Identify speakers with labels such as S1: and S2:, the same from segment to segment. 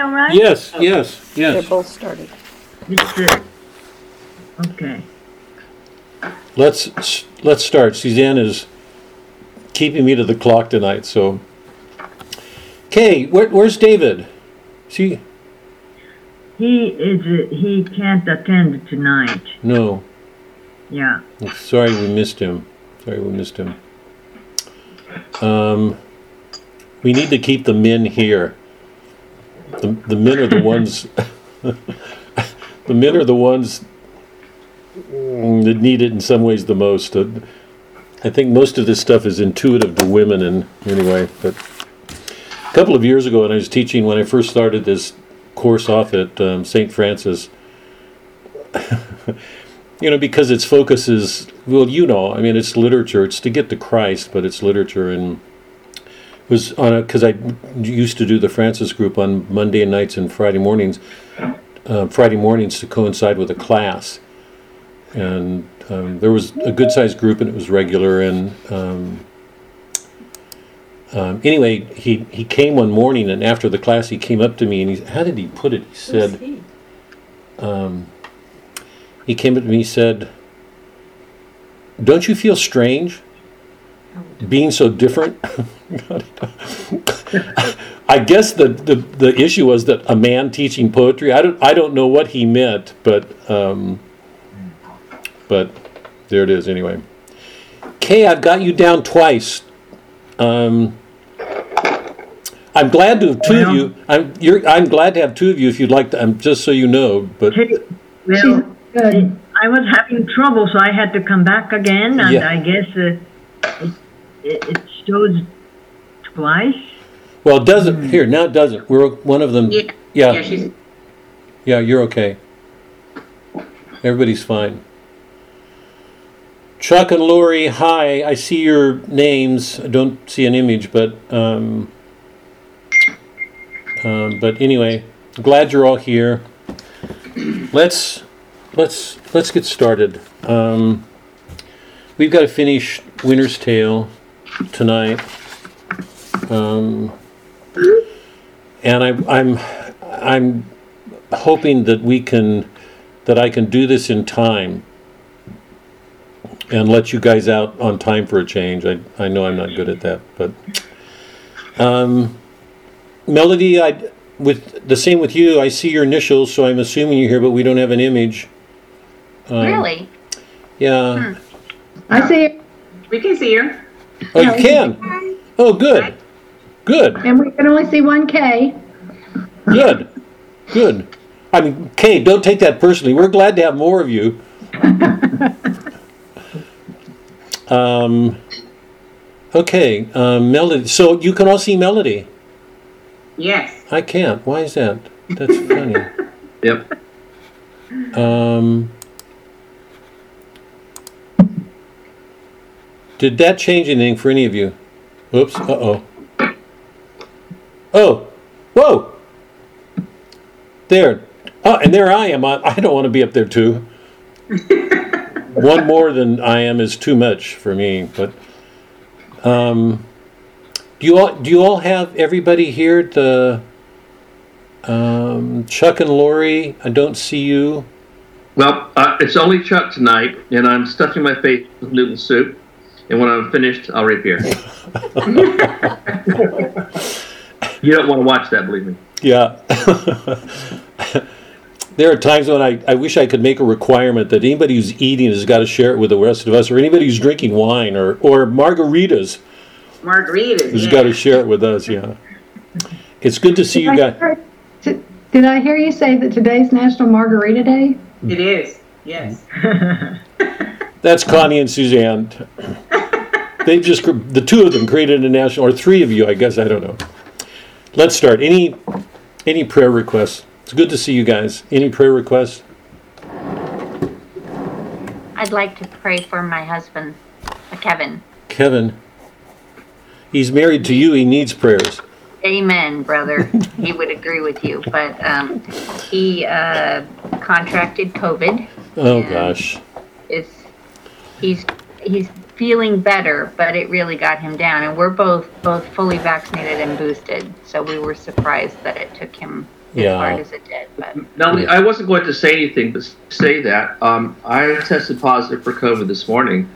S1: me all right?
S2: Yes, yes,
S3: They're
S2: yes.
S3: both started.
S1: It's, okay.
S2: Let's, let's start. Suzanne is keeping me to the clock tonight, so. Kay, where, where's David? See,
S1: He is, uh, he can't attend tonight.
S2: no,
S1: Yeah.
S2: sorry we missed him. Sorry we missed him. Um, we need to keep the men here. The, the men are the ones, the men are the ones that need it in some ways the most. Uh, I think most of this stuff is intuitive to women and anyway, but a couple of years ago when I was teaching, when I first started this course off at um, St. Francis, you know, because its focus is, well, you know, I mean, it's literature, it's to get to Christ, but it's literature and was on a, because I used to do the Francis group on Monday nights and Friday mornings, uh, Friday mornings to coincide with a class. And um, there was a good sized group and it was regular. And um, um, anyway, he, he came one morning and after the class, he came up to me and he, how did he put it? He said, um, he came up to me and said, Don't you feel strange being so different? I guess the, the, the issue was that a man teaching poetry, I don't, I don't know what he meant, but, um, but there it is anyway. Kay, I've got you down twice. Um, I'm glad to have two of you. I'm, you're, I'm glad to have two of you if you'd like to, um, just so you know, but.
S1: Hey, well,
S3: Good.
S1: I was having trouble, so I had to come back again, and
S2: Yeah.
S1: I guess, uh, it, it shows twice.
S2: Well, it doesn't, here, now it doesn't. We're, one of them,
S4: Yeah, yeah,
S2: yeah,
S4: she's,
S2: yeah, you're okay. Everybody's fine. Chuck and Lori, hi, I see your names. I don't see an image, but, um, um, but anyway, glad you're all here. Let's, let's, let's get started. Um, we've got to finish Winter's Tale tonight. Um, and I, I'm, I'm hoping that we can, that I can do this in time and let you guys out on time for a change. I, I know I'm not good at that, but, um, Melody, I, with, the same with you, I see your initials, so I'm assuming you're here, but we don't have an image. Um,
S4: really?
S2: Yeah.
S3: I see it,
S4: We can see you.
S2: Oh, you can? Oh, good. Good.
S3: and we can only see one K.
S2: Good, good. I mean, Kay, don't take that personally. We're glad to have more of you. Um, okay, um, Melody. So you can all see Melody.
S4: Yes.
S2: I can't. Why is that? That's funny.
S5: Yep.
S2: Um, did that change anything for any of you? Oops. Uh oh. Oh. Whoa. There. Oh, and there I am. I, I don't want to be up there too. One more than I am is too much for me. But um, do you all do you all have everybody here? The um, Chuck and Lori. I don't see you.
S5: Well, uh, it's only Chuck tonight, and I'm stuffing my face with noodle soup. And when I'm finished, I'll reappear. you don't want to watch that, believe me.
S2: Yeah. there are times when I, I wish I could make a requirement that anybody who's eating has got to share it with the rest of us, or anybody who's drinking wine or, or margaritas
S4: Margaritas.
S2: has
S4: yeah.
S2: got to share it with us. Yeah. It's good to see you guys.
S3: Did did I hear you say that today's National Margarita Day?
S4: It is. Yes.
S2: That's Connie and Suzanne. They've just the two of them created a national, or three of you, I guess. I don't know. Let's start. Any any prayer requests? It's good to see you guys. Any prayer requests?
S6: I'd like to pray for my husband, Kevin.
S2: Kevin. He's married to you. He needs prayers.
S6: Amen, brother. he would agree with you, but um, he uh, contracted COVID.
S2: Oh gosh.
S6: Is he's he's feeling better, but it really got him down. And we're both both fully vaccinated and boosted, so we were surprised that it took him as
S2: Yeah.
S6: heart as it did. But
S5: Melanie, I wasn't going to say anything, but say that um, I tested positive for COVID this morning,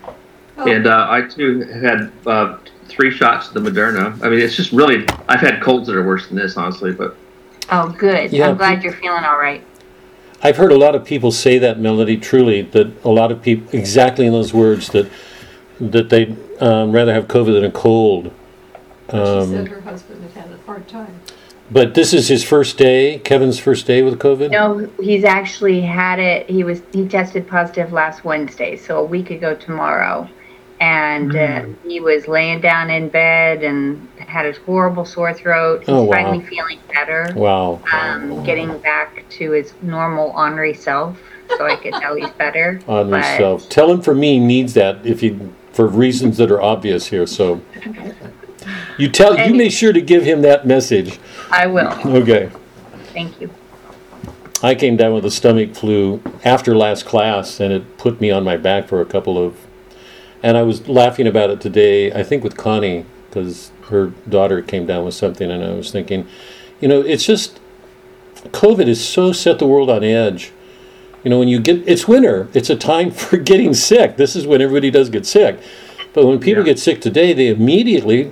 S5: and uh, I too had uh, three shots of the Moderna. I mean, it's just really I've had colds that are worse than this, honestly. But
S6: oh, good.
S2: Yeah,
S6: I'm glad you're feeling all right.
S2: I've heard a lot of people say that, Melody, truly, that a lot of people, exactly in those words, that that they'd um, rather have COVID than a cold.
S7: She
S2: Um,
S7: said her husband had had a hard time.
S2: but this is his first day, Kevin's first day with COVID?
S6: No, he's actually had it. He was he tested positive last Wednesday, so a week ago tomorrow, and uh, he was laying down in bed and had a horrible sore throat. He's
S2: Oh, wow.
S6: finally feeling better,
S2: Wow.
S6: um, getting back to his normal ornery self. So I could tell he's better.
S2: On
S6: but-
S2: yourself. Tell him for me needs that if you for reasons that are obvious here. So you tell you make sure to give him that message.
S6: I will.
S2: Okay.
S6: Thank you.
S2: I came down with a stomach flu after last class, and it put me on my back for a couple of. And I was laughing about it today. I think with Connie because her daughter came down with something, and I was thinking, you know, it's just COVID has so set the world on edge. You know, when you get it's winter, it's a time for getting sick. This is when everybody does get sick. But when people
S5: Yeah.
S2: get sick today, they immediately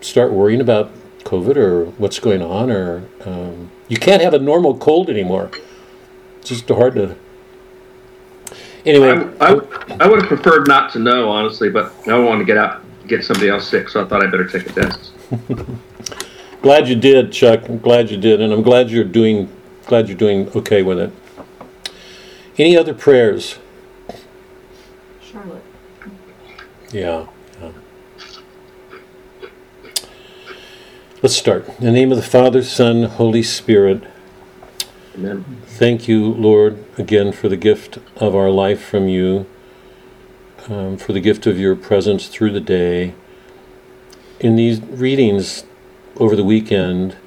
S2: start worrying about COVID or what's going on, or um, you can't have a normal cold anymore. It's just hard to. Anyway,
S5: I, I, I would have preferred not to know, honestly. But I don't want to get out get somebody else sick, so I thought I better take a test.
S2: glad you did, Chuck. I'm glad you did, and I'm glad you're doing. Glad you're doing okay with it. Any other prayers?
S7: Charlotte.
S2: Yeah. yeah. Let's start. In the name of the Father, Son, Holy Spirit.
S5: Amen.
S2: Thank you, Lord, again for the gift of our life from you, um, for the gift of your presence through the day. In these readings over the weekend,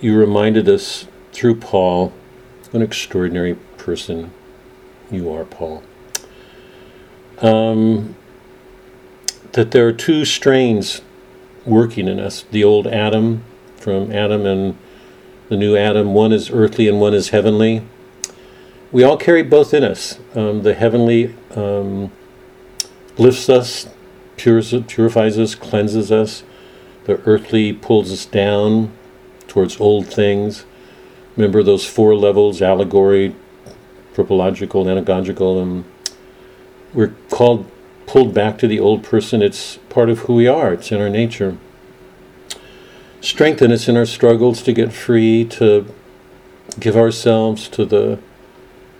S2: you reminded us through Paul, an extraordinary person you are, Paul, um, that there are two strains working in us the old Adam from Adam and the new Adam. One is earthly and one is heavenly. We all carry both in us. Um, the heavenly um, lifts us, purifies us, cleanses us. The earthly pulls us down towards old things. Remember those four levels allegory, tropological, anagogical. And we're called, pulled back to the old person. It's part of who we are, it's in our nature strengthen us in our struggles to get free, to give ourselves to the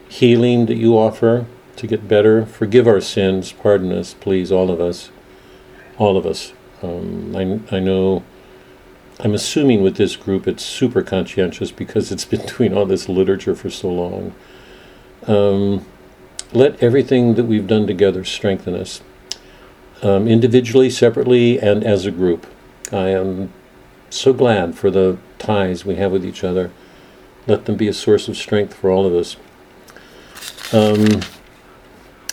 S2: healing that you offer, to get better. Forgive our sins, pardon us, please, all of us. All of us. Um, I, I know, I'm assuming with this group it's super conscientious because it's been doing all this literature for so long. Um, let everything that we've done together strengthen us, um, individually, separately, and as a group. I am so glad for the ties we have with each other. Let them be a source of strength for all of us. Um,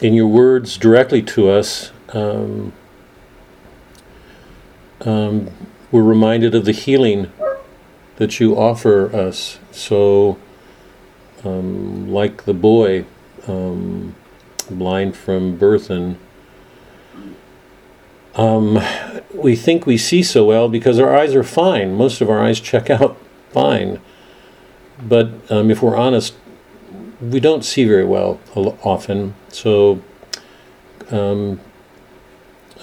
S2: in your words directly to us, um, um, we're reminded of the healing that you offer us. So, um, like the boy, um, blind from birth and um, we think we see so well because our eyes are fine. Most of our eyes check out fine. But um, if we're honest, we don't see very well often. So um,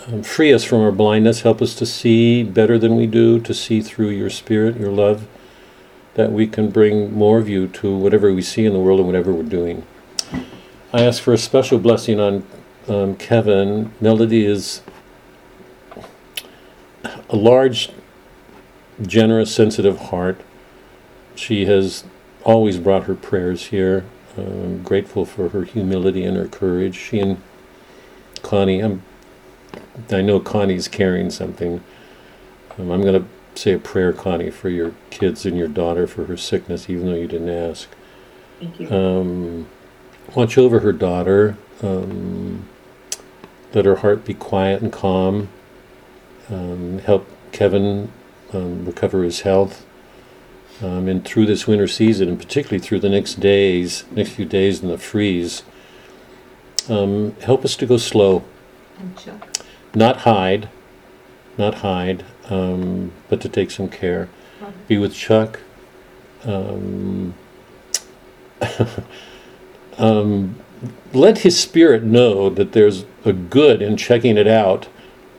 S2: um, free us from our blindness. Help us to see better than we do, to see through your spirit, your love, that we can bring more of you to whatever we see in the world and whatever we're doing. I ask for a special blessing on um, Kevin. Melody is a large, generous, sensitive heart. She has always brought her prayers here. I'm grateful for her humility and her courage. She and Connie, I'm, I know Connie's carrying something. Um, I'm going to say a prayer, Connie, for your kids and your daughter for her sickness, even though you didn't ask.
S4: Thank you.
S2: Um, watch over her daughter. Um, let her heart be quiet and calm. Um, help Kevin um, recover his health. um, and through this winter season, and particularly through the next days, next few days in the freeze. Um, help us to go slow, not hide, not hide, um, but to take some care. Be with Chuck. Um, um, let his spirit know that there's a good in checking it out,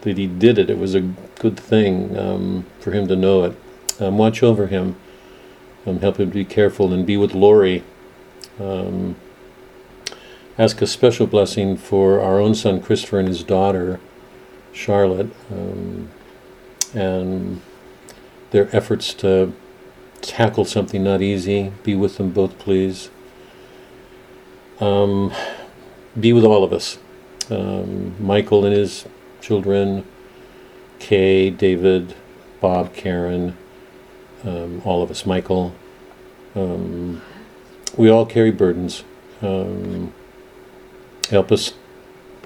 S2: that he did it. It was a good thing um, for him to know it. Um, watch over him, um, help him be careful, and be with Lori. Ask a special blessing for our own son Christopher and his daughter Charlotte, um, and their efforts to tackle something not easy. Be with them both, please. Um, be with all of us. Um, Michael and his children, Kay, David, Bob, Karen, um, all of us, Michael. Um, we all carry burdens. Um, help us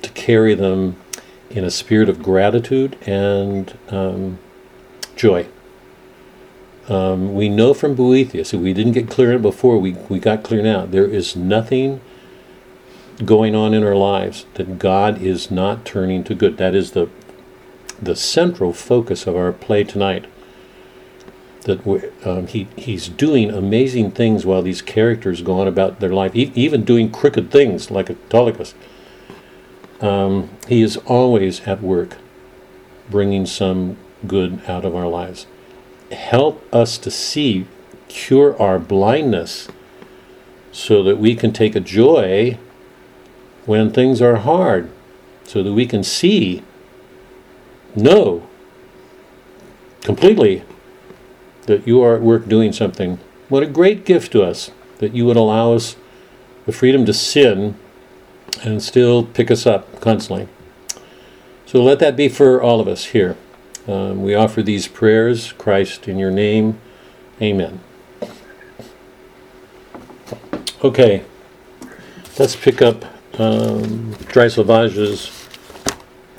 S2: to carry them in a spirit of gratitude and um, joy. Um, we know from Boethius, if we didn't get clear before, we, we got clear now. There is nothing going on in our lives that God is not turning to good. That is the the central focus of our play tonight. That um, he he's doing amazing things while these characters go on about their life, e- even doing crooked things like Autolycus. Um, he is always at work, bringing some good out of our lives. Help us to see, cure our blindness, so that we can take a joy when things are hard, so that we can see, know completely that you are at work doing something. What a great gift to us that you would allow us the freedom to sin and still pick us up constantly. So let that be for all of us here. Um, we offer these prayers, Christ, in your name. Amen. Okay, let's pick up um, Dry Salvages.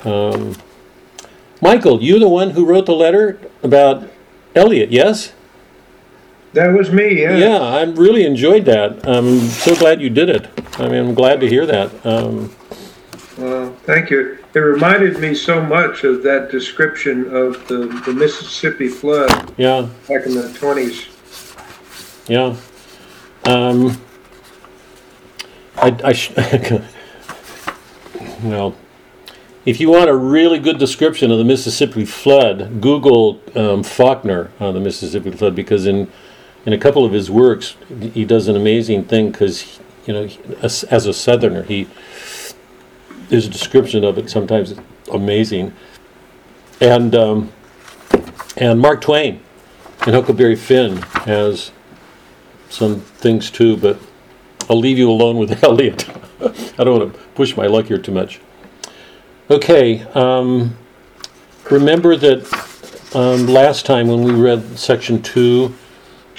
S2: Um, Michael, you the one who wrote the letter about Eliot, yes?
S8: That was me, yeah.
S2: Yeah, I really enjoyed that. I'm so glad you did it. I mean, I'm glad to hear that. Um,
S8: Well, thank you. It reminded me so much of that description of the, the Mississippi flood
S2: yeah,
S8: back in the 20s.
S2: yeah. Um, I, I sh- well, if you want a really good description of the Mississippi flood, Google um, Faulkner on the Mississippi flood because in in a couple of his works he does an amazing thing because you know as, a Southerner he there's a description of it sometimes amazing and um, and Mark Twain and Huckleberry Finn has some things too, but I'll leave you alone with Eliot. I don't want to push my luck here too much. Okay, um, remember that um, last time when we read section two,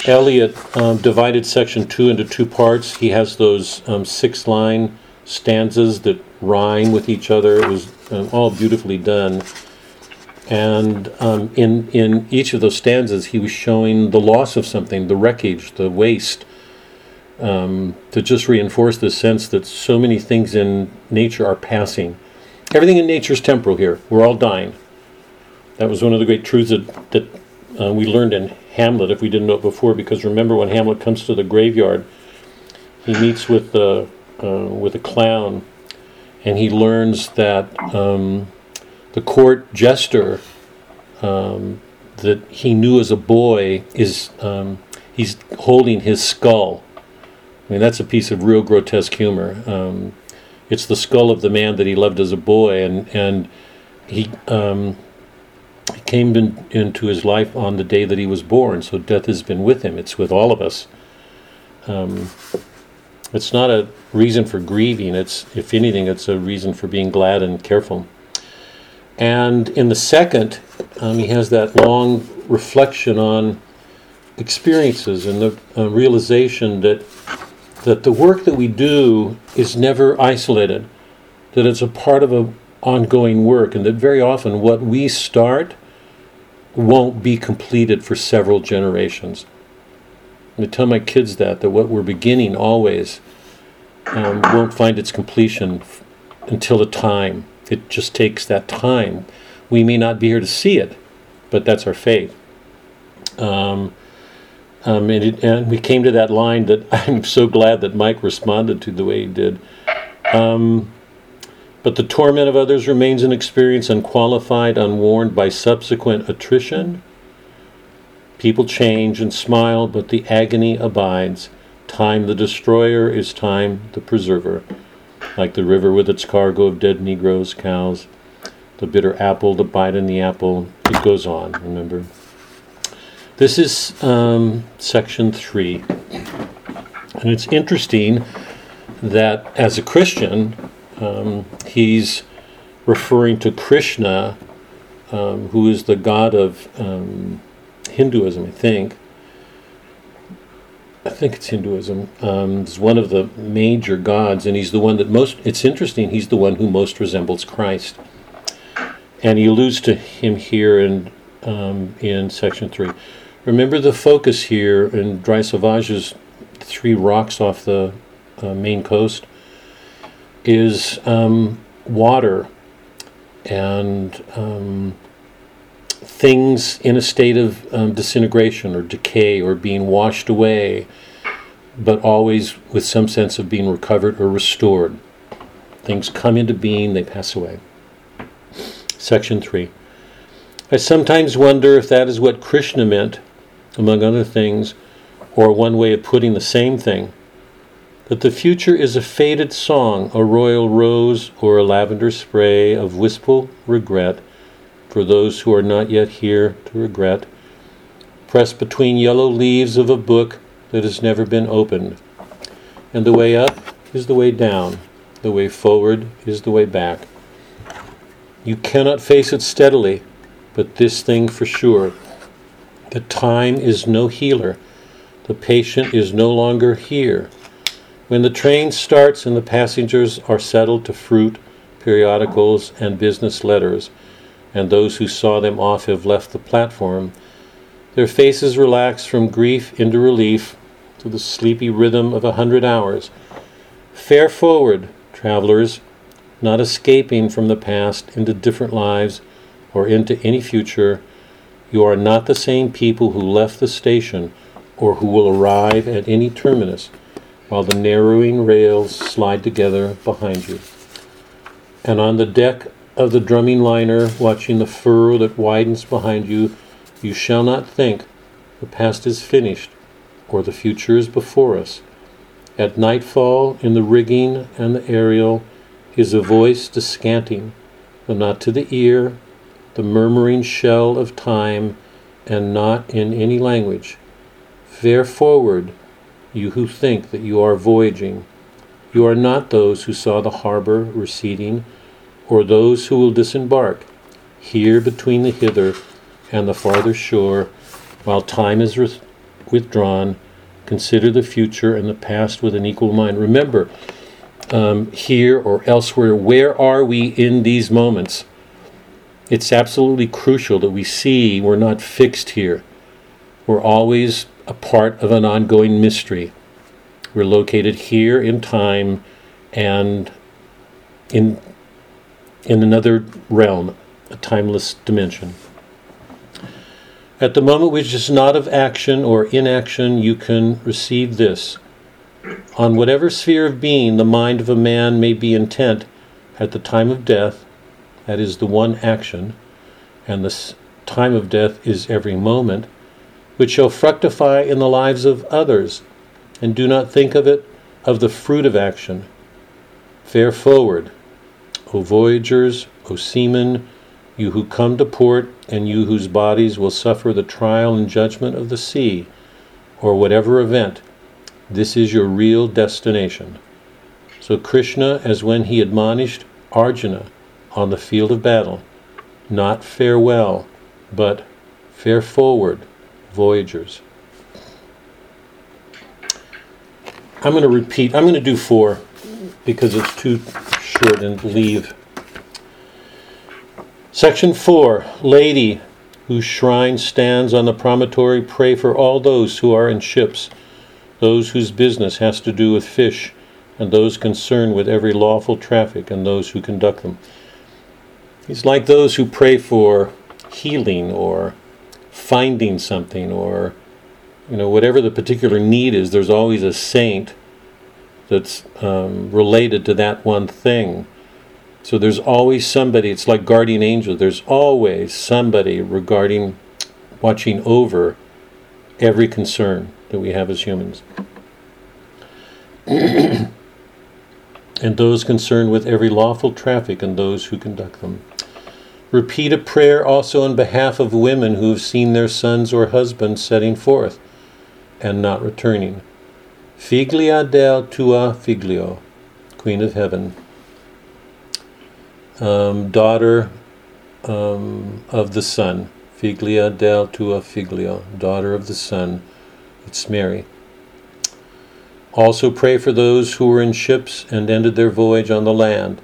S2: Eliot um, divided section two into two parts. He has those um, six line stanzas that rhyme with each other. It was um, all beautifully done. And um, in in each of those stanzas, he was showing the loss of something, the wreckage, the waste, um, to just reinforce the sense that so many things in nature are passing. Everything in nature is temporal here. We're all dying. That was one of the great truths that, that uh, we learned in Hamlet, if we didn't know it before, because remember when Hamlet comes to the graveyard, he meets with the uh, with a clown, and he learns that um, the court jester um, that he knew as a boy is um, he's holding his skull. I mean, that's a piece of real grotesque humor. Um, it's the skull of the man that he loved as a boy, and and he um, he came in, into his life on the day that he was born. So death has been with him. It's with all of us. Um, it's not a reason for grieving. It's, if anything, it's a reason for being glad and careful. And in the second, um, he has that long reflection on experiences and the uh, realization that that the work that we do is never isolated, that it's a part of an ongoing work, and that very often what we start won't be completed for several generations. I tell my kids that that what we're beginning always um, won't find its completion f- until a time. It just takes that time. We may not be here to see it, but that's our faith. Um, um, and, it, and we came to that line that I'm so glad that Mike responded to the way he did. Um, but the torment of others remains an experience unqualified, unwarned by subsequent attrition. People change and smile, but the agony abides. Time the destroyer is time the preserver. Like the river with its cargo of dead Negroes, cows, the bitter apple, the bite in the apple. It goes on, remember? This is um, section three. And it's interesting that as a Christian, um, he's referring to Krishna, um, who is the god of um, Hinduism, I think. I think it's Hinduism. Um, is one of the major gods, and he's the one that most. It's interesting. He's the one who most resembles Christ, and he alludes to him here in um, in section three. Remember the focus here in Dry Salvages three rocks off the uh, main coast is um, water and um, things in a state of um, disintegration or decay or being washed away, but always with some sense of being recovered or restored. Things come into being, they pass away. Section 3. I sometimes wonder if that is what Krishna meant, among other things, or one way of putting the same thing that the future is a faded song, a royal rose or a lavender spray of wistful regret for those who are not yet here to regret, pressed between yellow leaves of a book that has never been opened. And the way up is the way down, the way forward is the way back. You cannot face it steadily, but this thing for sure the time is no healer, the patient is no longer here. When the train starts and the passengers are settled to fruit, periodicals, and business letters, and those who saw them off have left the platform, their faces relax from grief into relief to the sleepy rhythm of a hundred hours. Fare forward, travelers, not escaping from the past into different lives or into any future. You are not the same people who left the station or who will arrive at any terminus while the narrowing rails slide together behind you. And on the deck of the drumming liner, watching the furrow that widens behind you, you shall not think the past is finished or the future is before us. At nightfall, in the rigging and the aerial, is a voice descanting, though not to the ear, the murmuring shell of time, and not in any language. Fare forward, you who think that you are voyaging. You are not those who saw the harbor receding, or those who will disembark here between the hither and the farther shore, while time is with- withdrawn. Consider the future and the past with an equal mind. Remember, um, here or elsewhere, where are we in these moments? It's absolutely crucial that we see we're not fixed here. We're always a part of an ongoing mystery. We're located here in time and in, in another realm, a timeless dimension. At the moment which is not of action or inaction, you can receive this. On whatever sphere of being the mind of a man may be intent at the time of death, that is the one action, and the time of death is every moment, which shall fructify in the lives of others, and do not think of it of the fruit of action. Fare forward, O voyagers, O seamen, you who come to port, and you whose bodies will suffer the trial and judgment of the sea, or whatever event. This is your real destination. So Krishna, as when he admonished Arjuna on the field of battle, not farewell, but fare forward, voyagers. I'm going to repeat, I'm going to do four because it's too short and leave. Section 4 Lady, whose shrine stands on the promontory, pray for all those who are in ships, those whose business has to do with fish, and those concerned with every lawful traffic, and those who conduct them. He's like those who pray for healing or finding something or you know whatever the particular need is there's always a saint that's um, related to that one thing. So there's always somebody it's like guardian angel there's always somebody regarding watching over every concern that we have as humans. And those concerned with every lawful traffic and those who conduct them Repeat a prayer also on behalf of women who have seen their sons or husbands setting forth and not returning. Figlia del tua figlio, Queen of Heaven, um, daughter um, of the Son. Figlia del tua figlio, daughter of the Son. It's Mary. Also pray for those who were in ships and ended their voyage on the land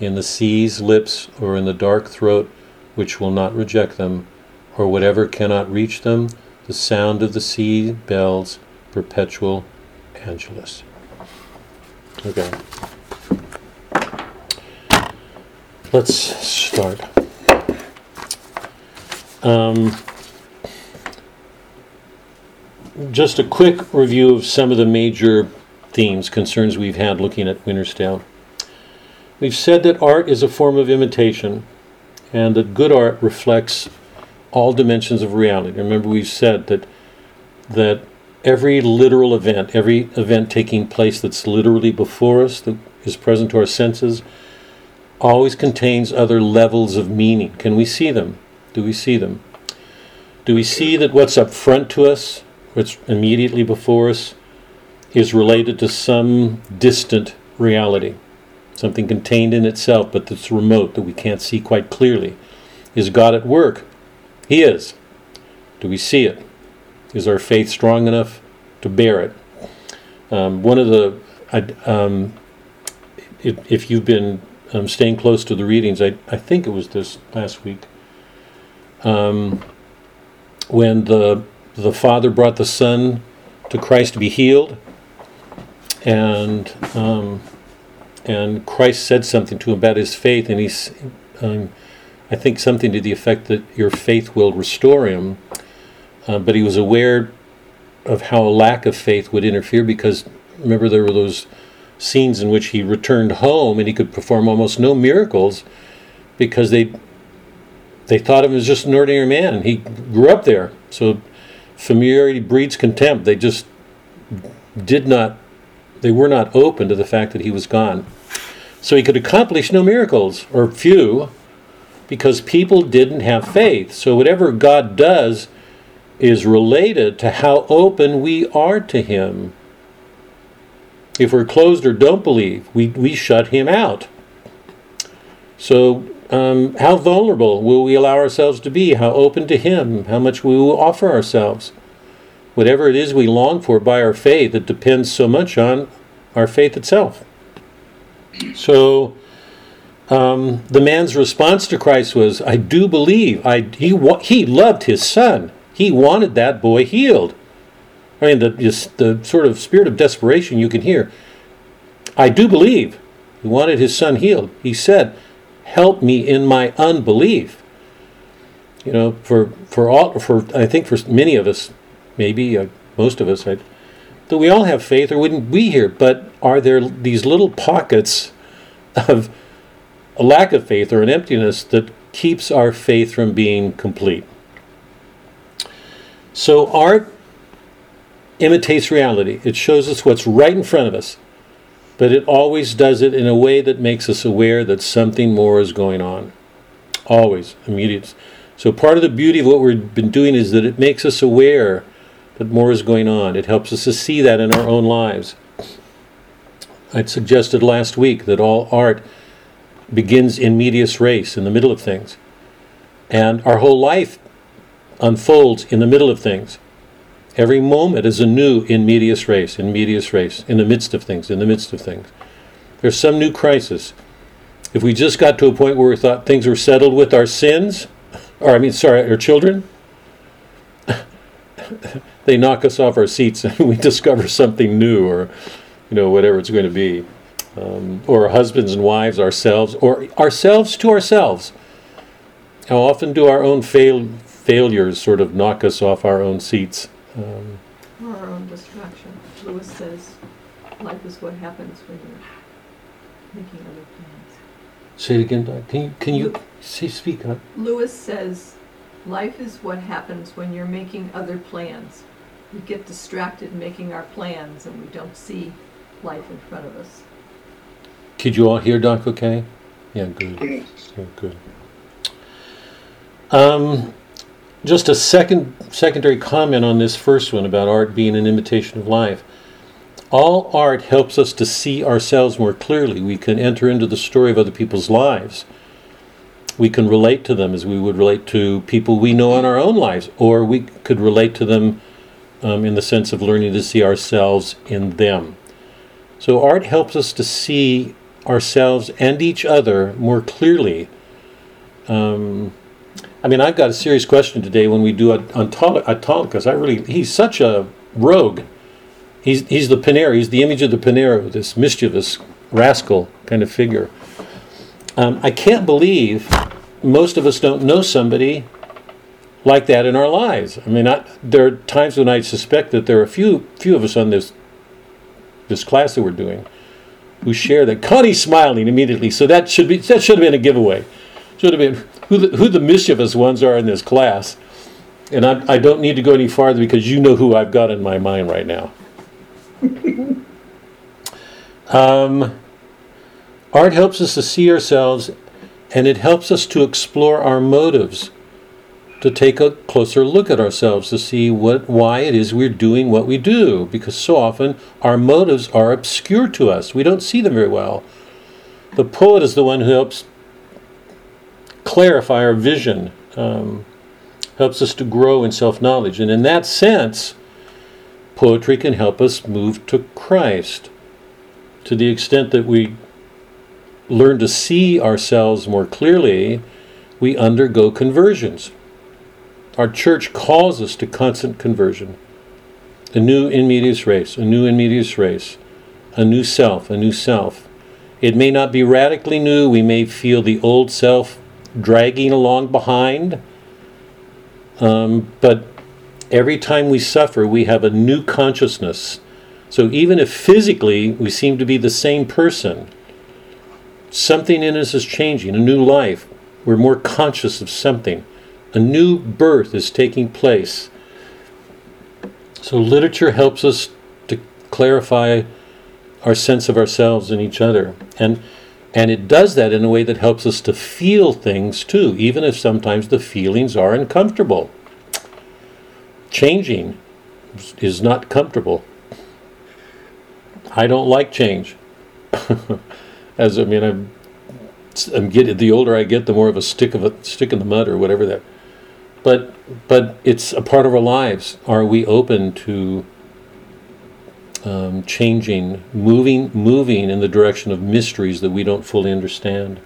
S2: in the sea's lips or in the dark throat which will not reject them, or whatever cannot reach them, the sound of the sea bells, perpetual Angelus. Okay. Let's start. Um, just a quick review of some of the major themes, concerns we've had looking at Winter's Tale. We've said that art is a form of imitation and that good art reflects all dimensions of reality. Remember, we've said that that every literal event, every event taking place that's literally before us, that is present to our senses, always contains other levels of meaning. Can we see them? Do we see them? Do we see that what's up front to us, what's immediately before us, is related to some distant reality? Something contained in itself, but that's remote, that we can't see quite clearly. Is God at work? He is. Do we see it? Is our faith strong enough to bear it? Um, one of the, um, if, if you've been um, staying close to the readings, I, I think it was this last week, um, when the the Father brought the Son to Christ to be healed, and um, and Christ said something to him about his faith, and he's, um, I think, something to the effect that your faith will restore him. Uh, but he was aware of how a lack of faith would interfere because remember there were those scenes in which he returned home and he could perform almost no miracles because they they thought of him as just an ordinary man. He grew up there, so familiarity breeds contempt. They just did not they were not open to the fact that he was gone. So he could accomplish no miracles, or few, because people didn't have faith. So whatever God does is related to how open we are to him. If we're closed or don't believe, we, we shut him out. So, um, how vulnerable will we allow ourselves to be? How open to him? How much we will offer ourselves? whatever it is we long for by our faith, it depends so much on our faith itself. So, um, the man's response to Christ was, "I do believe. I he he loved his son. He wanted that boy healed." I mean, the the sort of spirit of desperation you can hear. I do believe. He wanted his son healed. He said, "Help me in my unbelief." You know, for for all for I think for many of us, maybe uh, most of us, I'd, that we all have faith or wouldn't be here. But are there these little pockets of a lack of faith or an emptiness that keeps our faith from being complete? So art imitates reality. It shows us what's right in front of us, but it always does it in a way that makes us aware that something more is going on. Always, immediate. So part of the beauty of what we've been doing is that it makes us aware that more is going on. It helps us to see that in our own lives. I'd suggested last week that all art begins in medias res, in the middle of things. And our whole life unfolds in the middle of things. Every moment is anew in medias res, in medias res, in the midst of things, in the midst of things. There's some new crisis. If we just got to a point where we thought things were settled with our sins, or I mean, sorry, our children, they knock us off our seats and we discover something new or, you know, whatever it's going to be. Um, or husbands and wives, ourselves, or ourselves to ourselves. How often do our own fail, failures sort of knock us off our own seats? Um,
S7: Or our own distraction. Lewis says, life is what happens when you're making other plans.
S2: say it again, Doc. Can you, can you say, speak up?
S7: Lewis says, life is what happens when you're making other plans. We get distracted making our plans and we don't see life in front of us.
S2: Could you all hear Doc okay? Yeah, good. Yeah, good. Um, just a second secondary comment on this first one about art being an imitation of life. All art helps us to see ourselves more clearly. We can enter into the story of other people's lives. We can relate to them as we would relate to people we know in our own lives, or we could relate to them um, in the sense of learning to see ourselves in them. So, art helps us to see ourselves and each other more clearly. Um, I mean, I've got a serious question today when we do Autolycus. I really, he's such a rogue. He's, he's the Pinero, he's the image of the Pinero, this mischievous rascal kind of figure. Um, I can't believe most of us don't know somebody like that in our lives. I mean, I, there are times when I suspect that there are a few few of us on this this class that we're doing who share that. Connie's smiling immediately, so that should be that should have been a giveaway. Should have been who the, who the mischievous ones are in this class. And I, I don't need to go any farther because you know who I've got in my mind right now. um, art helps us to see ourselves, and it helps us to explore our motives, to take a closer look at ourselves to see what why it is we're doing what we do. Because so often our motives are obscure to us; we don't see them very well. The poet is the one who helps clarify our vision, um, helps us to grow in self knowledge. And in that sense, poetry can help us move to Christ to the extent that we learn to see ourselves more clearly, we undergo conversions. Our church calls us to constant conversion. A new in medias res, a new in medias res, a new self, a new self. It may not be radically new, we may feel the old self dragging along behind. Um, but every time we suffer, we have a new consciousness. So even if physically we seem to be the same person, something in us is changing, a new life. We're more conscious of something. A new birth is taking place. So literature helps us to clarify our sense of ourselves and each other. And and it does that in a way that helps us to feel things too, even if sometimes the feelings are uncomfortable. Changing is not comfortable. I don't like change. As I mean, I'm, I'm getting the older I get, the more of a stick of a stick in the mud or whatever that. But but it's a part of our lives. Are we open to um, changing, moving, moving in the direction of mysteries that we don't fully understand.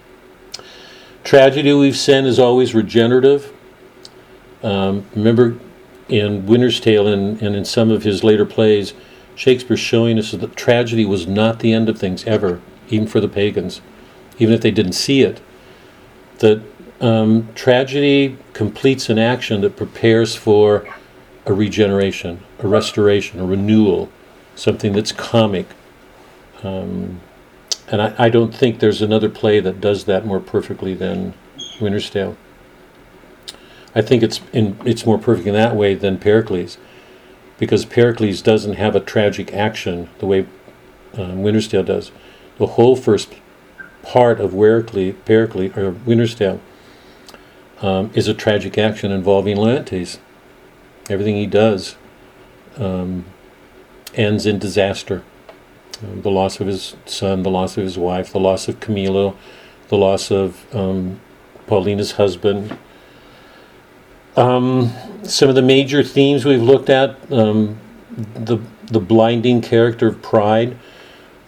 S2: Tragedy, we've said, is always regenerative. Um, remember in Winter's Tale and, and in some of his later plays, Shakespeare's showing us that tragedy was not the end of things ever, even for the pagans, even if they didn't see it. That um, tragedy completes an action that prepares for a regeneration, a restoration, a renewal something that's comic. Um, and I, I, don't think there's another play that does that more perfectly than Winter's Tale. I think it's in, it's more perfect in that way than Pericles, because Pericles doesn't have a tragic action the way um, Winter's Tale does. The whole first part of Pericles, Pericles or Winter's Tale um, is a tragic action involving Leontes. Everything he does um, ends in disaster. Um, the loss of his son, the loss of his wife, the loss of Camillo, the loss of um, Paulina's husband. Um, some of the major themes we've looked at um, the the blinding character of pride.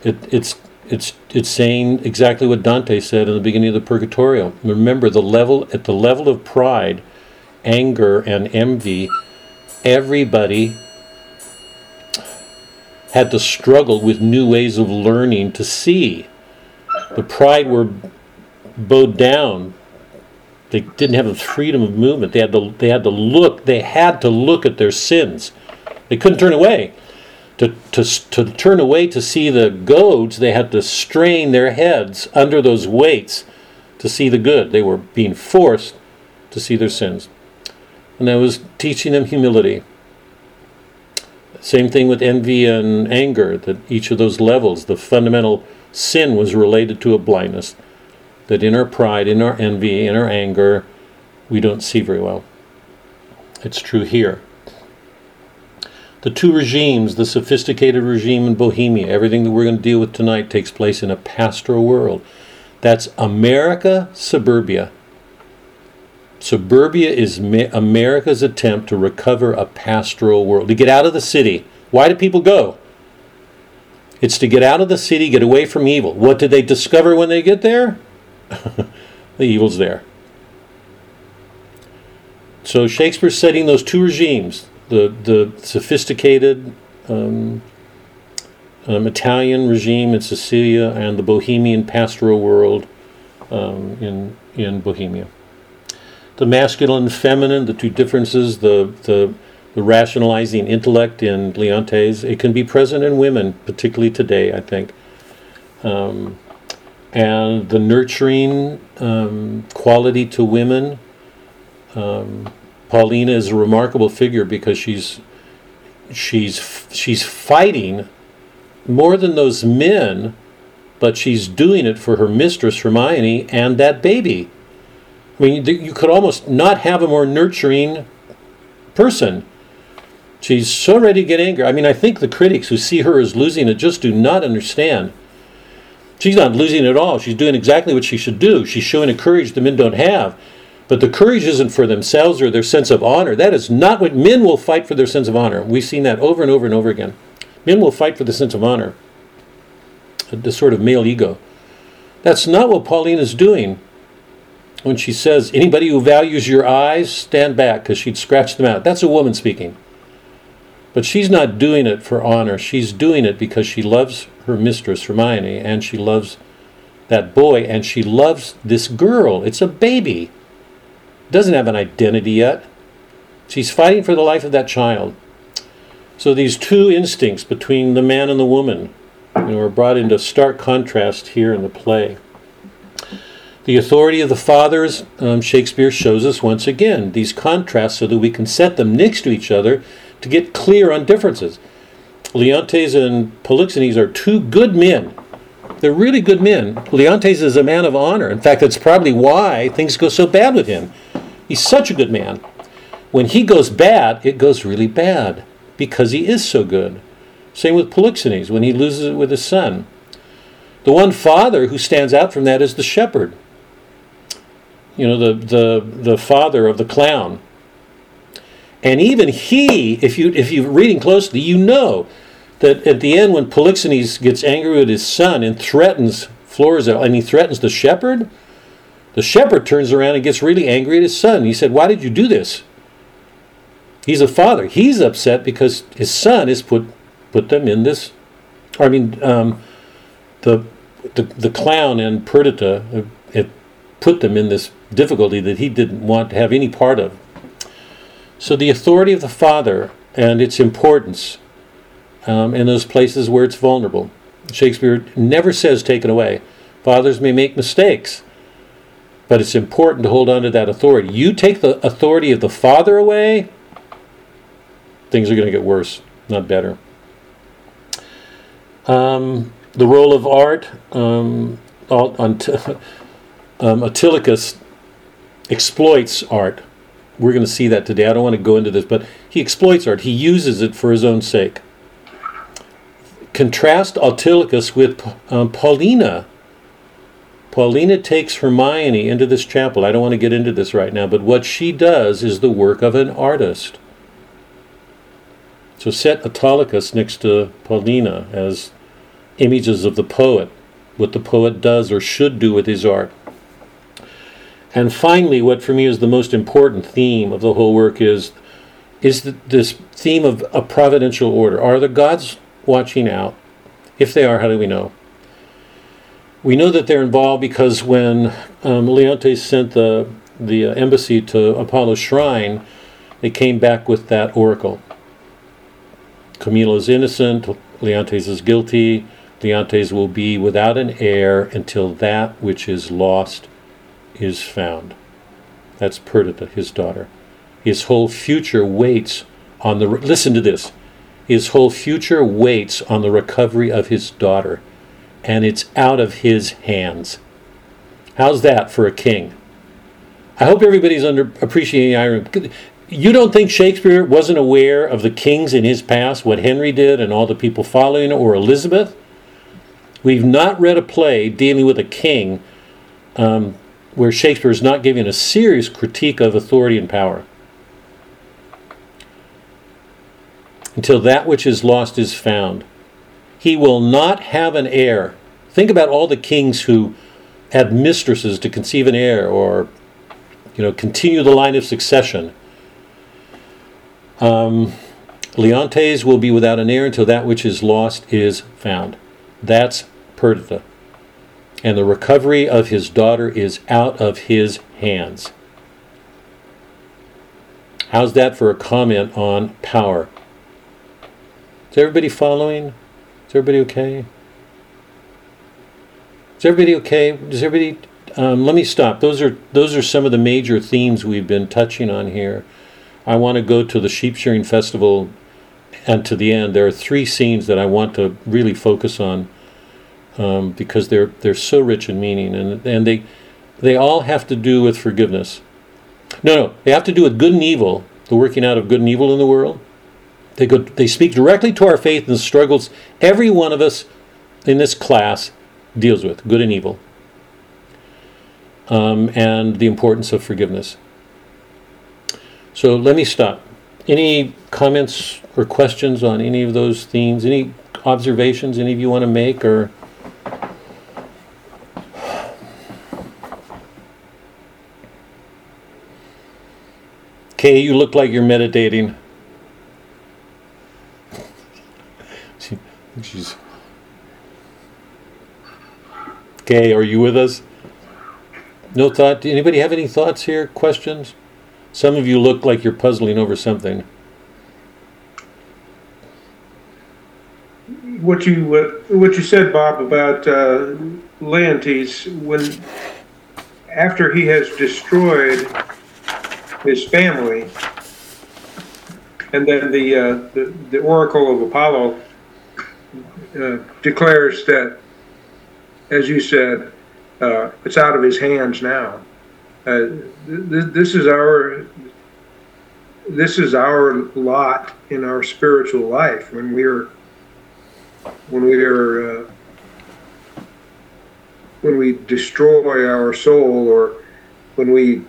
S2: It, it's it's it's saying exactly what Dante said in the beginning of the Purgatorio. Remember the level at the level of pride, anger, and envy. Everybody had to struggle with new ways of learning to see. The pride were bowed down. They didn't have the freedom of movement. They had to they had to look, they had to look at their sins. They couldn't turn away. To, to, turn away to see the goads, they had to strain their heads under those weights to see the good. They were being forced to see their sins. And I was teaching them humility. Same thing with envy and anger, that each of those levels, the fundamental sin was related to a blindness. That in our pride, in our envy, in our anger, we don't see very well. It's true here. The two regimes, the sophisticated regime in Bohemia, everything that we're going to deal with tonight takes place in a pastoral world. That's America, suburbia. Suburbia is America's attempt to recover a pastoral world, to get out of the city. Why do people go? It's to get out of the city, get away from evil. What did they discover when they get there? the evil's there. So Shakespeare's setting those two regimes the, the sophisticated um, um, Italian regime in Sicilia and the Bohemian pastoral world um, in, in Bohemia the masculine and feminine, the two differences, the, the, the rationalizing intellect in Leontes, it can be present in women, particularly today, I think. Um, and the nurturing um, quality to women. Um, Paulina is a remarkable figure because she's she's she's fighting more than those men, but she's doing it for her mistress Hermione and that baby. I mean, you could almost not have a more nurturing person. She's so ready to get angry. I mean, I think the critics who see her as losing it just do not understand. She's not losing at all. She's doing exactly what she should do. She's showing a courage the men don't have. But the courage isn't for themselves or their sense of honor. That is not what men will fight for their sense of honor. We've seen that over and over and over again. Men will fight for the sense of honor, the sort of male ego. That's not what Pauline is doing when she says, anybody who values your eyes, stand back, because she'd scratch them out. That's a woman speaking. But she's not doing it for honor. She's doing it because she loves her mistress, Hermione, and she loves that boy, and she loves this girl. It's a baby. Doesn't have an identity yet. She's fighting for the life of that child. So these two instincts between the man and the woman you know, are brought into stark contrast here in the play. The authority of the fathers, um, Shakespeare shows us once again these contrasts so that we can set them next to each other to get clear on differences. Leontes and Polixenes are two good men. They're really good men. Leontes is a man of honor. In fact, that's probably why things go so bad with him. He's such a good man. When he goes bad, it goes really bad because he is so good. Same with Polixenes when he loses it with his son. The one father who stands out from that is the shepherd you know, the, the, the father of the clown. And even he, if, you, if you're reading closely, you know that at the end when Polixenes gets angry with his son and threatens Florizel, and he threatens the shepherd, the shepherd turns around and gets really angry at his son. He said, Why did you do this? He's a father. He's upset because his son has put, put them in this. I mean, um, the, the, the clown and Perdita have put them in this difficulty that he didn't want to have any part of. So the authority of the Father and its importance um, in those places where it's vulnerable. Shakespeare never says taken away. Fathers may make mistakes, but it's important to hold on to that authority. You take the authority of the Father away, things are going to get worse, not better. Um, the role of art um, on, t- um, exploits art. We're going to see that today. I don't want to go into this, but he exploits art. He uses it for his own sake. Contrast Autolycus with um, Paulina. Paulina takes Hermione into this chapel. I don't want to get into this right now, but what she does is the work of an artist. So set Autolycus next to Paulina as images of the poet, what the poet does or should do with his art. And finally, what for me is the most important theme of the whole work is is this theme of a providential order. Are the gods watching out? If they are, how do we know? We know that they're involved because when um, Leontes sent the the uh, embassy to Apollo's shrine, they came back with that oracle. Camillo is innocent. Leontes is guilty. Leontes will be without an heir until that which is lost is found. That's Perdita, his daughter. His whole future waits on the. Listen to this. His whole future waits on the recovery of his daughter, and it's out of his hands. How's that for a king? I hope everybody's under appreciating irony. You don't think Shakespeare wasn't aware of the kings in his past, what Henry did and all the people following, or Elizabeth? We've not read a play dealing with a king um, where Shakespeare is not giving a serious critique of authority and power. Until that which is lost is found. He will not have an heir. Think about all the kings who had mistresses to conceive an heir or you know continue the line of succession. Um, Leontes will be without an heir until that which is lost is found. That's Perdita. And the recovery of his daughter is out of his hands. How's that for a comment on power? Is everybody following? Is everybody okay? Is everybody okay? Does everybody? Um, let me stop. Those are those are some of the major themes we've been touching on here. I want to go to the sheep shearing festival and to the end. There are three scenes that I want to really focus on um, because they're they're so rich in meaning, and and they they all have to do with forgiveness. No, no, they have to do with good and evil, the working out of good and evil in the world. They go they speak directly to our faith and the struggles every one of us in this class deals with, good and evil, um, and the importance of forgiveness. So let me stop. Any comments or questions on any of those themes? Any observations any of you want to make or? Kay, you look like you're meditating. She- She's. Kay, are you with us? No thought? Anybody have any thoughts here? Questions? Some of you look like you're puzzling over something.
S8: What you, what what you said, Bob, about uh, Leontes, when, after he has destroyed his family, and then the, uh, the, the Oracle of Apollo uh, declares that, as you said, uh, it's out of his hands now. Uh, th- this is our this is our lot in our spiritual life when we're when we are uh, when we destroy our soul or when we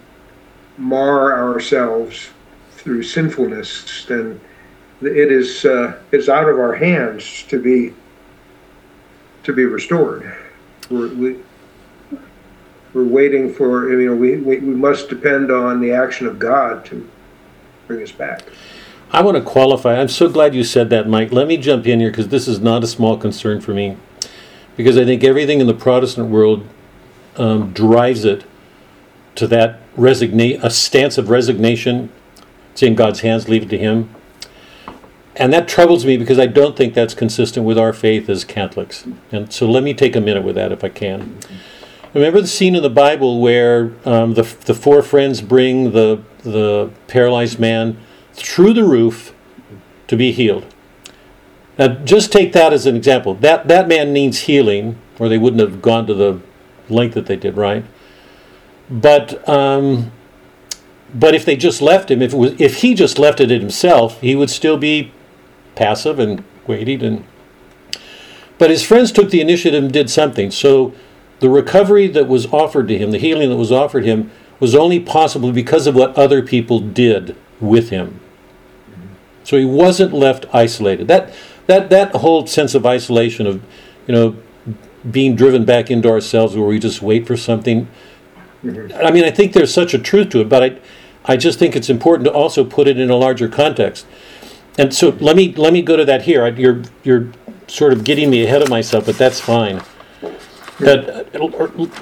S8: mar ourselves through sinfulness, then it is uh, it's out of our hands to be to be restored. We're, we, we're waiting for you know we, we, we must depend on the action of God to bring us back.
S2: I want to qualify. I'm so glad you said that, Mike. Let me jump in here because this is not a small concern for me. Because I think everything in the Protestant world um, drives it to that resignate a stance of resignation. It's in God's hands, leave it to Him. And that troubles me because I don't think that's consistent with our faith as Catholics. And so let me take a minute with that if I can. Remember the scene in the Bible where um, the, the four friends bring the, the paralyzed man through the roof to be healed. Now, just take that as an example. That, that man needs healing, or they wouldn't have gone to the length that they did, right? But um, but if they just left him, if was if he just left it himself, he would still be passive and waiting. And but his friends took the initiative and did something. So the recovery that was offered to him, the healing that was offered him, was only possible because of what other people did with him. So he wasn't left isolated. That that that whole sense of isolation of, you know, being driven back into ourselves where we just wait for something. Mm-hmm. I mean, I think there's such a truth to it, but I I just think it's important to also put it in a larger context. And so let me let me go to that here. You're you're sort of getting me ahead of myself, but that's fine. That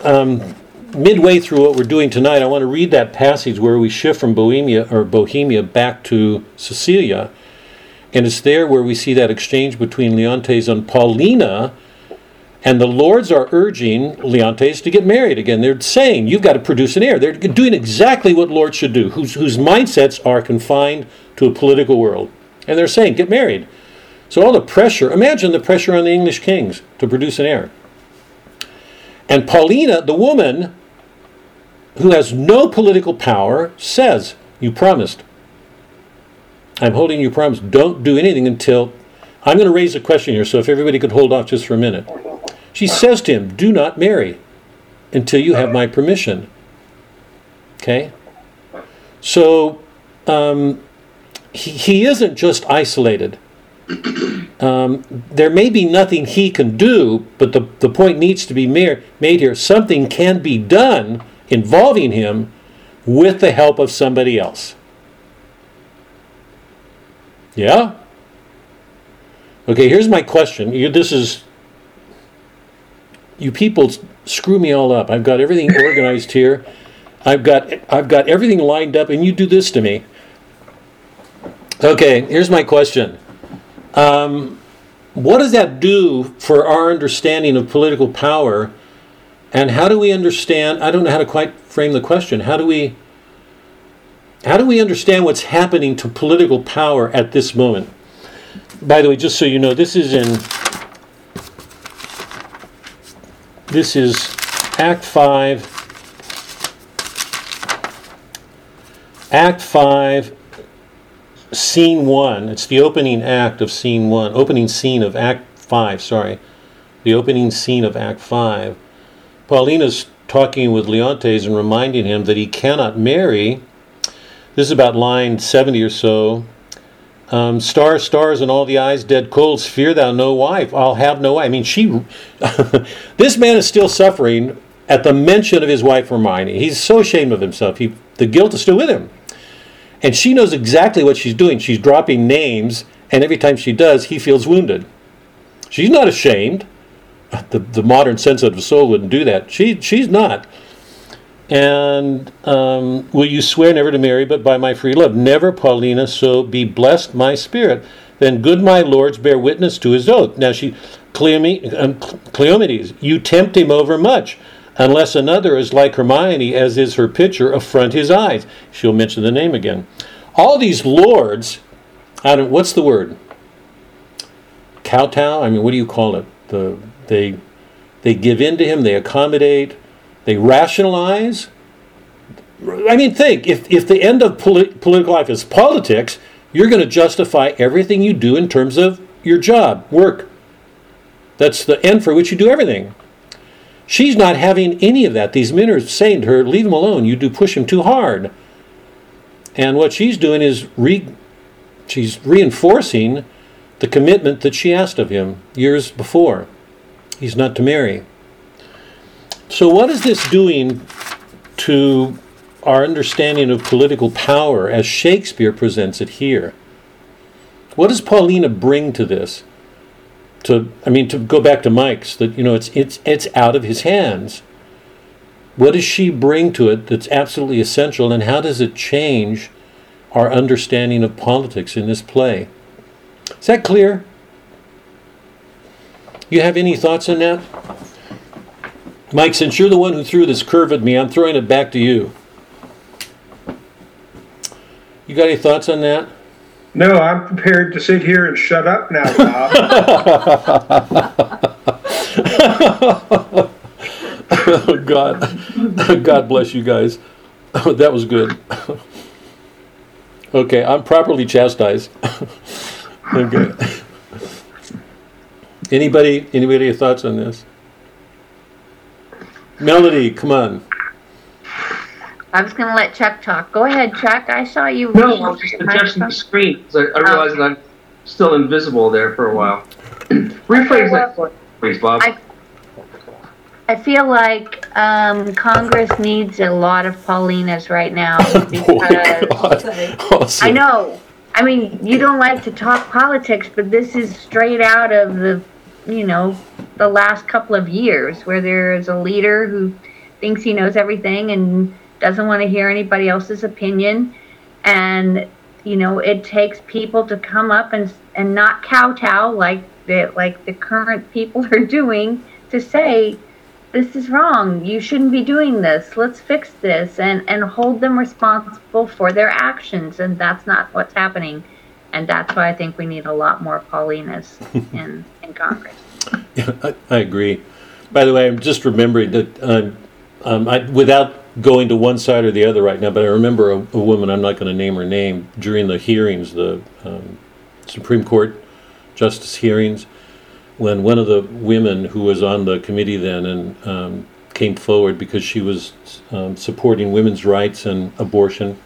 S2: um, midway through what we're doing tonight, I want to read that passage where we shift from Bohemia or Bohemia back to Sicilia, and it's there where we see that exchange between Leontes and Paulina. And the lords are urging Leontes to get married again. They're saying, you've got to produce an heir. They're doing exactly what lords should do, whose, whose mindsets are confined to a political world. And they're saying, get married. So all the pressure, imagine the pressure on the English kings to produce an heir. And Paulina, the woman who has no political power, says, You promised. I'm holding you promise. Don't do anything until. I'm going to raise a question here, so if everybody could hold off just for a minute. She says to him, Do not marry until you have my permission. Okay? So um, he, he isn't just isolated. Um, there may be nothing he can do, but the, the point needs to be made here. Something can be done involving him with the help of somebody else. Yeah? Okay, here's my question. You, this is. You people screw me all up. I've got everything organized here. I've got I've got everything lined up, and you do this to me. Okay, here's my question. Um, what does that do for our understanding of political power? And how do we understand? I don't know how to quite frame the question. How do we how do we understand what's happening to political power at this moment? By the way, just so you know, this is in this is Act 5 Act 5 Scene 1. It's the opening act of Scene 1. Opening scene of Act 5, sorry. The opening scene of Act 5. Paulina's talking with Leontes and reminding him that he cannot marry. This is about line 70 or so. Um, stars, stars, and all the eyes dead cold. Fear thou no wife. I'll have no wife. I mean, she. this man is still suffering at the mention of his wife Hermione. He's so ashamed of himself. He, the guilt is still with him, and she knows exactly what she's doing. She's dropping names, and every time she does, he feels wounded. She's not ashamed. The, the modern sensitive soul wouldn't do that. She she's not. And um, will you swear never to marry but by my free love? Never, Paulina, so be blessed my spirit. Then good my lords bear witness to his oath. Now she, um, Cleomenes, you tempt him over much, unless another is like Hermione, as is her picture, affront his eyes. She'll mention the name again. All these lords, I don't, what's the word? Kowtow? I mean, what do you call it? The they they give in to him, they accommodate, they rationalize. I mean, think if, if the end of polit- political life is politics, you're going to justify everything you do in terms of your job, work. That's the end for which you do everything. She's not having any of that. These men are saying to her, leave him alone. You do push him too hard. And what she's doing is re- she's reinforcing the commitment that she asked of him years before. He's not to marry. So, what is this doing to our understanding of political power as Shakespeare presents it here? What does Paulina bring to this? To, I mean, to go back to Mike's, that you know, it's it's it's out of his hands. What does she bring to it that's absolutely essential, and how does it change our understanding of politics in this play? Is that clear? You have any thoughts on that? Mike, since you're the one who threw this curve at me, I'm throwing it back to you. You got any thoughts on that?
S8: No, I'm prepared to sit here and shut up now, Bob.
S2: oh God, God bless you guys. that was good. okay, I'm properly chastised. okay. Anybody? Anybody thoughts on this? Melody, come on.
S6: I was going to let Chuck talk. Go ahead, Chuck. I saw you.
S5: No, I was just
S6: your
S5: adjusting the
S6: screen.
S5: screen, 'cause I, I realized that I'm still invisible there for a while. Rephrase that, please, Bob.
S6: I- I feel like um, Congress needs a lot of Paulinas right now
S2: Oh,
S6: because
S2: God. Awesome.
S6: I know. I mean, you don't like to talk politics, but this is straight out of the you know, the last couple of years where there is a leader who thinks he knows everything and doesn't want to hear anybody else's opinion. And, you know, it takes people to come up and, and not kowtow like the, like the current people are doing to say, this is wrong. You shouldn't be doing this. Let's fix this and, and hold them responsible for their actions. And that's not what's happening. And that's why I think we need a lot more Paulinas in, in Congress.
S2: Yeah, I, I agree. By the way, I'm just remembering that um, um, I, without going to one side or the other right now, but I remember a, a woman, I'm not going to name her name, during the hearings, the um, Supreme Court justice hearings, when one of the women who was on the committee then and um, came forward because she was um, supporting women's rights and abortion.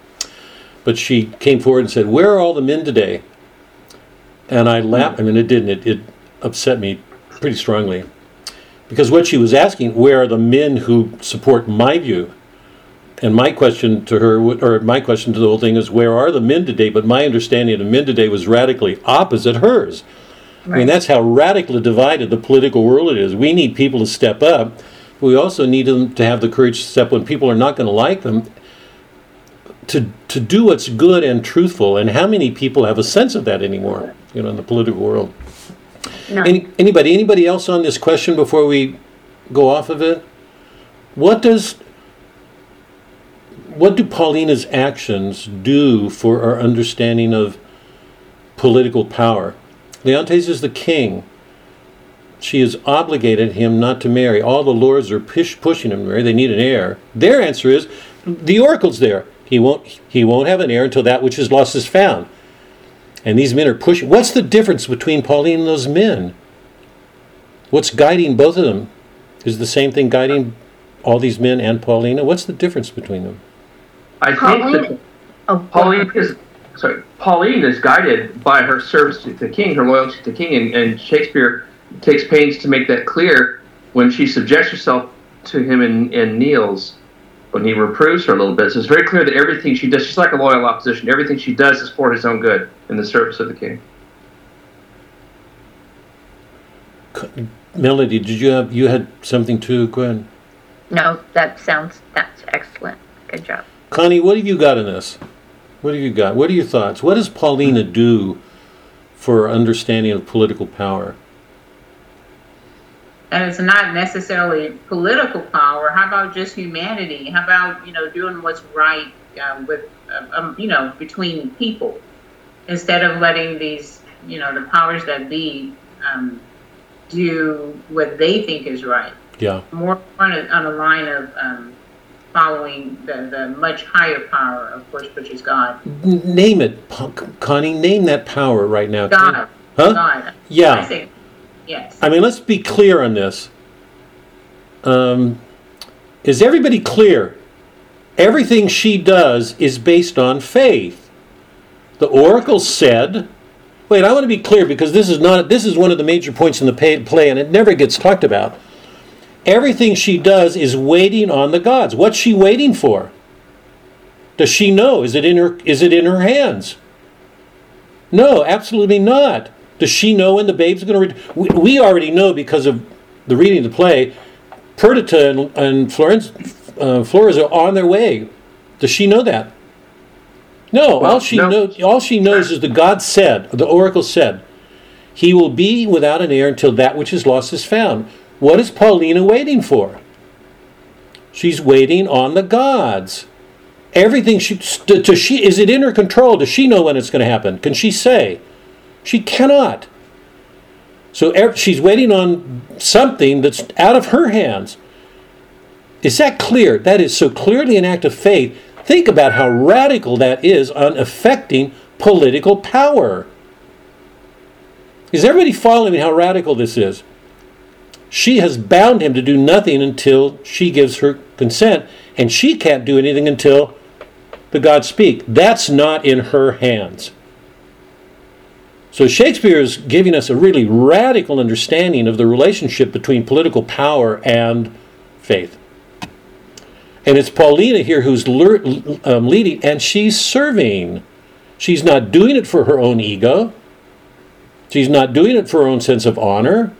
S2: But she came forward and said, Where are all the men today? And I laughed. I mean, it didn't. It, it upset me pretty strongly. Because what she was asking, where are the men who support my view? And my question to her, or my question to the whole thing is, where are the men today? But my understanding of men today was radically opposite hers. I mean, that's how radically divided the political world is. We need people to step up. But we also need them to have the courage to step when people are not going to like them. To to do what's good and truthful. And how many people have a sense of that anymore? You know, in the political world.
S6: No.
S2: Any, anybody, anybody else on this question before we go off of it? What does, what do Paulina's actions do for our understanding of political power? Leontes is the king. She has obligated him not to marry. All the lords are push, pushing him to marry. They need an heir. Their answer is, the oracle's there. He won't. He won't have an heir until that which is lost is found. And these men are pushing. What's the difference between Pauline and those men? What's guiding both of them? Is the same thing guiding all these men and Paulina? What's the difference between them?
S5: I think
S6: Pauline,
S5: that
S6: oh,
S5: Pauline is sorry. Pauline is guided by her service to the king, her loyalty to the king, and, and Shakespeare takes pains to make that clear when she subjects herself to him and, and kneels when he reproves her a little bit. So it's very clear that everything she does, she's like a loyal opposition. Everything she does is for his own good in the service of the king.
S2: Melody, did you have you had something too? Go ahead.
S6: no, that sounds, that's excellent. Good job.
S2: Connie, what have you got in this? What have you got? What are your thoughts? What does Paulina do for understanding of political power?
S4: And it's not necessarily political power. How about just humanity? How about, you know, doing what's right um, with, um, um, you know, between people instead of letting these, you know, the powers that be um, do what they think is right.
S2: Yeah.
S4: More on a, on a line of um, following the, the much higher power, of course, which is God.
S2: Name it, Connie. Name that power right now.
S4: God.
S2: Huh?
S4: God. I
S2: Yeah.
S4: say, yes.
S2: I mean, let's be clear on this. Um, is everybody clear? Everything she does is based on faith. The oracle said, wait, I want to be clear because this is not this is one of the major points in the pay, play and it never gets talked about. Everything she does is waiting on the gods. What's she waiting for? Does she know? Is it in her is it in her hands? No, absolutely not. Does she know when the babe's are going to? Re- we, we already know because of the reading of the play. Perdita and, and Florence, uh, Flores are on their way. Does she know that? No.
S5: Well,
S2: all she
S5: no.
S2: knows, all she knows is the God said, the oracle said, he will be without an heir until that which is lost is found. What is Paulina waiting for? She's waiting on the gods. Everything she, does she is it in her control? Does she know when it's going to happen? Can she say? She cannot. So she's waiting on something that's out of her hands. Is that clear? That is so clearly an act of faith. Think about how radical that is on affecting political power. Is everybody following how radical this is? She has bound him to do nothing until she gives her consent, and she can't do anything until the gods speak. That's not in her hands. So Shakespeare is giving us a really radical understanding of the relationship between political power and faith. And it's Paulina here who's um, leading, and she's serving. She's not doing it for her own ego. She's not doing it for her own sense of honor.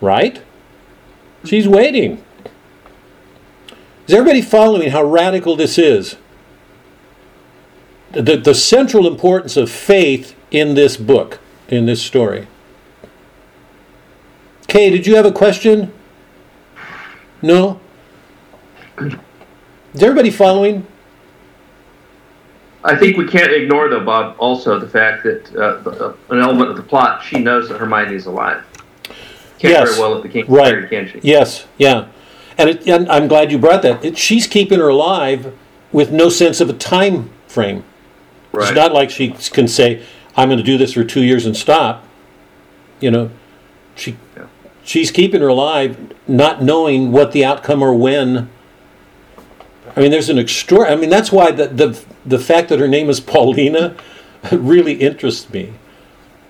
S2: right? She's waiting. Is everybody following how radical this is? The, the central importance of faith in this book, in this story. Kay, did you have a question? No? Is everybody following?
S5: I think we can't ignore, though, Bob, also the fact that uh, uh, an element of the plot, she knows that Hermione is alive.
S2: Yes,
S5: very well at the
S2: right.
S5: Can she?
S2: Yes, yeah. And, it, and I'm glad you brought that. It, she's keeping her alive with no sense of a time frame.
S5: Right.
S2: It's not like she can say, "I'm going to do this for two years and stop." You know, she
S5: Yeah.
S2: she's keeping her alive, not knowing what the outcome or when. I mean, there's an extra. I mean, that's why the the the fact that her name is Paulina really interests me.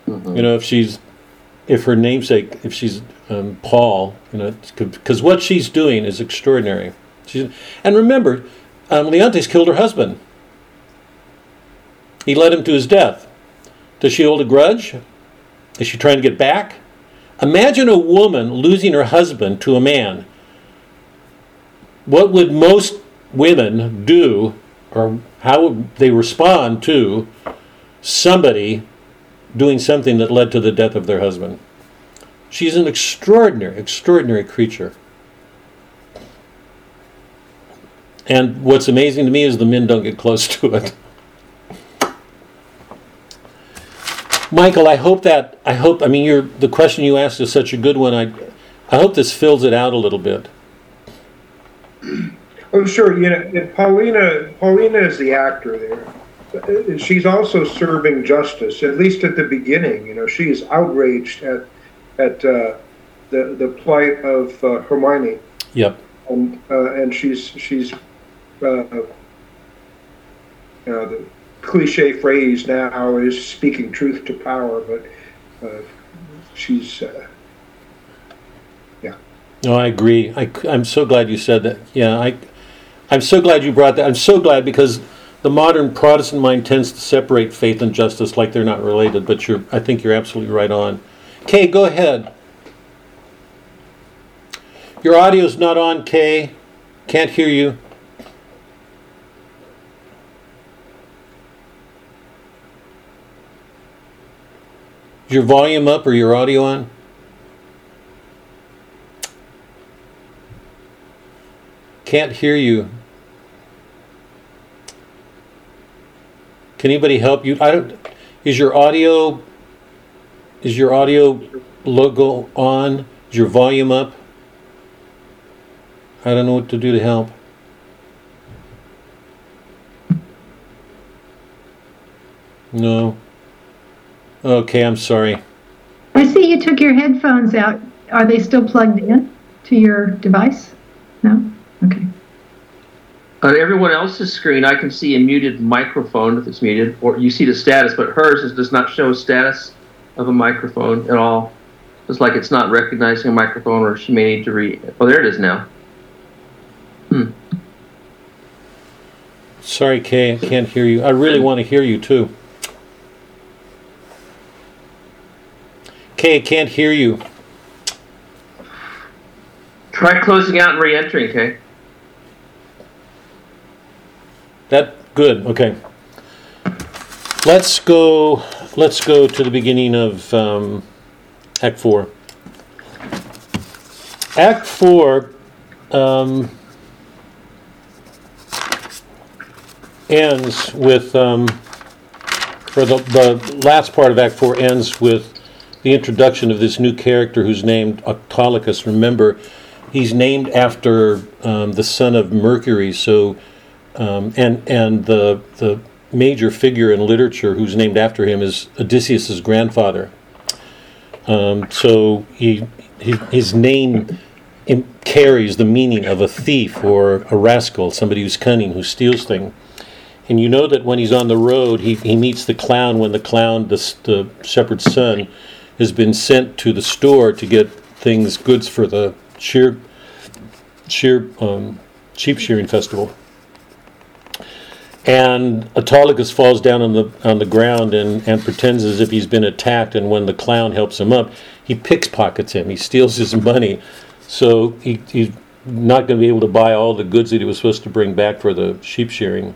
S2: You know, if she's if her namesake, if she's um, Paul, you know, because what she's doing is extraordinary. She's, and remember, um, Leontes killed her husband. He led him to his death. Does she hold a grudge? Is she trying to get back? Imagine a woman losing her husband to a man. What would most women do, or how would they respond to somebody doing something that led to the death of their husband? She's an extraordinary, extraordinary creature. And what's amazing to me is the men don't get close to it. Michael, I hope that I hope I mean you're the question you asked is such a good one. I I hope this fills it out a little bit.
S8: Oh, sure. You know, Paulina. Paulina is the actor there. She's also serving justice, at least at the beginning. You know, she is outraged at at uh, the the plight of uh, Hermione,
S2: Yep.
S8: and uh, and she's she's uh, you know the cliche phrase now is speaking truth to power, but uh, she's uh, yeah.
S2: No, I agree. I, am so glad you said that. Yeah, I, I'm so glad you brought that. I'm so glad because the modern Protestant mind tends to separate faith and justice like they're not related. But you're, I think you're absolutely right on. Kay, go ahead. Your audio's not on, Kay. Can't hear you. Is your volume up or your audio on? Can't hear you. Can anybody help you? I don't. Is your audio? Is your audio logo on? Is your volume up? I don't know what to do to help. No. Okay, I'm sorry.
S3: I see you took your headphones out. Are they still plugged in to your device? No? Okay.
S5: On everyone else's screen, I can see a muted microphone if it's muted, or you see the status, but hers is, does not show a status of a microphone at all. It's like it's not recognizing a microphone, or she may need to re. Oh, there it is now. Hmm.
S2: Sorry, Kay, I can't hear you. I really want to hear you too. Kay, I can't hear you.
S5: Try closing out and re-entering, okay?
S2: That good. Okay. Let's go. Let's go to the beginning of um, Act Four. Act Four um, ends with, um, or the the last part of Act Four ends with the introduction of this new character who's named Autolycus. Remember, he's named after um, the son of Mercury. So um, and and the the major figure in literature who's named after him is Odysseus's grandfather. Um, so he, he his name carries the meaning of a thief or a rascal, somebody who's cunning, who steals things. And you know that when he's on the road, he, he meets the clown when the clown, the, the shepherd's son, has been sent to the store to get things, goods for the shear, shear, um, sheep shearing festival. And Autolycus falls down on the on the ground and, and pretends as if he's been attacked. And when the clown helps him up, he picks pickpockets him. He steals his money, so he, he's not going to be able to buy all the goods that he was supposed to bring back for the sheep shearing.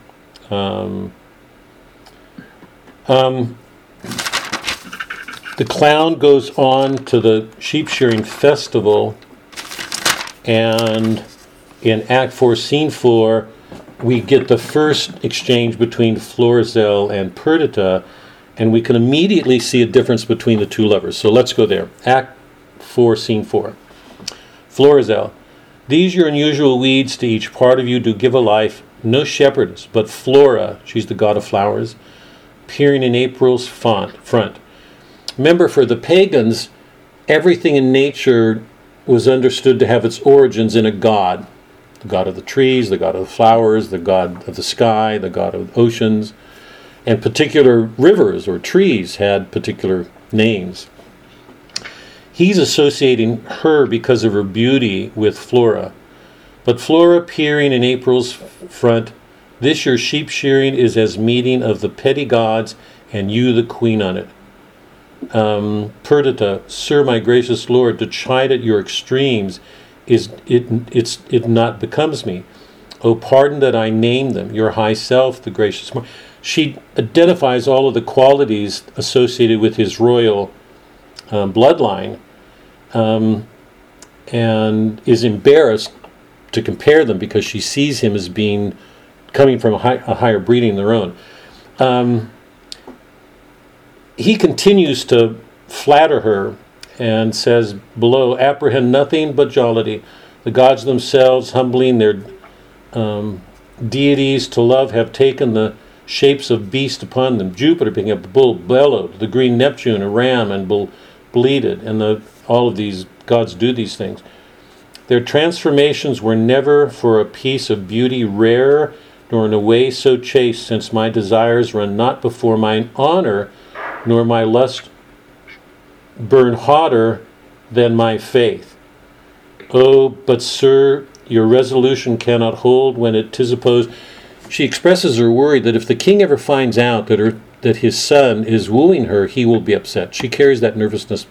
S2: Um, um, the clown goes on to the sheep shearing festival, and in Act 4, Scene 4, we get the first exchange between Florizel and Perdita, and we can immediately see a difference between the two lovers. So let's go there. Act 4, Scene 4. Florizel, these your unusual weeds to each part of you do give a life, no shepherdess, but Flora, she's the god of flowers, appearing in April's font, front. Remember, for the pagans, everything in nature was understood to have its origins in a god the god of the trees, the god of the flowers, the god of the sky, the god of the oceans, and particular rivers or trees had particular names. He's associating her because of her beauty with Flora. But Flora appearing in April's front, this year sheep shearing is as meeting of the petty gods, and you the queen on it. Um, Perdita, Sir, my gracious lord, to chide at your extremes is it it's it not becomes me. Oh, pardon that I name them. Your high self, the gracious. Mar-. She identifies all of the qualities associated with his royal um, bloodline, um, and is embarrassed to compare them because she sees him as being coming from a, high, a higher breeding than their own. Um, he continues to flatter her and says below, apprehend nothing but jollity. The gods themselves, humbling their um, deities to love, have taken the shapes of beasts upon them. Jupiter being a bull bellowed, the green Neptune a ram and bull bleated, and the, all of these gods do these things. Their transformations were never for a piece of beauty rare, nor in a way so chaste, since my desires run not before mine honor, nor my lust burn hotter than my faith. Oh, but sir, your resolution cannot hold when it is opposed. She expresses her worry that if the king ever finds out that her that his son is wooing her, he will be upset. She carries that nervousness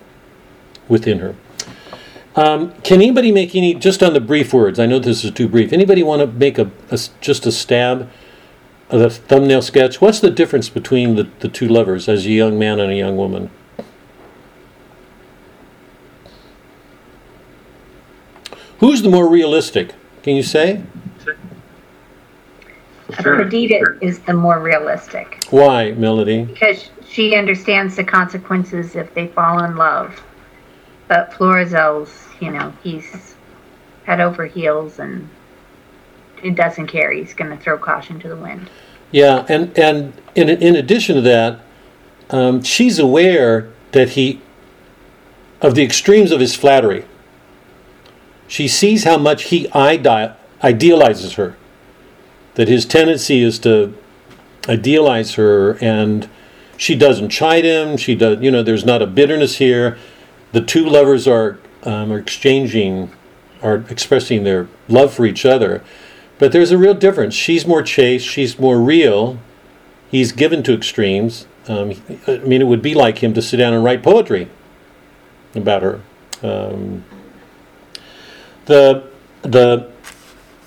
S2: within her. Um, can anybody make any just on the brief words? I know this is too brief. Anybody want to make a, a just a stab the thumbnail sketch? What's the difference between the, the two lovers as a young man and a young woman? Who's the more realistic? Can you say?
S6: Perdita is the more realistic
S2: Why, Melody?
S6: because she understands the consequences if they fall in love. But Florizel's, you know, he's head over heels and it doesn't care. He's going to throw caution to the wind.
S2: Yeah, and and in in addition to that, um, she's aware that he of the extremes of his flattery. She sees how much he idealizes her. That his tendency is to idealize her, and she doesn't chide him. She does, you know. There's not a bitterness here. The two lovers are um, are exchanging, are expressing their love for each other, but there's a real difference. She's more chaste. She's more real. He's given to extremes. Um, I mean, it would be like him to sit down and write poetry about her. Um, the the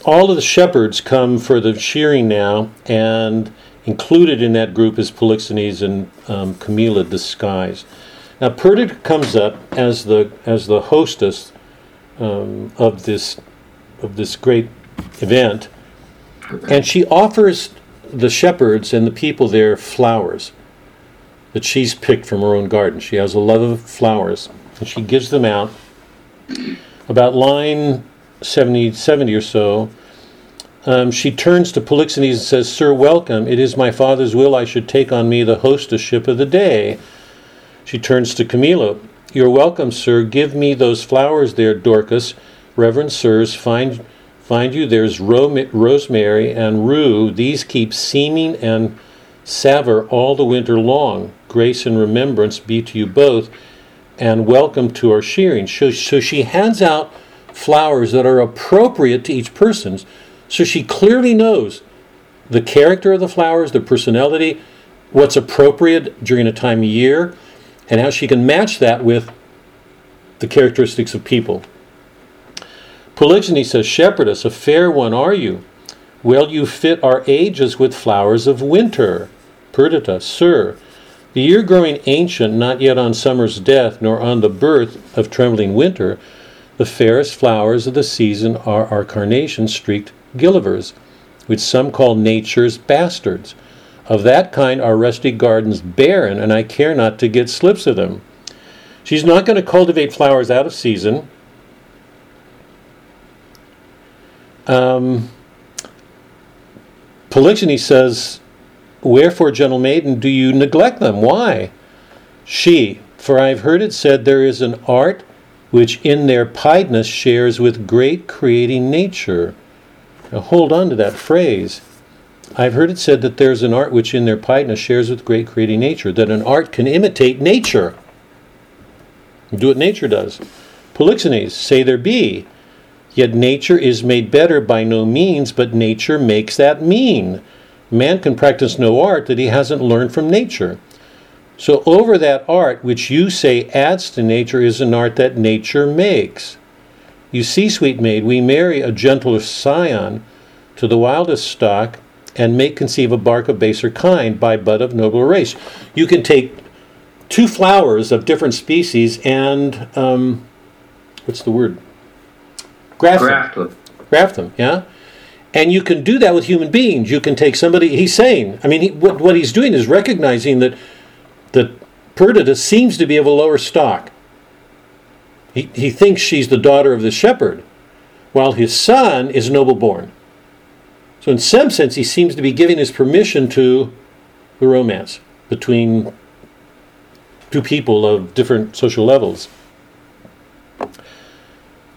S2: all of the shepherds come for the shearing now, and included in that group is Polixenes and um, Camilla disguised. Now Perdita comes up as the as the hostess um, of this of this great event, and she offers the shepherds and the people there flowers that she's picked from her own garden. She has a love of flowers, and she gives them out. About line 70, 70 or so, um, she turns to Polixenes and says, Sir, welcome. It is my father's will I should take on me the hostesship of the day. She turns to Camillo. You're welcome, sir. Give me those flowers there, Dorcas. Reverend sirs, find find you there's ro- rosemary and rue. These keep seeming and savour all the winter long. Grace and remembrance be to you both, and welcome to our shearing. So, so she hands out flowers that are appropriate to each person's. So she clearly knows the character of the flowers, the personality, what's appropriate during a time of year, and how she can match that with the characteristics of people. Polixenes says, Shepherdess, a fair one are you. Well, you fit our ages with flowers of winter. Perdita, Sir, the year growing ancient, not yet on summer's death, nor on the birth of trembling winter, the fairest flowers of the season are our carnation streaked gillyvors, which some call nature's bastards. Of that kind are rusty gardens barren, and I care not to get slips of them. She's not going to cultivate flowers out of season. Um, Polixenes says, Wherefore, gentle maiden, do you neglect them? Why? She, for I have heard it said there is an art which in their piedness shares with great creating nature. Now hold on to that phrase. I've heard it said that there's an art which in their piedness shares with great creating nature, that an art can imitate nature. Do what nature does. Polixenes, say there be. Yet nature is made better by no means, but nature makes that mean. Man can practice no art that he hasn't learned from nature. So, over that art which you say adds to nature is an art that nature makes. You see, sweet maid, we marry a gentler scion to the wildest stock and make conceive a bark of baser kind by bud of nobler race. You can take two flowers of different species and, um, what's the word? Graft,
S5: Graft
S2: them.
S5: them.
S2: Graft them, yeah? And you can do that with human beings. You can take somebody, he's saying, I mean, he, what, what he's doing is recognizing that, that Perdita seems to be of a lower stock. He, he thinks she's the daughter of the shepherd, while his son is noble born. So, in some sense, he seems to be giving his permission to the romance between two people of different social levels.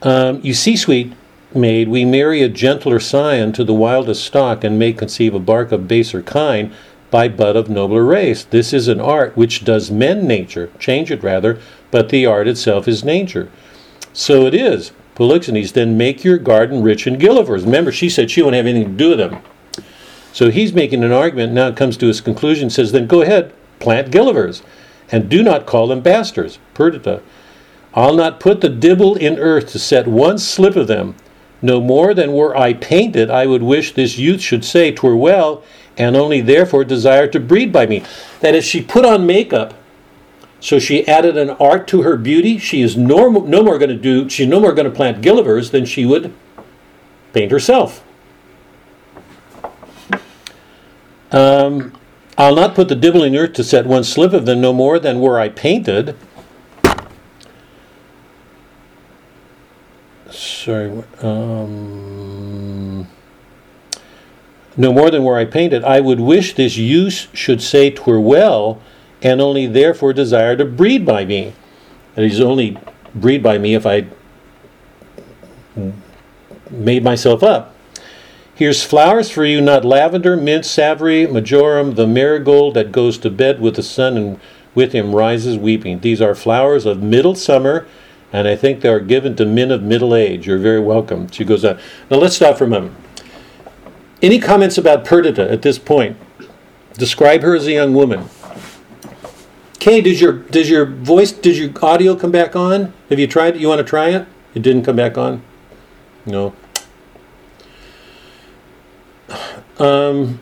S2: Um, you see, sweet maid, we marry a gentler scion to the wildest stock and may conceive a bark of baser kind by bud of nobler race. This is an art which does mend nature, change it rather, but the art itself is nature. So it is. Polixenes, then make your garden rich in gillyvors. Remember, she said she won't have anything to do with them. So he's making an argument, now it comes to his conclusion, says, then go ahead, plant gillyvors, and do not call them bastards. Perdita, I'll not put the dibble in earth to set one slip of them. No more than were I painted, I would wish this youth should say, twere well, and only therefore desire to breed by me. That is, she put on makeup, so she added an art to her beauty. She is no, no more going to do, she's no more going to plant gillyvors than she would paint herself. Um, I'll not put the dibble in earth to set one slip of them no more than were I painted. Sorry, um, no more than where I painted. I would wish this use should say twere well, and only therefore desire to breed by me. That is only breed by me if I made myself up. Here's flowers for you, not lavender, mint, savory, marjoram, the marigold that goes to bed with the sun and with him rises weeping. These are flowers of middle summer, and I think they are given to men of middle age. You're very welcome. She goes on. Now let's stop for a moment. Any comments about Perdita at this point? Describe her as a young woman. Kay, does your does your voice does your audio come back on? Have you tried? You want to try it? It didn't come back on. No. Um,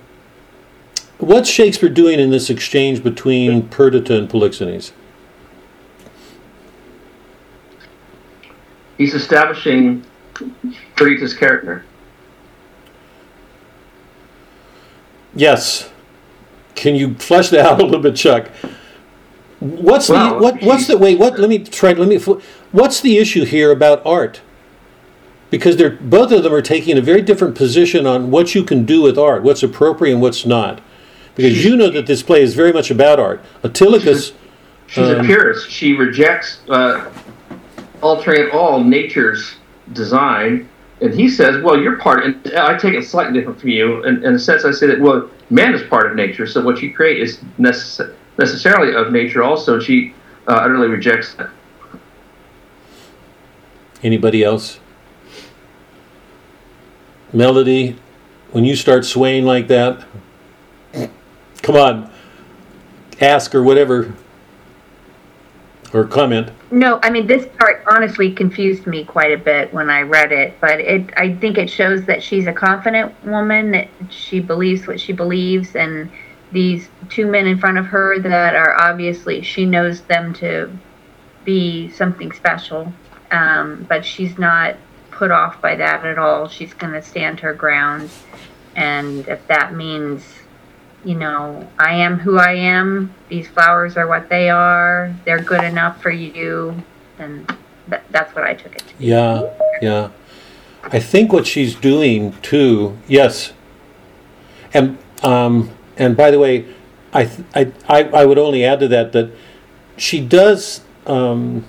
S2: what's Shakespeare doing in this exchange between Perdita and Polixenes?
S5: He's establishing Perdita's character.
S2: Yes. Can you flesh that out a little bit, Chuck? What's the what? What's the wait? What? Let me try. Let me. What's the issue here about art? Because they're both of them are taking a very different position on what you can do with art, what's appropriate and what's not. Because you know that this play is very much about art. Autolycus.
S5: She's a
S2: Um,
S5: purist. She rejects uh, altering all nature's design. And he says, well, you're part, and I take it slightly different from you. And in a sense, I say that, well, man is part of nature, so what you create is necess- necessarily of nature also. And she uh, utterly rejects that.
S2: Anybody else? Melody, when you start swaying like that, come on, ask or whatever. Or comment.
S6: No, I mean, this part honestly confused me quite a bit when I read it, but it, I think it shows that she's a confident woman, that she believes what she believes, and these two men in front of her that are obviously, she knows them to be something special, um, but she's not put off by that at all. She's going to stand her ground, and if that means you know, I am who I am. These flowers are what they are. They're good enough for you. And that, that's what I took it to.
S2: Yeah, yeah. I think what she's doing too. Yes. And um, and by the way, I, th- I I I would only add to that that she does um,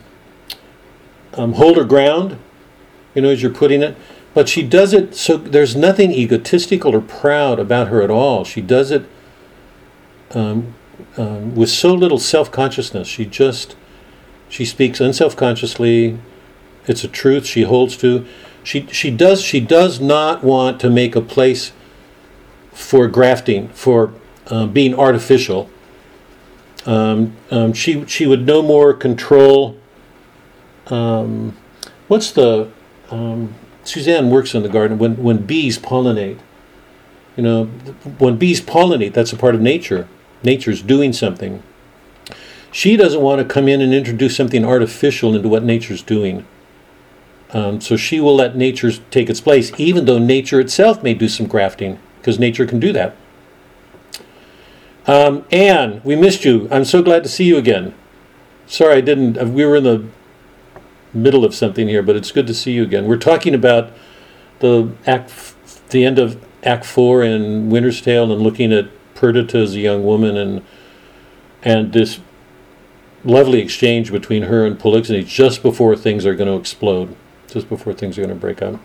S2: um, hold her ground. You know, as you're putting it, but she does it so there's nothing egotistical or proud about her at all. She does it um, um, with so little self-consciousness. She just she speaks unself-consciously. It's a truth she holds to. She she does she does not want to make a place for grafting for uh, being artificial. Um, um, she she would no more control. Um, what's the um, Suzanne works in the garden when when bees pollinate. You know, when bees pollinate, that's a part of nature. Nature's doing something. She doesn't want to come in and introduce something artificial into what nature's doing. Um, so she will let nature take its place, even though nature itself may do some grafting, because nature can do that. Um, Anne, we missed you. I'm so glad to see you again. Sorry, I didn't. uh, We were in the middle of something here, but it's good to see you again. We're talking about the act, the end of Act Four in Winter's Tale, and looking at Perdita as a young woman, and and this lovely exchange between her and Polixenes just before things are going to explode, just before things are going to break up.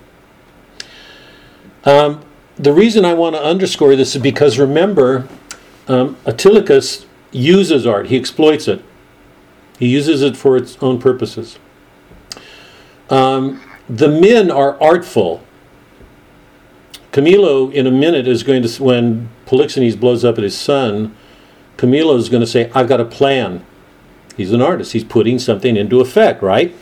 S2: Um, the reason I want to underscore this is because remember, um, Autolycus uses art, he exploits it, he uses it for its own purposes. Um, the men are artful. Camillo, in a minute, is going to, when Polixenes blows up at his son, Camillo is going to say, I've got a plan. He's an artist. He's putting something into effect, right?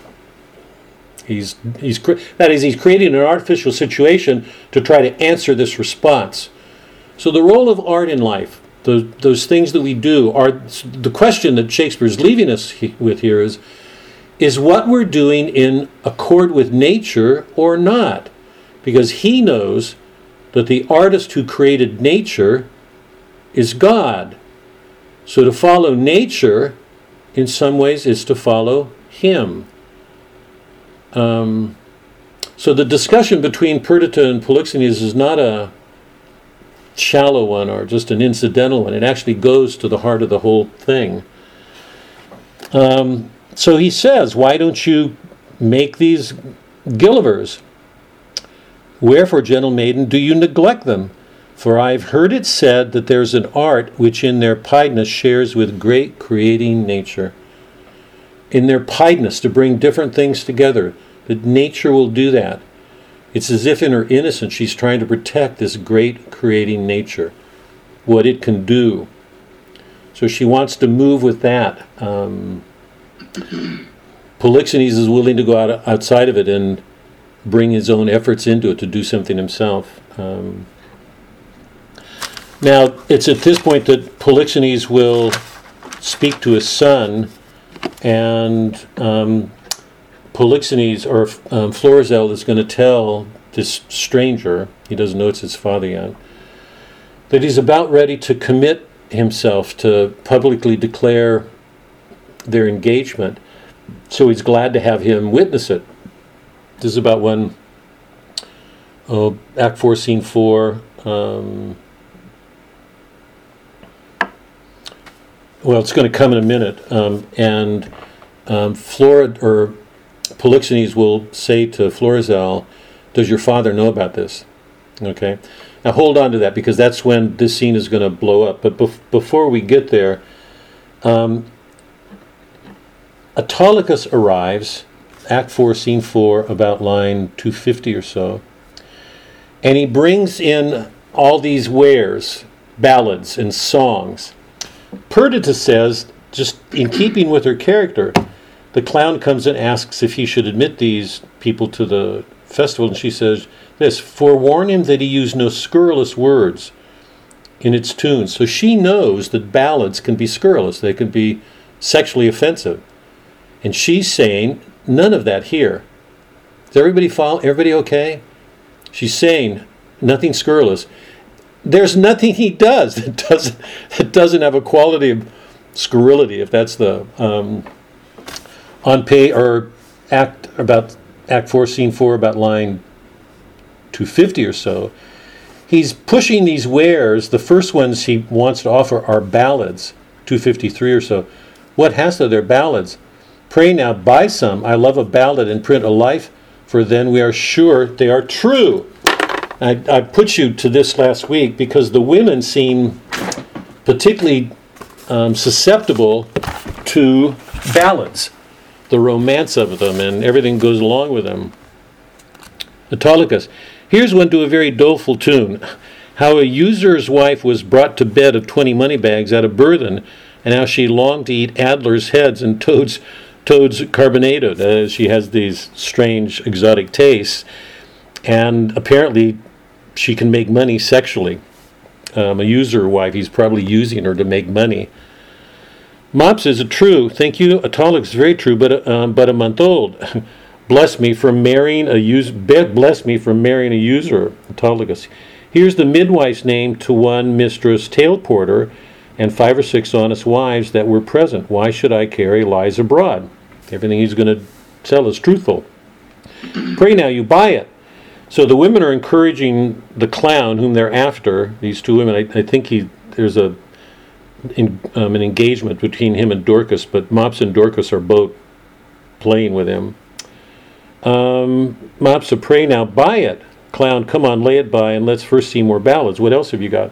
S2: He's, he's that is, he's creating an artificial situation to try to answer this response. So the role of art in life, those, those things that we do, are the question that Shakespeare's leaving us he, with here is, is what we're doing in accord with nature or not? Because he knows that the artist who created nature is God. So to follow nature, in some ways, is to follow him. Um, so the discussion between Perdita and Polixenes is not a shallow one or just an incidental one. It actually goes to the heart of the whole thing. Um, so he says, Why don't you make these gillyvors? Wherefore, gentle maiden, do you neglect them? For I've heard it said that there's an art which in their piedness shares with great creating nature. In their piedness to bring different things together, that nature will do that. It's as if in her innocence she's trying to protect this great creating nature, what it can do. So she wants to move with that. Um, Polixenes is willing to go out, outside of it and bring his own efforts into it to do something himself. Um, now, it's at this point that Polixenes will speak to his son, and um, Polixenes, or um, Florizel, is going to tell this stranger, he doesn't know it's his father yet, that he's about ready to commit himself to publicly declare their engagement. So he's glad to have him witness it. This is about when uh, Act 4, Scene 4. Um, well, it's going to come in a minute. Um, and um, Flora, or Polixenes will say to Florizel, Does your father know about this? Okay. Now hold on to that because that's when this scene is going to blow up. But bef- before we get there, um, Autolycus arrives, Act 4, Scene 4, about line 250 or so, and he brings in all these wares, ballads, and songs. Perdita says, just in keeping with her character, the clown comes and asks if he should admit these people to the festival, and she says this forewarn him that he use no scurrilous words in its tunes. So she knows that ballads can be scurrilous, they can be sexually offensive. And she's saying none of that here. Is everybody follow? Everybody okay? She's saying nothing scurrilous. There's nothing he does that doesn't that doesn't have a quality of scurrility, if that's the um, on pay or act about act four, scene four, about line two fifty or so. He's pushing these wares. The first ones he wants to offer are ballads, two fifty three or so. What has to? They're ballads. Pray now, buy some. I love a ballad and print a life, for then we are sure they are true. I, I put you to this last week because the women seem particularly um, susceptible to ballads, the romance of them, and everything goes along with them. Autolycus. Here's one to a very doleful tune. How a usurer's wife was brought to bed of 20 money bags out of burthen, and how she longed to eat adder's heads and toads, toads carbonadoed, as she has these strange exotic tastes. And apparently, she can make money sexually. Um, a user wife, he's probably using her to make money. Mops is a true, thank you, Autolycus, very true, but, um, but a month old. bless me for marrying a use, bless me for marrying a usurer, Autolycus. Here's the midwife's name to one Mistress Tailporter and five or six honest wives that were present. Why should I carry lies abroad? Everything he's going to tell is truthful. Pray now you buy it. So the women are encouraging the clown, whom they're after. These two women, I, I think he there's a in, um, an engagement between him and Dorcas, but Mopsa and Dorcas are both playing with him. Um, Mopsa Pray now, buy it. Clown, come on, lay it by, and let's first see more ballads. What else have you got?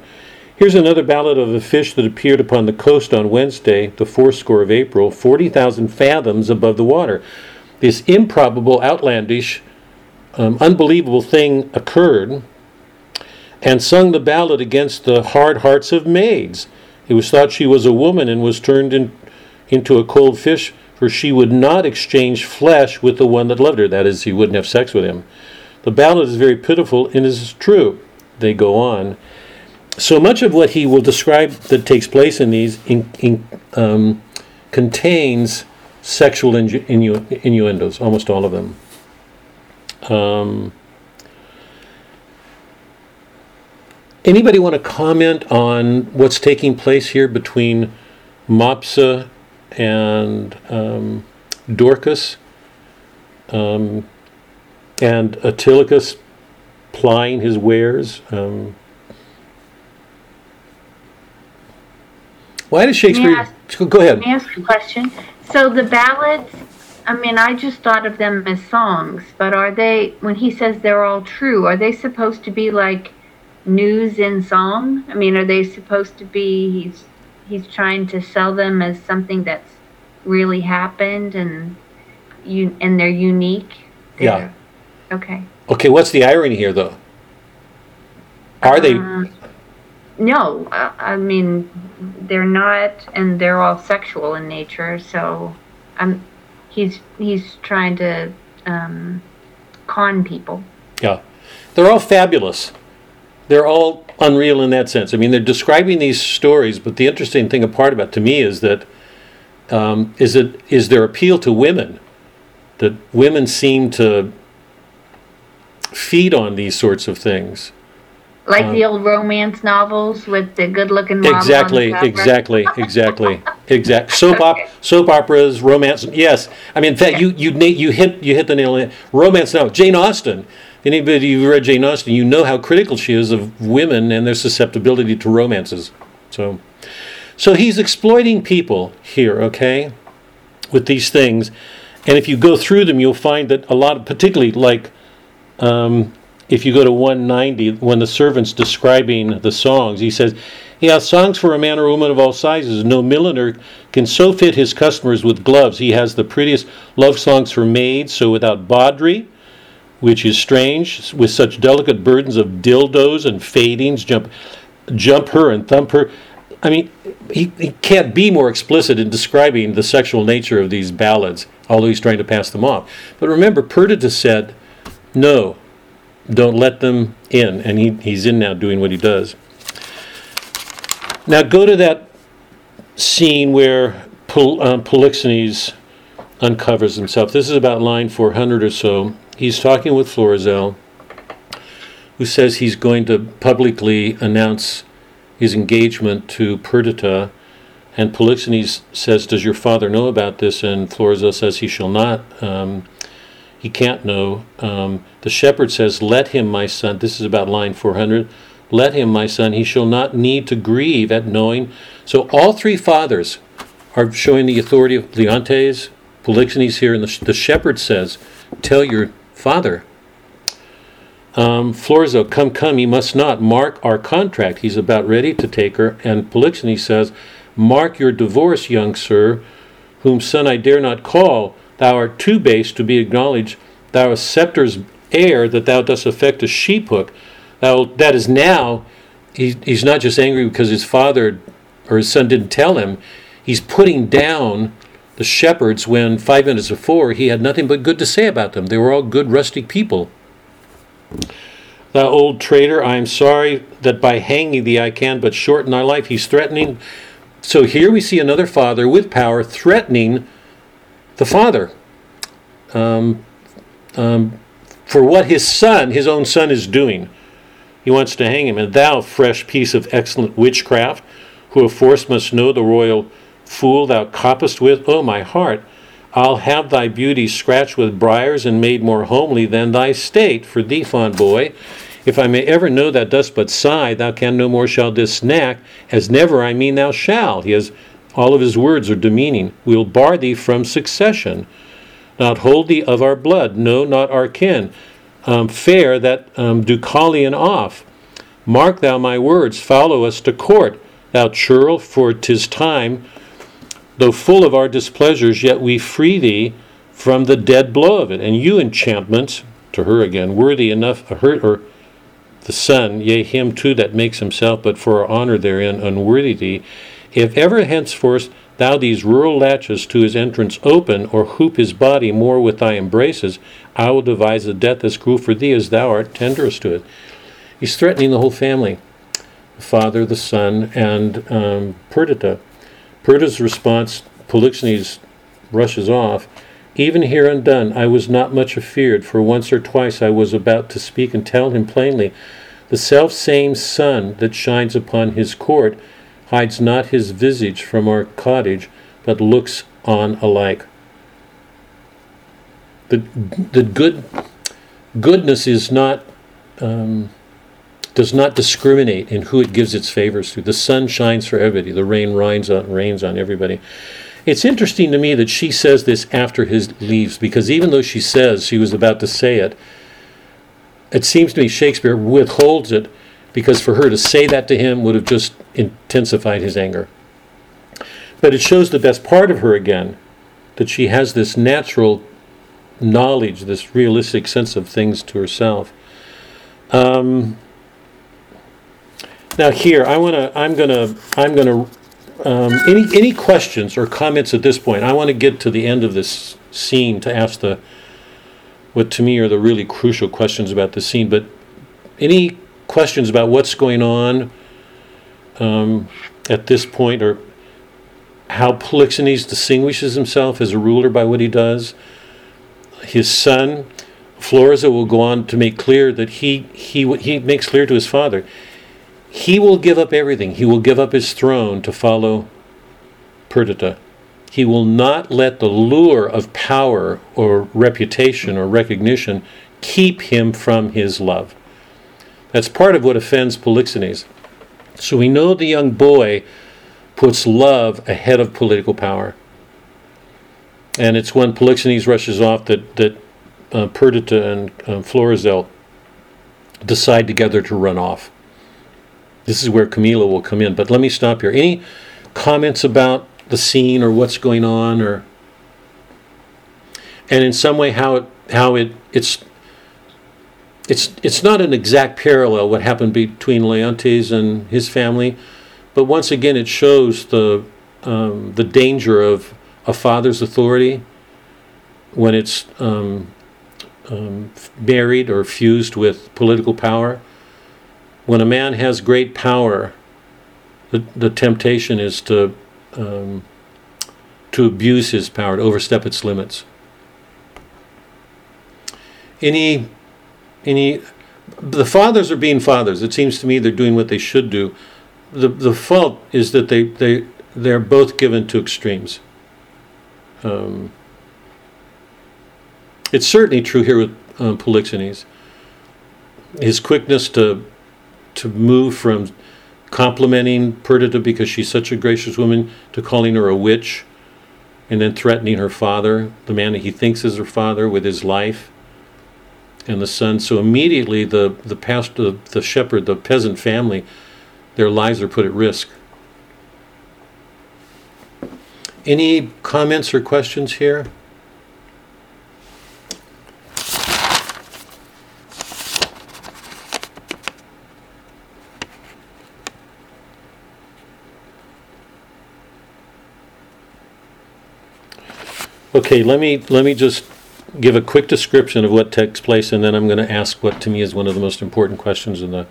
S2: Here's another ballad of a fish that appeared upon the coast on Wednesday, the fourscore of April, 40,000 fathoms above the water. This improbable, outlandish, um, unbelievable thing occurred and sung the ballad against the hard hearts of maids. It was thought she was a woman and was turned in, into a cold fish, for she would not exchange flesh with the one that loved her. That is, he wouldn't have sex with him. The ballad is very pitiful and is true. They go on so much of what he will describe that takes place in these in, in, um, contains sexual innu- innu- innuendos, almost all of them. Um, anybody want to comment on what's taking place here between Mopsa and um, Dorcas um, and Autolycus plying his wares? Why does Shakespeare?
S6: Ask-
S2: Go ahead.
S6: May I ask a question? So the ballads, I mean, I just thought of them as songs, but are they, when he says they're all true, are they supposed to be like news in song? I mean, are they supposed to be, he's, he's trying to sell them as something that's really happened and you, and they're unique?
S2: Yeah.
S6: They're- Okay.
S2: Okay, what's the irony here, though? Are they?
S6: Um, No, I, I mean, they're not, and they're all sexual in nature. So, I'm, he's he's trying to um, con people.
S2: Yeah, they're all fabulous. They're all unreal in that sense. I mean, they're describing these stories, but the interesting thing apart about to me is that um, is it is their appeal to women that women seem to feed on these sorts of things.
S6: Like the old romance novels with the good-looking model on the
S2: Exactly,
S6: cover.
S2: exactly, exactly, exact. Soap op, soap operas, romance. Yes, I mean, in fact, you you na- you hit you hit the nail. on it. Romance now. Jane Austen. Anybody who read Jane Austen, you know how critical she is of women and their susceptibility to romances. So, so he's exploiting people here. Okay, with these things, and if you go through them, you'll find that a lot, of, particularly like um, if you go to 190, when the servant's describing the songs, he says, He hath songs for a man or woman of all sizes. No milliner can so fit his customers with gloves. He has the prettiest love songs for maids, so without bawdry, which is strange, with such delicate burdens of dildos and fadings, jump, jump her and thump her. I mean, he, he can't be more explicit in describing the sexual nature of these ballads, although he's trying to pass them off. But remember, Perdita said, no, don't let them in. And he, he's in now doing what he does. Now go to that scene where Pol, um, Polixenes uncovers himself. This is about line 400 or so. He's talking with Florizel, who says he's going to publicly announce his engagement to Perdita. And Polixenes says, Does your father know about this? And Florizel says he shall not. Um, he can't know. Um, the shepherd says, Let him, my son. This is about line 400. Let him, my son. He shall not need to grieve at knowing. So all three fathers are showing the authority of Leontes, Polixenes here, and the, the shepherd says, Tell your father. Um, Florizel, come, come, he must not. Mark our contract. He's about ready to take her. And Polixenes says, Mark your divorce, young sir, whom son I dare not call. Thou art too base to be acknowledged. Thou art scepter's heir, that thou dost affect a sheep hook. Thou, that is now, he, he's not just angry because his father or his son didn't tell him. He's putting down the shepherds when five minutes before he had nothing but good to say about them. They were all good, rustic people. Thou old traitor, I am sorry that by hanging thee I can but shorten thy life. He's threatening. So here we see another father with power threatening the father um, um, for what his son, his own son, is doing. He wants to hang him. And thou, fresh piece of excellent witchcraft, who of force must know the royal fool thou coppest with, O my heart, I'll have thy beauty scratched with briars and made more homely than thy state for thee, fond boy. If I may ever know thou dost but sigh, thou can no more shall this snack, as never I mean thou shall. He has all of his words are demeaning. We'll bar thee from succession, not hold thee of our blood, no, not our kin. Um, fair that um, Deucalion off. Mark thou my words, follow us to court, thou churl, for 'tis time Though full of our displeasures, yet we free thee from the dead blow of it. And you, enchantments, to her again, worthy enough, her, or the Son, yea, him too that makes himself, but for our honor therein, unworthy thee, if ever henceforth thou these rural latches to his entrance open, or hoop his body more with thy embraces, I will devise a death as cruel for thee as thou art tenderest to it. He's threatening the whole family the father, the son, and um, Perdita. Perdita's response, Polixenes rushes off. Even here undone, I was not much afeared, for once or twice I was about to speak and tell him plainly, the self same sun that shines upon his court hides not his visage from our cottage, but looks on alike. The, the good goodness is not um, does not discriminate in who it gives its favors to. The sun shines for everybody. The rain rains on, rains on everybody. It's interesting to me that she says this after his leaves, because even though she says she was about to say it, it seems to me Shakespeare withholds it because for her to say that to him would have just intensified his anger. But it shows the best part of her again, that she has this natural knowledge, this realistic sense of things to herself. Um, now here, I want to, I'm going to, I'm to, um, any, any questions or comments at this point? I want to get to the end of this scene to ask the, what to me are the really crucial questions about the scene, but any questions about what's going on um, at this point or how Polixenes distinguishes himself as a ruler by what he does? His son, Florizel, will go on to make clear that he, he, he makes clear to his father he will give up everything. He will give up his throne to follow Perdita. He will not let the lure of power or reputation or recognition keep him from his love. That's part of what offends Polixenes. So we know the young boy puts love ahead of political power. And it's when Polixenes rushes off that, that uh, Perdita and uh, Florizel decide together to run off. This is where Camillo will come in. But let me stop here. Any comments about the scene or what's going on, or and in some way how it how it it's it's it's not an exact parallel what happened between Leontes and his family, but once again, it shows the um, the danger of a father's authority when it's um, um, married or fused with political power. When a man has great power, the, the temptation is to um, to abuse his power, to overstep its limits. Any any the fathers are being fathers. It seems to me they're doing what they should do. The the fault is that they they they're both given to extremes. Um, it's certainly true here with um, Polixenes. His quickness to to move from complimenting Perdita because she's such a gracious woman to calling her a witch, and then threatening her father, the man that he thinks is her father, with his life and the son. So immediately the the pastor, the, shepherd, the peasant family, their lives are put at risk. Any comments or questions here? Okay, let me let me just give a quick description of what takes place, and then I'm going to ask what to me is one of the most important questions in the.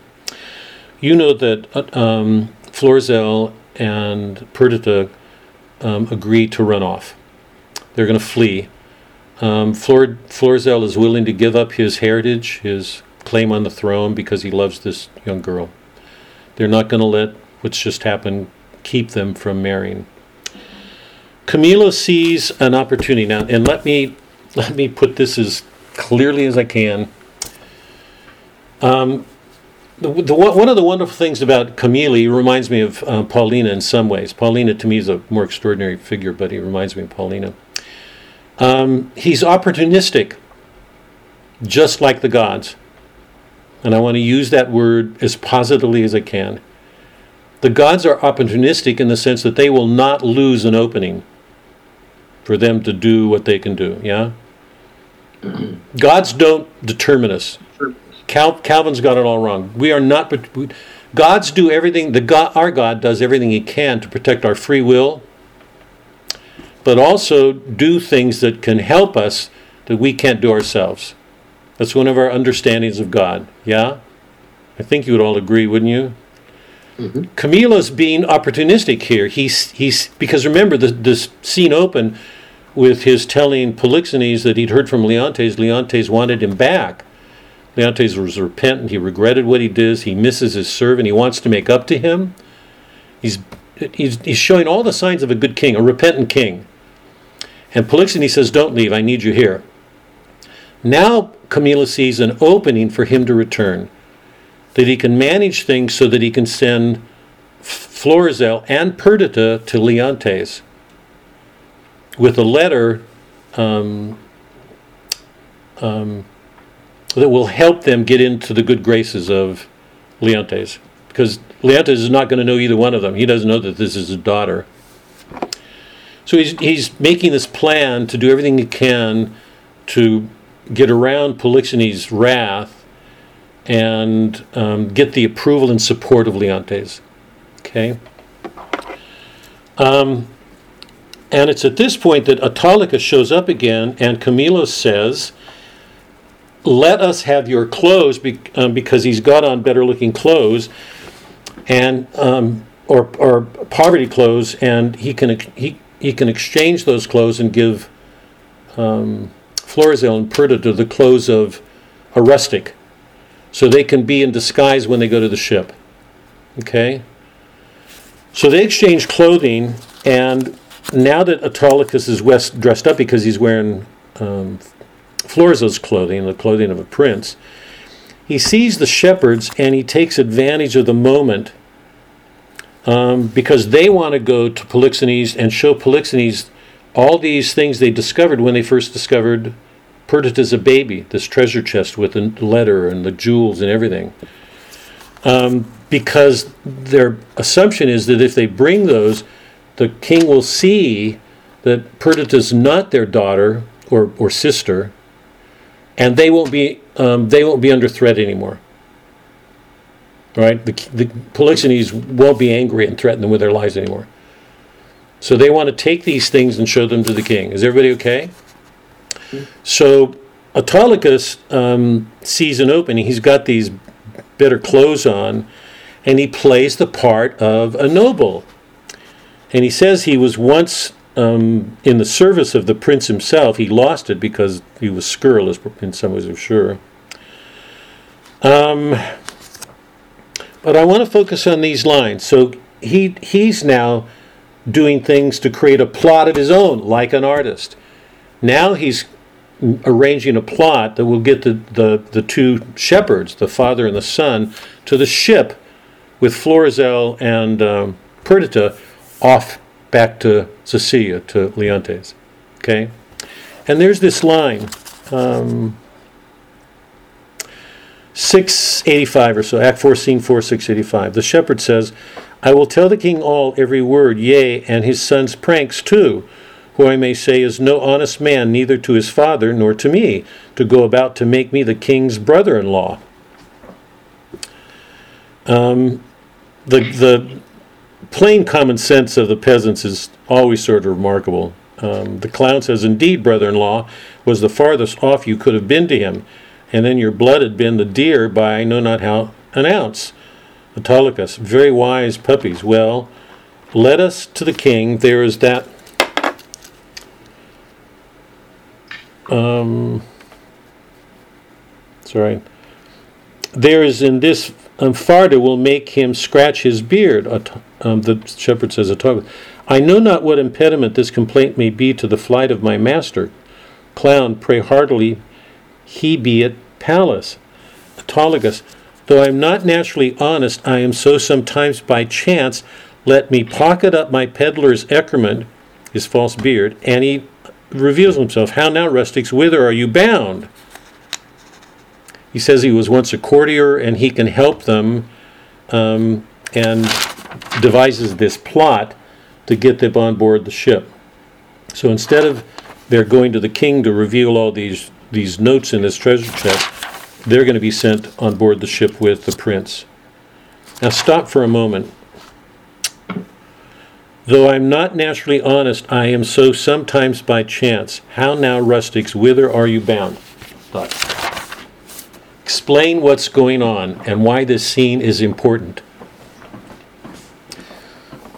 S2: You know that um, and Perdita um, agree to run off. They're going to flee. Um, Flor- Florizel is willing to give up his heritage, his claim on the throne, because he loves this young girl. They're not going to let what's just happened keep them from marrying. Camillo sees an opportunity now, and let me let me put this as clearly as I can. Um, the, the, one of the wonderful things about Camillo reminds me of uh, Paulina in some ways. Paulina to me is a more extraordinary figure, but he reminds me of Paulina. Um, he's opportunistic, just like the gods. And I want to use that word as positively as I can. The gods are opportunistic in the sense that they will not lose an opening for them to do what they can do. Yeah? Gods don't determine us. Cal, Calvin's got it all wrong. We are not. Gods do everything. The God, our God does everything He can to protect our free will, but also do things that can help us that we can't do ourselves. That's one of our understandings of God. Yeah, I think you would all agree, wouldn't you? Mm-hmm. Camillo's being opportunistic here. He's he's because remember the this scene open with his telling Polixenes that he'd heard from Leontes. Leontes wanted him back. Leontes was repentant. He regretted what he did. He misses his servant. He wants to make up to him. He's, he's, he's showing all the signs of a good king, a repentant king. And Polixenes says, Don't leave. I need you here. Now Camillo sees an opening for him to return, that he can manage things so that he can send Florizel and Perdita to Leontes with a letter um, um, that will help them get into the good graces of Leontes. Because Leontes is not going to know either one of them. He doesn't know that this is his daughter. So he's, he's making this plan to do everything he can to get around Polixenes' wrath and um, get the approval and support of Leontes. Okay? Um, and it's at this point that Autolycus shows up again, and Camillo says, Let us have your clothes, be, um, because he's got on better looking clothes, and um, or, or poverty clothes, and he can, he, he can exchange those clothes and give um, Florizel and Perdita the clothes of a rustic, so they can be in disguise when they go to the ship. Okay? So they exchange clothing, and now that Autolycus is west, dressed up because he's wearing um, Florizel's clothing, the clothing of a prince, he sees the shepherds and he takes advantage of the moment um, because they want to go to Polixenes and show Polixenes all these things they discovered when they first discovered Perdita's a baby, this treasure chest with the letter and the jewels and everything. Um, because their assumption is that if they bring those, the king will see that Perdita is not their daughter or, or sister, and they won't be um, they won't be under threat anymore. right? The, the Polixenes won't be angry and threaten them with their lives anymore. So they want to take these things and show them to the king. Is everybody okay? So Autolycus um, sees an opening. He's got these better clothes on, and he plays the part of a noble. And he says he was once um, in the service of the prince himself. He lost it because he was scurrilous, in some ways, I'm sure. Um, but I want to focus on these lines. So he he's now doing things to create a plot of his own, like an artist. Now he's arranging a plot that will get the, the, the two shepherds, the father and the son, to the ship with Florizel and um, Perdita off back to Sicilia, to Leontes. Okay? And there's this line, um, 685 or so, Act 4, Scene 4, 685. The shepherd says, I will tell the king all, every word, yea, and his son's pranks too, who I may say is no honest man, neither to his father nor to me, to go about to make me the king's brother in law. Um, the, the plain common sense of the peasants is always sort of remarkable. Um, the clown says, Indeed, brother in law was the farthest off you could have been to him, and then your blood had been the deer by I know not how an ounce. Autolycus, very wise puppies. Well, let us to the king. There is that. Um, sorry. There is in this um, fardel will make him scratch his beard. Um, the shepherd says, Autolycus. I know not what impediment this complaint may be to the flight of my master. Clown, pray heartily, he be at palace. Autolycus, though I am not naturally honest, I am so sometimes by chance. Let me pocket up my peddler's excrement, his false beard, and he reveals himself. How now, rustics, whither are you bound? He says he was once a courtier and he can help them, um, and devises this plot to get them on board the ship. So instead of they're going to the king to reveal all these these notes in this treasure chest, they're going to be sent on board the ship with the prince. Now stop for a moment. Though I'm not naturally honest, I am so sometimes by chance. How now, rustics, whither are you bound? Thought. Explain what's going on and why this scene is important.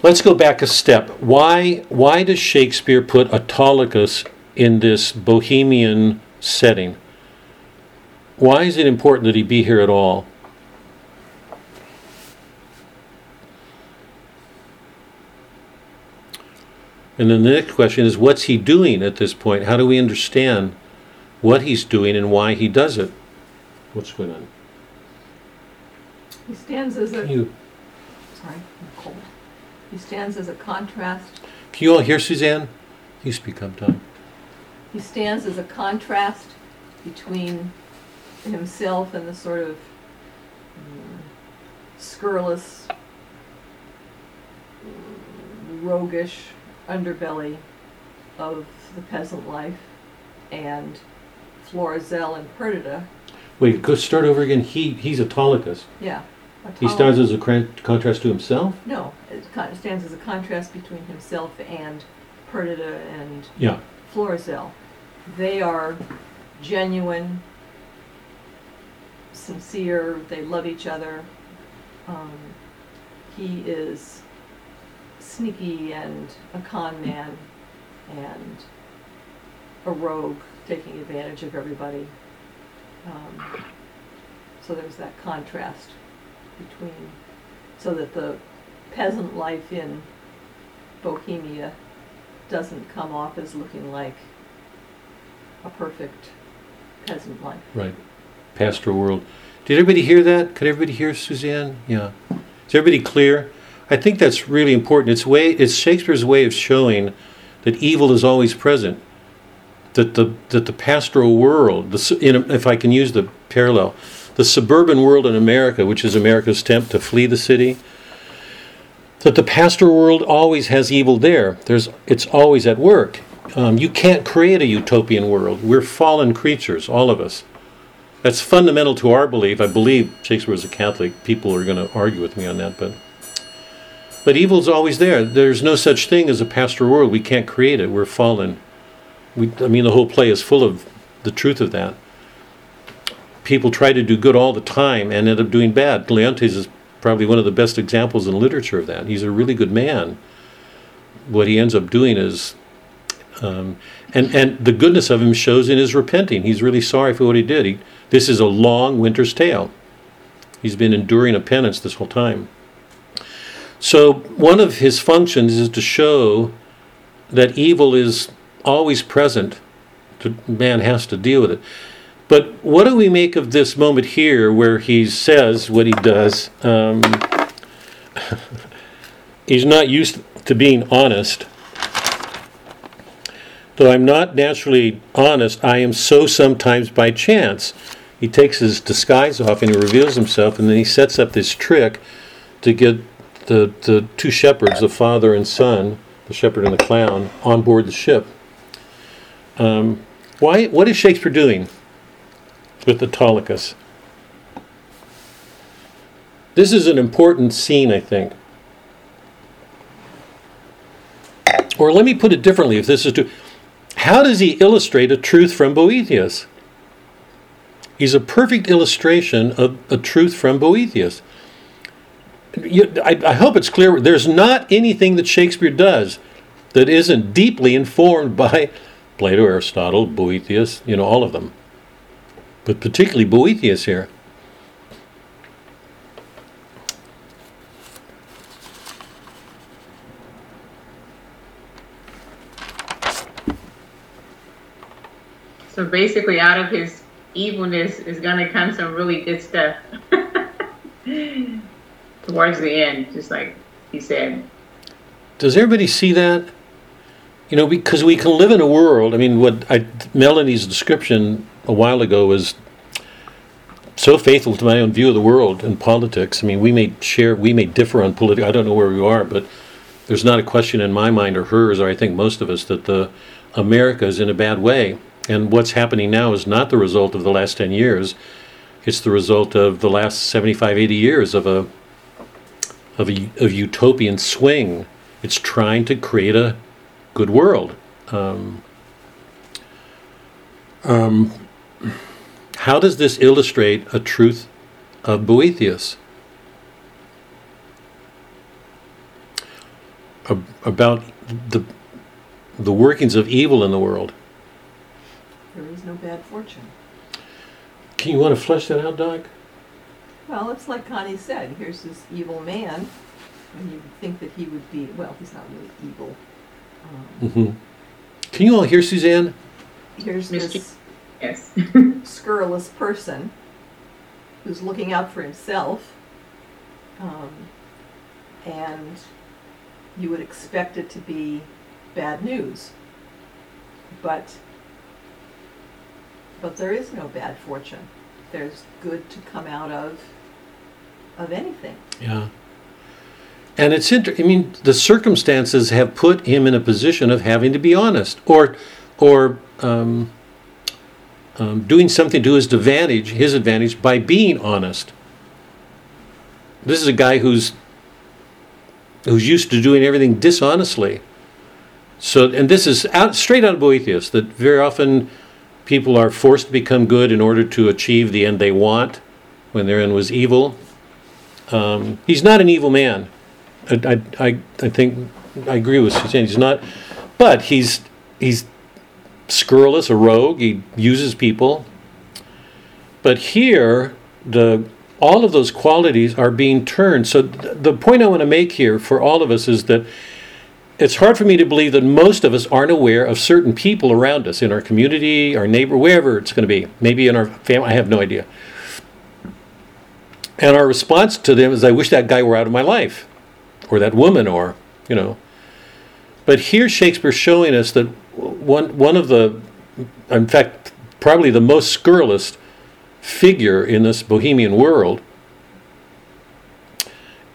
S2: Let's go back a step. Why, why does Shakespeare put Autolycus in this bohemian setting? Why is it important that he be here at all? And then the next question is what's he doing at this point? How do we understand what he's doing and why he does it? What's going on?
S7: He stands as a,
S2: You,
S7: sorry. He stands as a contrast,
S2: can you all hear Suzanne? You speak up, Tom.
S7: he stands as a contrast between himself and the sort of mm, scurrilous, mm, roguish underbelly of the peasant life and Florizel and Perdita.
S2: Wait, go start over again. He he's Autolycus.
S7: Yeah.
S2: He stands as a cran- contrast to himself?
S7: No, it con- stands as a contrast between himself and Perdita and
S2: Yeah.
S7: Florizel. They are genuine, sincere, they love each other. Um, he is sneaky and a con man and a rogue taking advantage of everybody. Um, so there's that contrast between, so that the peasant life in Bohemia doesn't come off as looking like a perfect peasant life.
S2: Right. Pastoral world. Did everybody hear that? Could everybody hear Suzanne? Yeah. Is everybody clear? I think that's really important. It's way it's Shakespeare's way of showing that evil is always present. That the that the pastoral world, the, in, if I can use the parallel, the suburban world in America, which is America's attempt to flee the city, that the pastoral world always has evil there. There's it's always at work. Um, you can't create a utopian world. We're fallen creatures, all of us. That's fundamental to our belief. I believe Shakespeare was a Catholic. People are going to argue with me on that, but but evil's always there. There's no such thing as a pastoral world. We can't create it. We're fallen. We, I mean, the whole play is full of the truth of that. People try to do good all the time and end up doing bad. Leontes is probably one of the best examples in literature of that. He's a really good man. What he ends up doing is, um, and and the goodness of him shows in his repenting. He's really sorry for what he did. He, this is a long winter's tale. He's been enduring a penance this whole time. So one of his functions is to show that evil is always present. Man has to deal with it. But what do we make of this moment here where he says what he does? Um, he's not used to being honest. Though I'm not naturally honest, I am so sometimes by chance. He takes his disguise off and he reveals himself, and then he sets up this trick to get the, the two shepherds, the father and son, the shepherd and the clown, on board the ship. Um, why? What is Shakespeare doing with Autolycus? This is an important scene, I think. Or let me put it differently if this is to. How does he illustrate a truth from Boethius? He's a perfect illustration of a truth from Boethius. You, I, I hope it's clear. There's not anything that Shakespeare does that isn't deeply informed by Plato, Aristotle, Boethius, you know, all of them. But particularly Boethius here.
S4: So basically, out of his evilness is going to come some really good stuff towards the end, just like he said.
S2: Does everybody see that? You know, because we can live in a world. I mean, what I, Melanie's description a while ago was so faithful to my own view of the world and politics. I mean, we may share, we may differ on politics. I don't know where we are, but there's not a question in my mind or hers, or I think most of us, that the America is in a bad way. And what's happening now is not the result of the last 10 years. It's the result of the last 75, 80 years of a of a of utopian swing. It's trying to create a good world. Um, um, how does this illustrate a truth of Boethius? Ab- about the the workings of evil in the world.
S7: There is no bad fortune.
S2: Can you want to flesh that out, Doc?
S7: Well, it's like Connie said. Here's this evil man, and you would think that he would be. Well, he's not really evil. Um,
S2: hmm Can you all hear Suzanne?
S7: here's this
S4: Yes.
S7: scurrilous person who's looking out for himself, um, and you would expect it to be bad news. But but there is no bad fortune. There's good to come out of of anything.
S2: Yeah. And it's inter- I mean, the circumstances have put him in a position of having to be honest, or, or um, um, doing something to his advantage, his advantage, by being honest. This is a guy who's who's used to doing everything dishonestly. So, and this is out straight out of Boethius that very often people are forced to become good in order to achieve the end they want, when their end was evil. Um, he's not an evil man. I, I, I, think I agree with Suzanne. He's not, but he's he's scurrilous, a rogue. He uses people. But here, the all of those qualities are being turned. So th- the point I want to make here for all of us is that it's hard for me to believe that most of us aren't aware of certain people around us in our community, our neighbor, wherever it's going to be. Maybe in our family. I have no idea. And our response to them is, I wish that guy were out of my life, or that woman, or, you know. But here Shakespeare's showing us that one, one of the, in fact, probably the most scurrilous figure in this bohemian world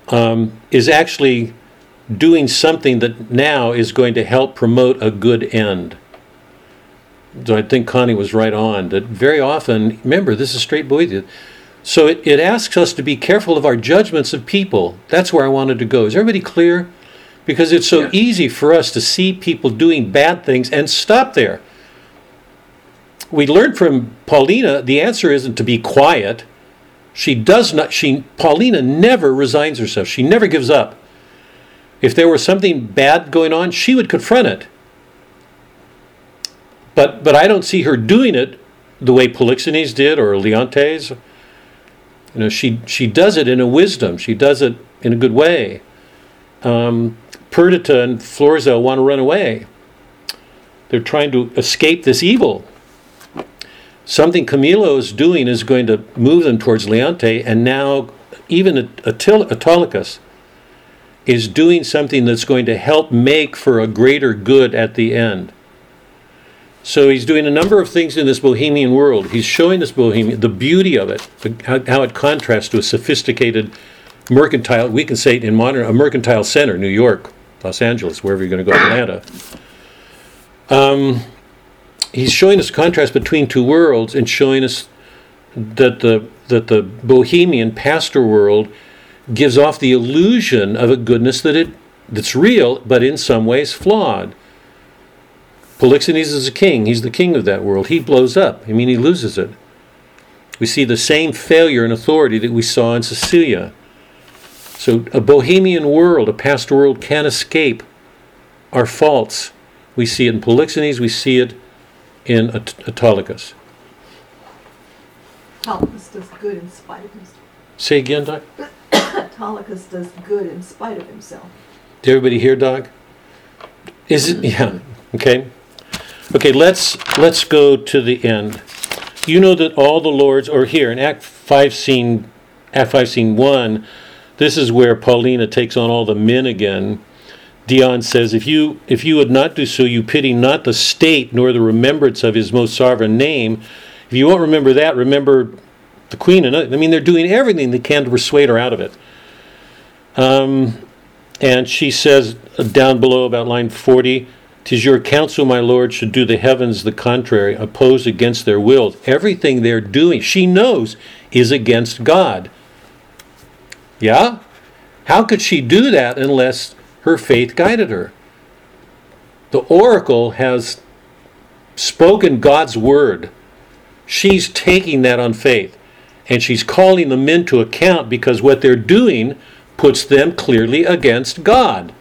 S2: um, is actually doing something that now is going to help promote a good end. So I think Connie was right on that very often, remember, this is straight Boethius. So it, it asks us to be careful of our judgments of people. That's where I wanted to go. Is everybody clear? Because it's so
S5: Yeah.
S2: easy for us to see people doing bad things and stop there. We learned from Paulina the answer isn't to be quiet. She does not, she, Paulina never resigns herself. She never gives up. If there was something bad going on, she would confront it. But, but I don't see her doing it the way Polixenes did or Leontes. You know, she, she does it in a wisdom. She does it in a good way. Um, Perdita and Florizel want to run away. They're trying to escape this evil. Something Camillo is doing is going to move them towards Leonte, and now even Attil- Autolycus is doing something that's going to help make for a greater good at the end. So he's doing a number of things in this bohemian world. He's showing this bohemian the beauty of it, how, it contrasts to a sophisticated mercantile. We can say in modern a mercantile center, New York, Los Angeles, wherever you're going to go, Atlanta. Um, he's showing us contrast between two worlds and showing us that the that the bohemian pastor world gives off the illusion of a goodness that it that's real, but in some ways flawed. Polixenes is a king. He's the king of that world. He blows up. I mean, he loses it. We see the same failure in authority that we saw in Sicilia. So, a bohemian world, a past world, can escape our faults. We see it in Polixenes, we see it in Aut- Autolycus.
S7: Autolycus does good in spite of himself.
S2: Say again, Doc.
S7: Autolycus does good in spite of himself.
S2: Did everybody hear, Doc? Is it? Mm-hmm. Yeah. Okay. Okay. Let's let's go to the end. You know that all the lords, or here in Act five, scene Act five, scene one, this is where Paulina takes on all the men again. Dion says, "If you if you would not do so, you pity not the state nor the remembrance of his most sovereign name. If you won't remember that, remember the queen." And I mean, they're doing everything they can to persuade her out of it. Um, and she says uh, down below about line 40 tis your counsel my lord should do the heavens the contrary oppose against their wills everything they're doing she knows is against god. Yeah? How could she do that unless her faith guided her? The oracle has spoken god's word. She's taking that on faith and she's calling the men to account because what they're doing puts them clearly against God.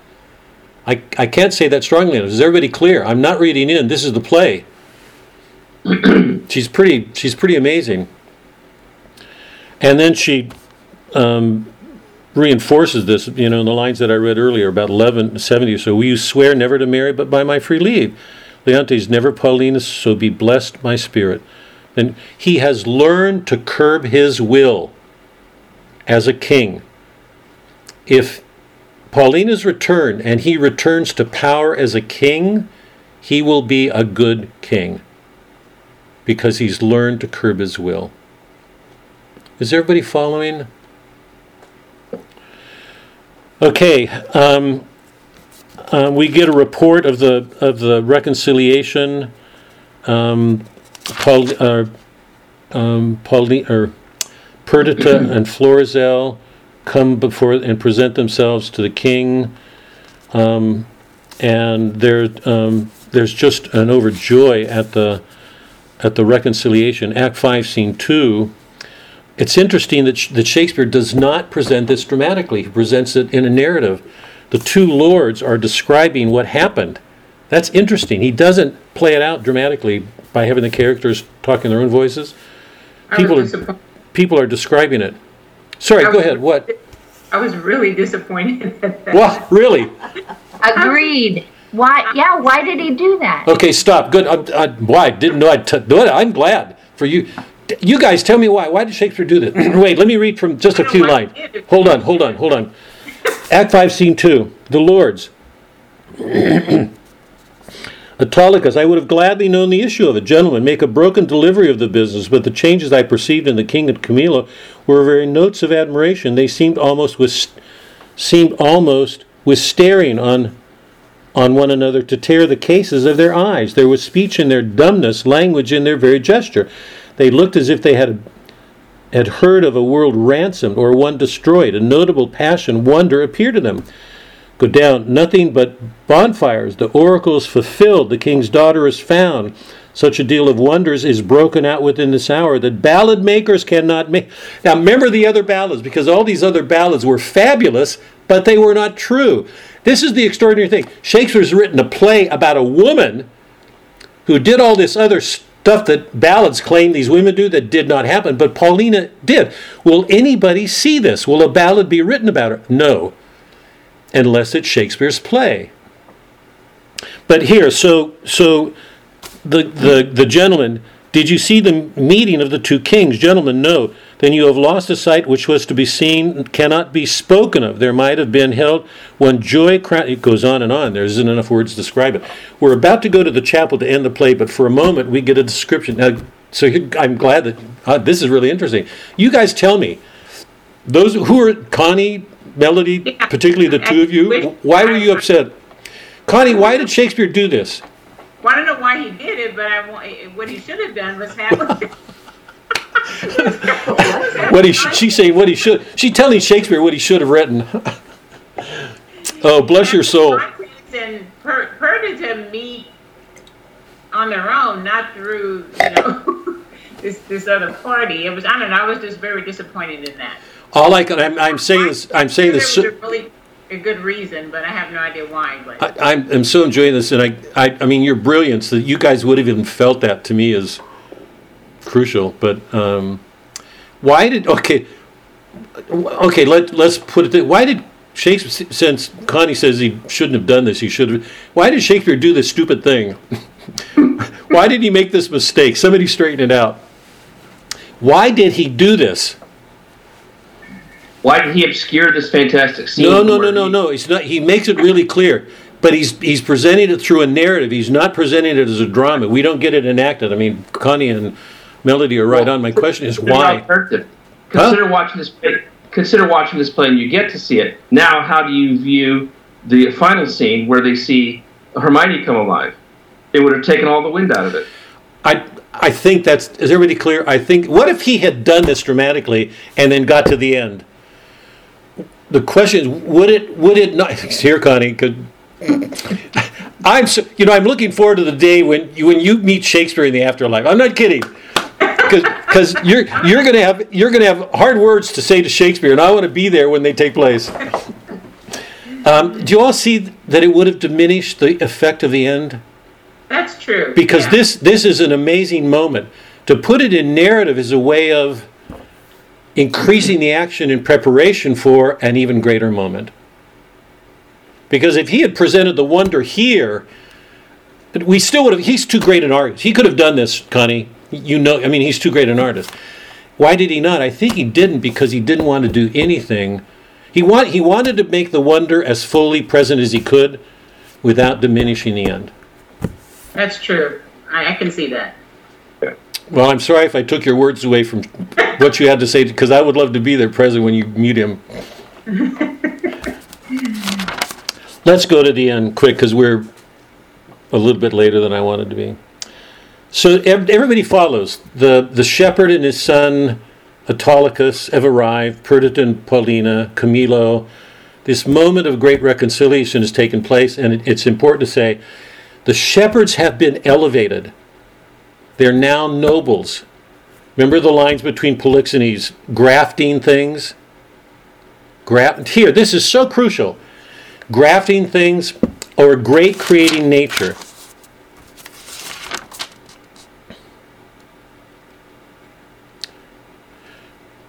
S2: I, I can't say that strongly enough. Is everybody clear? I'm not reading in. This is the play. she's pretty. She's pretty amazing. And then she um, reinforces this. You know, in the lines that I read earlier about 1170. So will you swear never to marry, but by my free leave? Leontes never Paulinus. So be blessed my spirit. And he has learned to curb his will as a king if Paulina's return and he returns to power as a king, he will be a good king because he's learned to curb his will. Is everybody following? Okay, um, uh, we get a report of the of the reconciliation. Um, Paul, uh, um, or Perdita and Florizel come before and present themselves to the king. Um, and there, um, there's just an overjoy at the at the reconciliation. Act five, scene two. It's interesting that, that Shakespeare does not present this dramatically. He presents it in a narrative. The two lords are describing what happened. That's interesting. He doesn't play it out dramatically by having the characters talk in their own voices. People are people are describing it. Sorry,
S4: I
S2: go
S4: was-
S2: ahead. What?
S4: I was really disappointed at that.
S2: What? Really?
S6: Agreed. Why? Yeah. Why did he do that?
S2: Okay, stop. Good. I, I, why? Didn't know I'd t- do it. I'm glad for you. You guys, tell me why. Why did Shakespeare do this? Wait, let me read from just a few lines. Hold on, hold on, hold on. Act 5, Scene 2. The Lords. Autolycus, I would have gladly known the issue of it. Gentlemen, make a broken delivery of the business, but the changes I perceived in the king and Camillo were very notes of admiration. They seemed almost with seemed almost with staring on on one another to tear the cases of their eyes. There was speech in their dumbness, language in their very gesture. They looked as if they had had heard of a world ransomed or one destroyed. A notable passion, wonder appeared to them. Go down, nothing but bonfires. The oracle is fulfilled. The king's daughter is found. Such a deal of wonders is broken out within this hour that ballad makers cannot make. Now, remember the other ballads, because all these other ballads were fabulous, but they were not true. This is the extraordinary thing. Shakespeare's written a play about a woman who did all this other stuff that ballads claim these women do that did not happen, but Paulina did. Will anybody see this? Will a ballad be written about her? No, unless it's Shakespeare's play. But here, so so the the the gentleman. Did you see the meeting of the two kings? Gentlemen, no. Then you have lost a sight which was to be seen, cannot be spoken of. There might have been held when joy crown. It goes on and on. There isn't enough words to describe it. We're about to go to the chapel to end the play, but for a moment we get a description. Now, so I'm glad that uh, this is really interesting. You guys tell me, those who are Connie, Melody,
S4: Yeah.
S2: particularly the two of you, why were you upset? Connie, why did Shakespeare do this?
S4: Well, I don't know why he did it, but I, what he should have done was have.
S2: What he sh- she's saying what he should. She's telling Shakespeare what he should have written. oh, bless your soul.
S4: And Per- Perdita meet on their own, not through you know this this other party. It was I don't know. I was just very disappointed in that.
S2: All I can, I'm, I'm saying this. I'm saying this.
S4: There was a really a good reason, but I have no idea why. But
S2: I, I'm, I'm so enjoying this, and I, I, I mean, your brilliance that you guys would have even felt that to me is crucial. But um, why did okay, okay? Let let's put it. That, why did Shakespeare? Since Connie says he shouldn't have done this, he should have. Why did Shakespeare do this stupid thing? why did he make this mistake? Somebody straighten it out. Why did he do this?
S5: Why did he obscure this fantastic scene?
S2: No, no, no, no,
S5: he-
S2: no. He's not. He makes it really clear, but he's he's presenting it through a narrative. He's not presenting it as a drama. We don't get it enacted. I mean, Connie and Melody are right on. My question is why?
S5: Consider watching this play. Consider watching this play, and you get to see it. Now, how do you view the final scene where they see Hermione come alive? It would have taken all the wind out of it.
S2: I I think that's is everybody clear? I think what if he had done this dramatically and then got to the end? The question is, would it would it not? Here, Connie, could. I'm so, you know I'm looking forward to the day when you when you meet Shakespeare in the afterlife. I'm not kidding. Because you're you're gonna have you're gonna have hard words to say to Shakespeare, and I want to be there when they take place. Um, do you all see that it would have diminished the effect of the end?
S4: that's true.
S2: because
S4: yeah.
S2: this this is an amazing moment to put it in narrative is a way of increasing the action in preparation for an even greater moment. Because if he had presented the wonder here we still would have he's too great an artist. He could have done this connie. You know i mean he's too great an artist. Why did he not? I think he didn't because he didn't want to do anything. He want he wanted to make the wonder as fully present as he could without diminishing the end.
S4: That's true. I, I can see that.
S2: Well, I'm sorry if I took your words away from what you had to say, because I would love to be there present when you meet him. Let's go to the end quick, because we're a little bit later than I wanted to be. So everybody follows. The, the shepherd and his son Autolycus have arrived, Perdita and Paulina, Camillo. This moment of great reconciliation has taken place, and it, it's important to say the shepherds have been elevated. They're now nobles. Remember the lines between Polixenes grafting things? Gra- here, this is so crucial. Grafting things or great creating nature.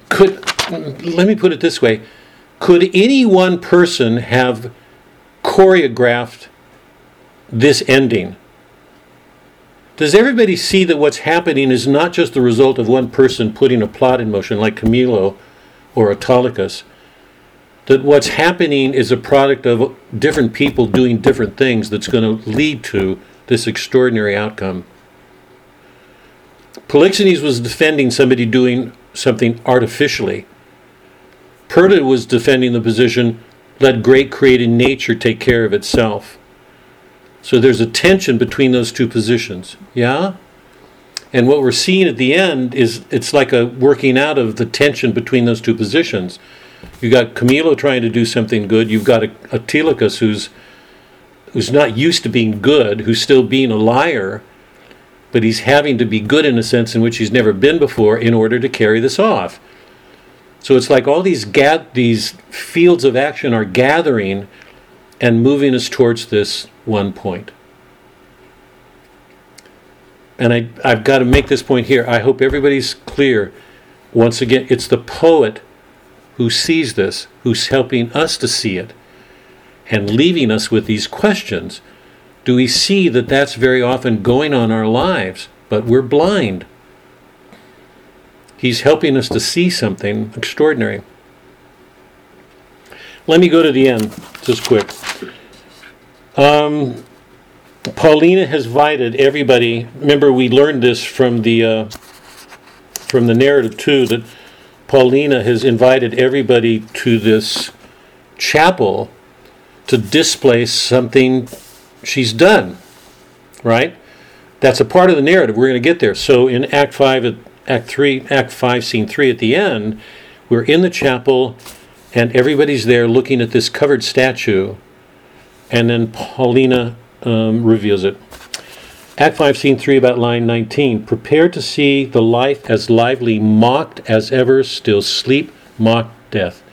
S2: Could let me put it this way. Could any one person have choreographed this ending? Does everybody see that what's happening is not just the result of one person putting a plot in motion, like Camillo or Autolycus? That what's happening is a product of different people doing different things that's going to lead to this extraordinary outcome. Polixenes was defending somebody doing something artificially. Perdita was defending the position let great created nature take care of itself. So there's a tension between those two positions. Yeah? And what we're seeing at the end is it's like a working out of the tension between those two positions. You've got Camillo trying to do something good. You've got a, a who's who's not used to being good, who's still being a liar, but he's having to be good in a sense in which he's never been before in order to carry this off. So it's like all these ga- these fields of action are gathering and moving us towards this one point. And I, I've got to make this point here. I hope everybody's clear. Once again, it's the poet who sees this, who's helping us to see it, and leaving us with these questions. Do we see that that's very often going on our lives, but we're blind? He's helping us to see something extraordinary. Let me go to the end, just quick. Um, Paulina has invited everybody. Remember, we learned this from the uh, from the narrative too. That Paulina has invited everybody to this chapel to display something she's done. Right? That's a part of the narrative. We're going to get there. So in Act Five, Act Three, Act Five, Scene Three, at the end, we're in the chapel, and everybody's there looking at this covered statue, and then Paulina um, reveals it. Act 5, Scene 3, about line 19. Prepare to see the life as lively, mocked as ever, still sleep, mock death.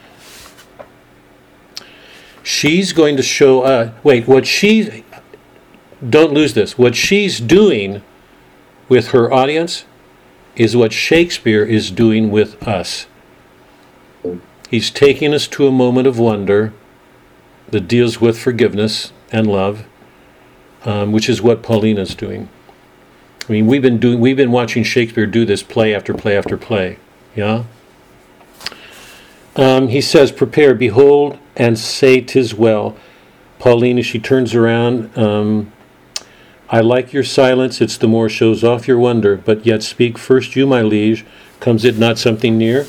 S2: She's going to show us, wait, what she, don't lose this, what she's doing with her audience is what Shakespeare is doing with us. He's taking us to a moment of wonder that deals with forgiveness and love um, which is what Paulina's doing. I mean, we've been doing, we've been watching Shakespeare do this play after play after play. Yeah. Um, he says, "Prepare, behold, and say 'tis well." Paulina, she turns around. Um, I like your silence; it's the more shows off your wonder. But yet speak first, you, my liege. Comes it not something near?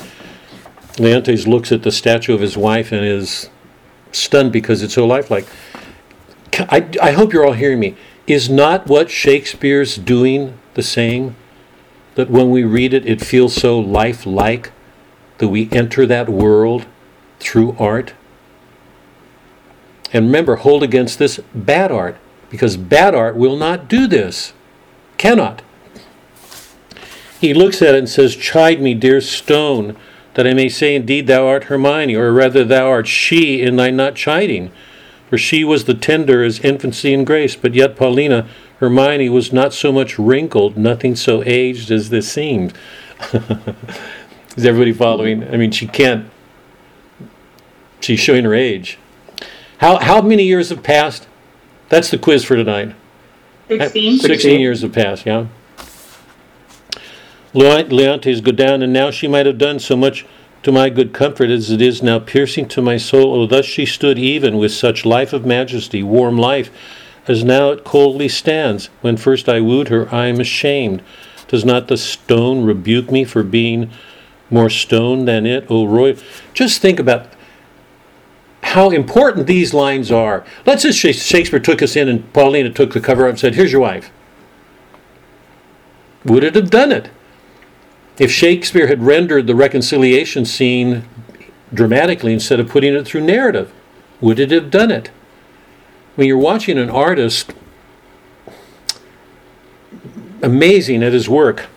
S2: Leontes looks at the statue of his wife and is stunned because it's so lifelike. I, I hope you're all hearing me. Is not what Shakespeare's doing the same? That when we read it, it feels so lifelike that we enter that world through art? And remember, hold against this bad art, because bad art will not do this. Cannot. He looks at it and says, Chide me, dear stone, that I may say, Indeed, thou art Hermione, or rather, thou art she in thy not chiding for she was the tender as infancy and grace, but yet Paulina, Hermione, was not so much wrinkled, nothing so aged as this seemed. Is everybody following? I mean, she can't. She's showing her age. How how many years have passed? That's the quiz for tonight.
S4: 16?
S2: 16 years have passed, yeah. Leontes go down, and now she might have done so much to my good comfort as it is now piercing to my soul. Oh, thus she stood even with such life of majesty, warm life, as now it coldly stands. When first I wooed her, I am ashamed. Does not the stone rebuke me for being more stone than it? Oh, Roy, just think about how important these lines are. Let's just Shakespeare took us in and Paulina took the cover up and said, Here's your wife. Would it have done it? If Shakespeare had rendered the reconciliation scene dramatically instead of putting it through narrative, would it have done it? When you're watching an artist amazing at his work,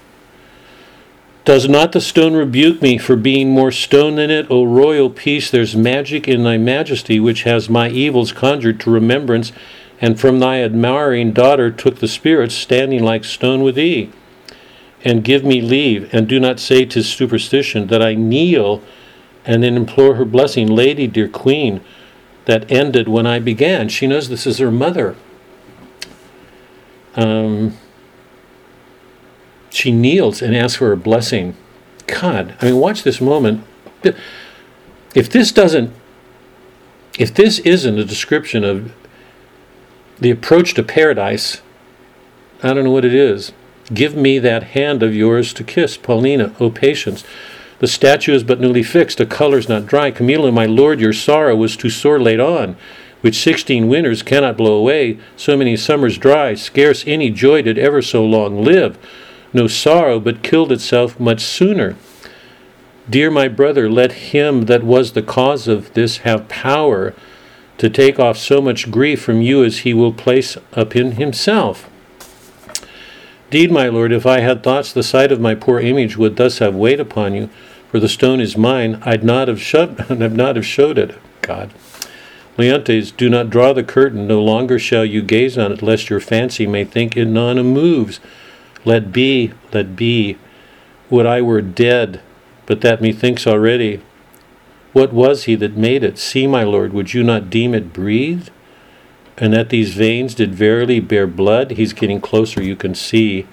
S2: does not the stone rebuke me for being more stone than it? O royal peace, there's magic in thy majesty, which has my evils conjured to remembrance, and from thy admiring daughter took the spirits, standing like stone with thee and give me leave, and do not say 'tis superstition, that I kneel and then implore her blessing. Lady, dear queen, that ended when I began. She knows this is her mother. Um, she kneels and asks for her blessing. God, I mean, watch this moment. If this doesn't, if this isn't a description of the approach to paradise, I don't know what it is. Give me that hand of yours to kiss, Paulina, O patience. The statue is but newly fixed, the color's not dry. Camillo, my lord, your sorrow was too sore laid on. which sixteen winters cannot blow away, so many summers dry, scarce any joy did ever so long live, no sorrow but killed itself much sooner. Dear my brother, let him that was the cause of this have power to take off so much grief from you as he will place up in himself. Indeed, my lord, if I had thoughts the sight of my poor image would thus have weight upon you, for the stone is mine, I'd not have showed, have not have showed it. God. Leontes, do not draw the curtain, no longer shall you gaze on it, lest your fancy may think it none moves. Let be, let be. Would I were dead, but that methinks already. What was he that made it? See, my lord, would you not deem it breathed? And that these veins did verily bear blood. He's getting closer, you can see.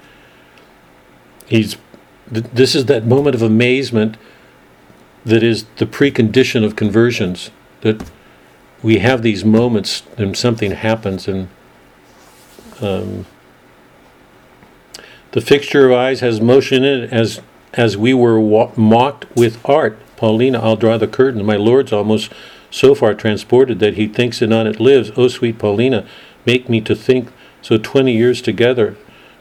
S2: He's th- this is that moment of amazement that is the precondition of conversions. That we have these moments and something happens, and um, the fixture of eyes has motion in it as as we were wa- mocked with art. Paulina, I'll draw the curtain. My lord's almost so far transported that he thinks it on it lives. O sweet Paulina, make me to think so twenty years together.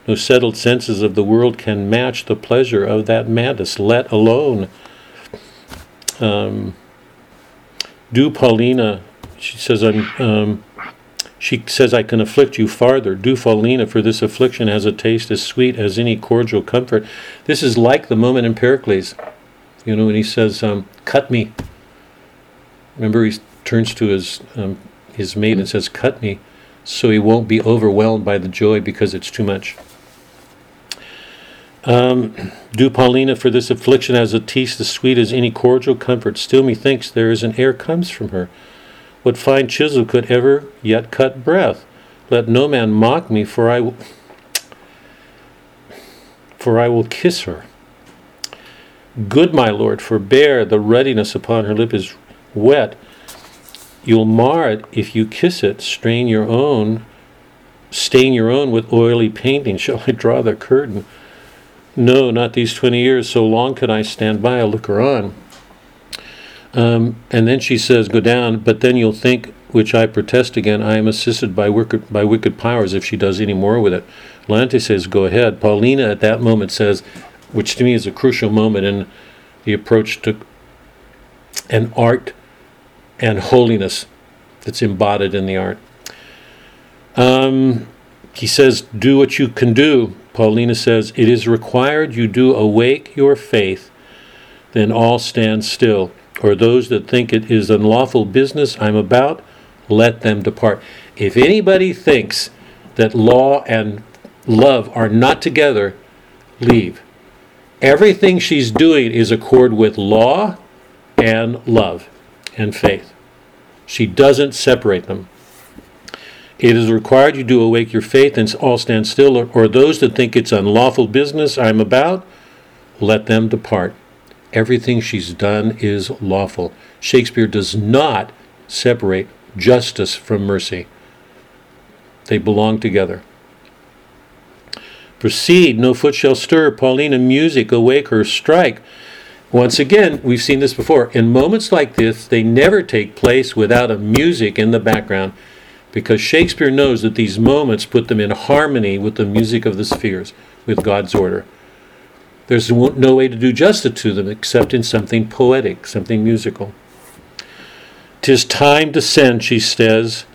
S2: No settled senses of the world can match the pleasure of that madness, let alone. Um, do Paulina, she says, I'm, um, she says, I can afflict you farther. Do Paulina, for this affliction has a taste as sweet as any cordial comfort. This is like the moment in Pericles, you know, when he says, um, cut me. Remember, he turns to his um, his mate and says, "Cut me," so he won't be overwhelmed by the joy because it's too much. Um, do Paulina for this affliction as a taste as sweet as any cordial comfort. Still, methinks there is an air comes from her. What fine chisel could ever yet cut breath? Let no man mock me, for I will, for I will kiss her. Good my lord, forbear, the ruddiness upon her lip is wet. You'll mar it if you kiss it, strain your own, stain your own with oily painting. Shall I draw the curtain? No, not these 20 years. So long could I stand by, I'll look her on. Um, and then she says, Go down, but then you'll think, which I protest again, I am assisted by wicked, by wicked powers if she does any more with it. Lante says, Go ahead. Paulina at that moment says, which to me is a crucial moment in the approach to an art and holiness that's embodied in the art. Um, he says, Do what you can do. Paulina says, It is required you do awake your faith, then all stand still. Or those that think it is unlawful business I'm about, let them depart. If anybody thinks that law and love are not together, leave. Everything she's doing is accord with law and love and faith. She doesn't separate them. It is required you do awake your faith and all stand still, or those that think it's unlawful business I'm about, let them depart. Everything she's done is lawful. Shakespeare does not separate justice from mercy, they belong together. Proceed, no foot shall stir. Paulina, music, awake her, strike. Once again, we've seen this before. In moments like this, they never take place without a music in the background because Shakespeare knows that these moments put them in harmony with the music of the spheres, with God's order. There's no way to do justice to them except in something poetic, something musical. Tis time to send, she says.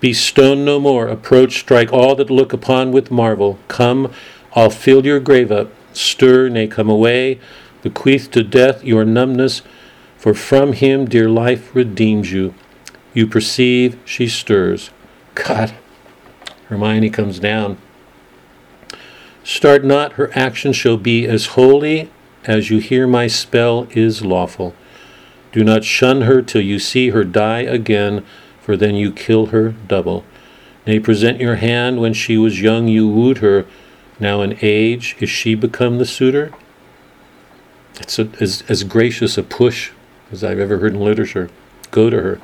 S2: Be stone no more. Approach, strike all that look upon with marvel. Come, I'll fill your grave up. Stir, nay, come away. Bequeath to death your numbness, for from him dear life redeems you. You perceive she stirs. God. Hermione comes down. Start not, her action shall be as holy as you hear my spell is lawful. Do not shun her till you see her die again, for then you kill her double. Nay, present your hand when she was young, you wooed her. Now in age, is she become the suitor? It's a, as, as gracious a push as I've ever heard in literature. Go to her.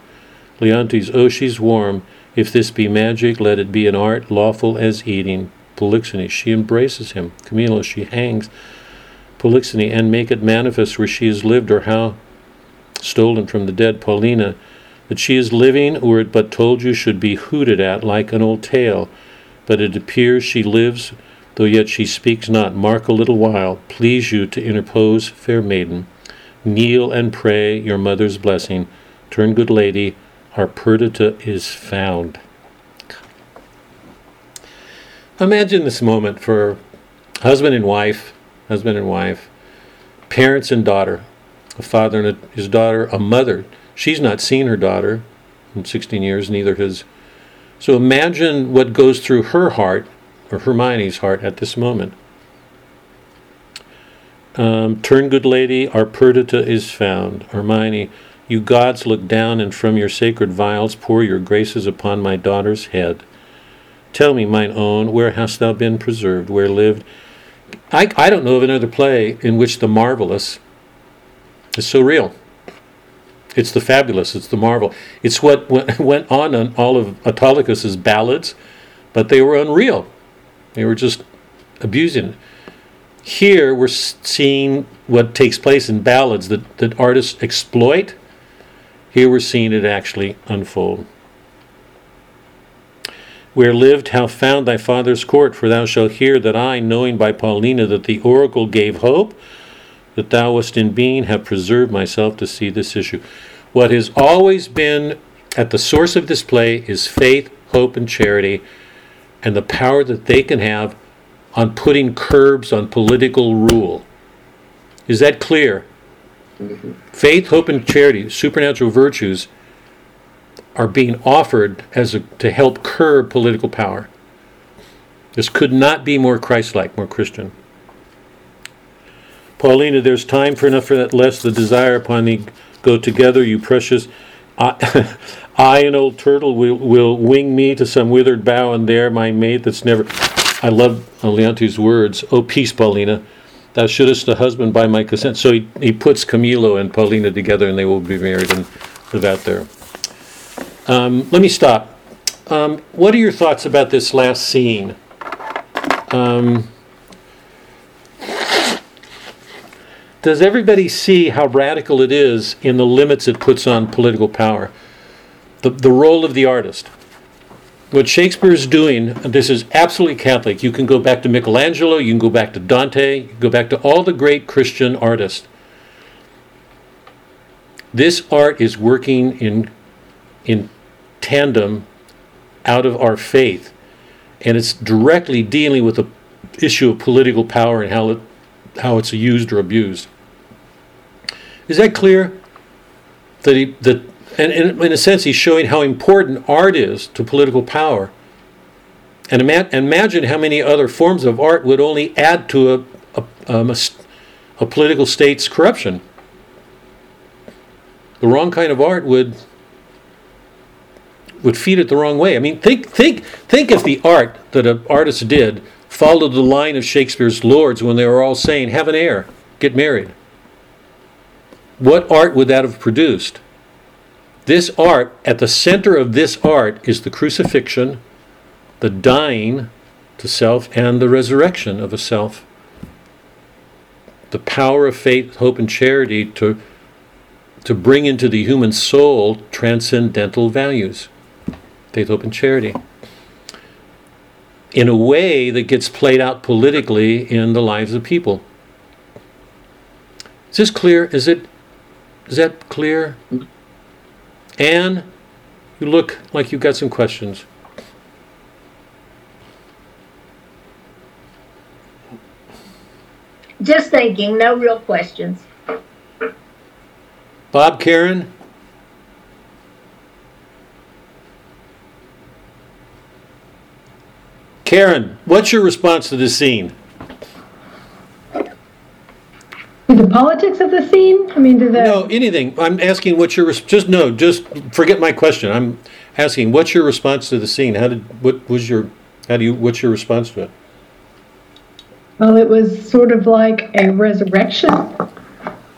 S2: Leontes, oh, she's warm. If this be magic, let it be an art lawful as eating. Polixenes, she embraces him. Camillo, she hangs. Polixenes, and make it manifest where she has lived or how stolen from the dead. Paulina, That she is living, were it but told you, should be hooted at like an old tale. But it appears she lives, though yet she speaks not. Mark a little while, please you to interpose, fair maiden. Kneel and pray your mother's blessing. Turn, good lady, our Perdita is found. Imagine this moment for husband and wife, husband and wife, parents and daughter, a father and a, his daughter, a mother. She's not seen her daughter in 16 years, neither has. So imagine what goes through her heart, or Hermione's heart, at this moment. Um, Turn, good lady, our Perdita is found. Hermione, you gods look down and from your sacred vials pour your graces upon my daughter's head. Tell me, mine own, where hast thou been preserved, where lived? I, I don't know of another play in which the marvelous is so real. It's the fabulous, it's the marvel. It's what went, on in all of Autolycus's ballads, but they were unreal. They were just abusing. it. Here we're seeing what takes place in ballads that, that artists exploit. Here we're seeing it actually unfold. Where lived, how found thy father's court? For thou shalt hear that I, knowing by Paulina that the oracle gave hope, that thou wast in being, have preserved myself to see this issue. What has always been at the source of this play is faith, hope, and charity, and the power that they can have on putting curbs on political rule. Is that clear? Mm-hmm. Faith, hope, and charity, supernatural virtues, are being offered as a, to help curb political power. This could not be more Christ-like, more Christian. Paulina, there's time for enough for that, lest the desire upon thee go together, you precious. I, I an old turtle, will, will wing me to some withered bough, and there my mate that's never. I love Leontes' words. Oh, peace, Paulina. Thou shouldest a husband by my consent. So he, he puts Camillo and Paulina together, and they will be married and live out there. Um, let me stop. Um, what are your thoughts about this last scene? Um, does everybody see how radical it is in the limits it puts on political power? The, the role of the artist. What Shakespeare is doing, this is absolutely Catholic. You can go back to Michelangelo, you can go back to Dante, you can go back to all the great Christian artists. This art is working in, in tandem out of our faith, and it's directly dealing with the issue of political power and how it, how it's used or abused. Is that clear? That he that and, and in a sense he's showing how important art is to political power. And ima- imagine how many other forms of art would only add to a a, um, a a political state's corruption. The wrong kind of art would would feed it the wrong way. I mean, think think think if the art that an artist did followed the line of Shakespeare's lords when they were all saying, "Have an heir, get married." What art would that have produced? This art, at the center of this art, is the crucifixion, the dying to self, and the resurrection of a self. The power of faith, hope, and charity to, to bring into the human soul transcendental values faith, hope, and charity. In a way that gets played out politically in the lives of people. Is this clear? Is it is that clear? Anne, you look like you've got some questions.
S9: Just thinking, no real questions.
S2: Bob, Karen? Karen, what's your response to this scene?
S3: To the politics of the scene? I mean, to the.
S2: No, anything. I'm asking what's your res- just no, just forget my question. I'm asking what's your response to the scene? How did what was your how do you what's your response to it?
S3: Well, it was sort of like a resurrection,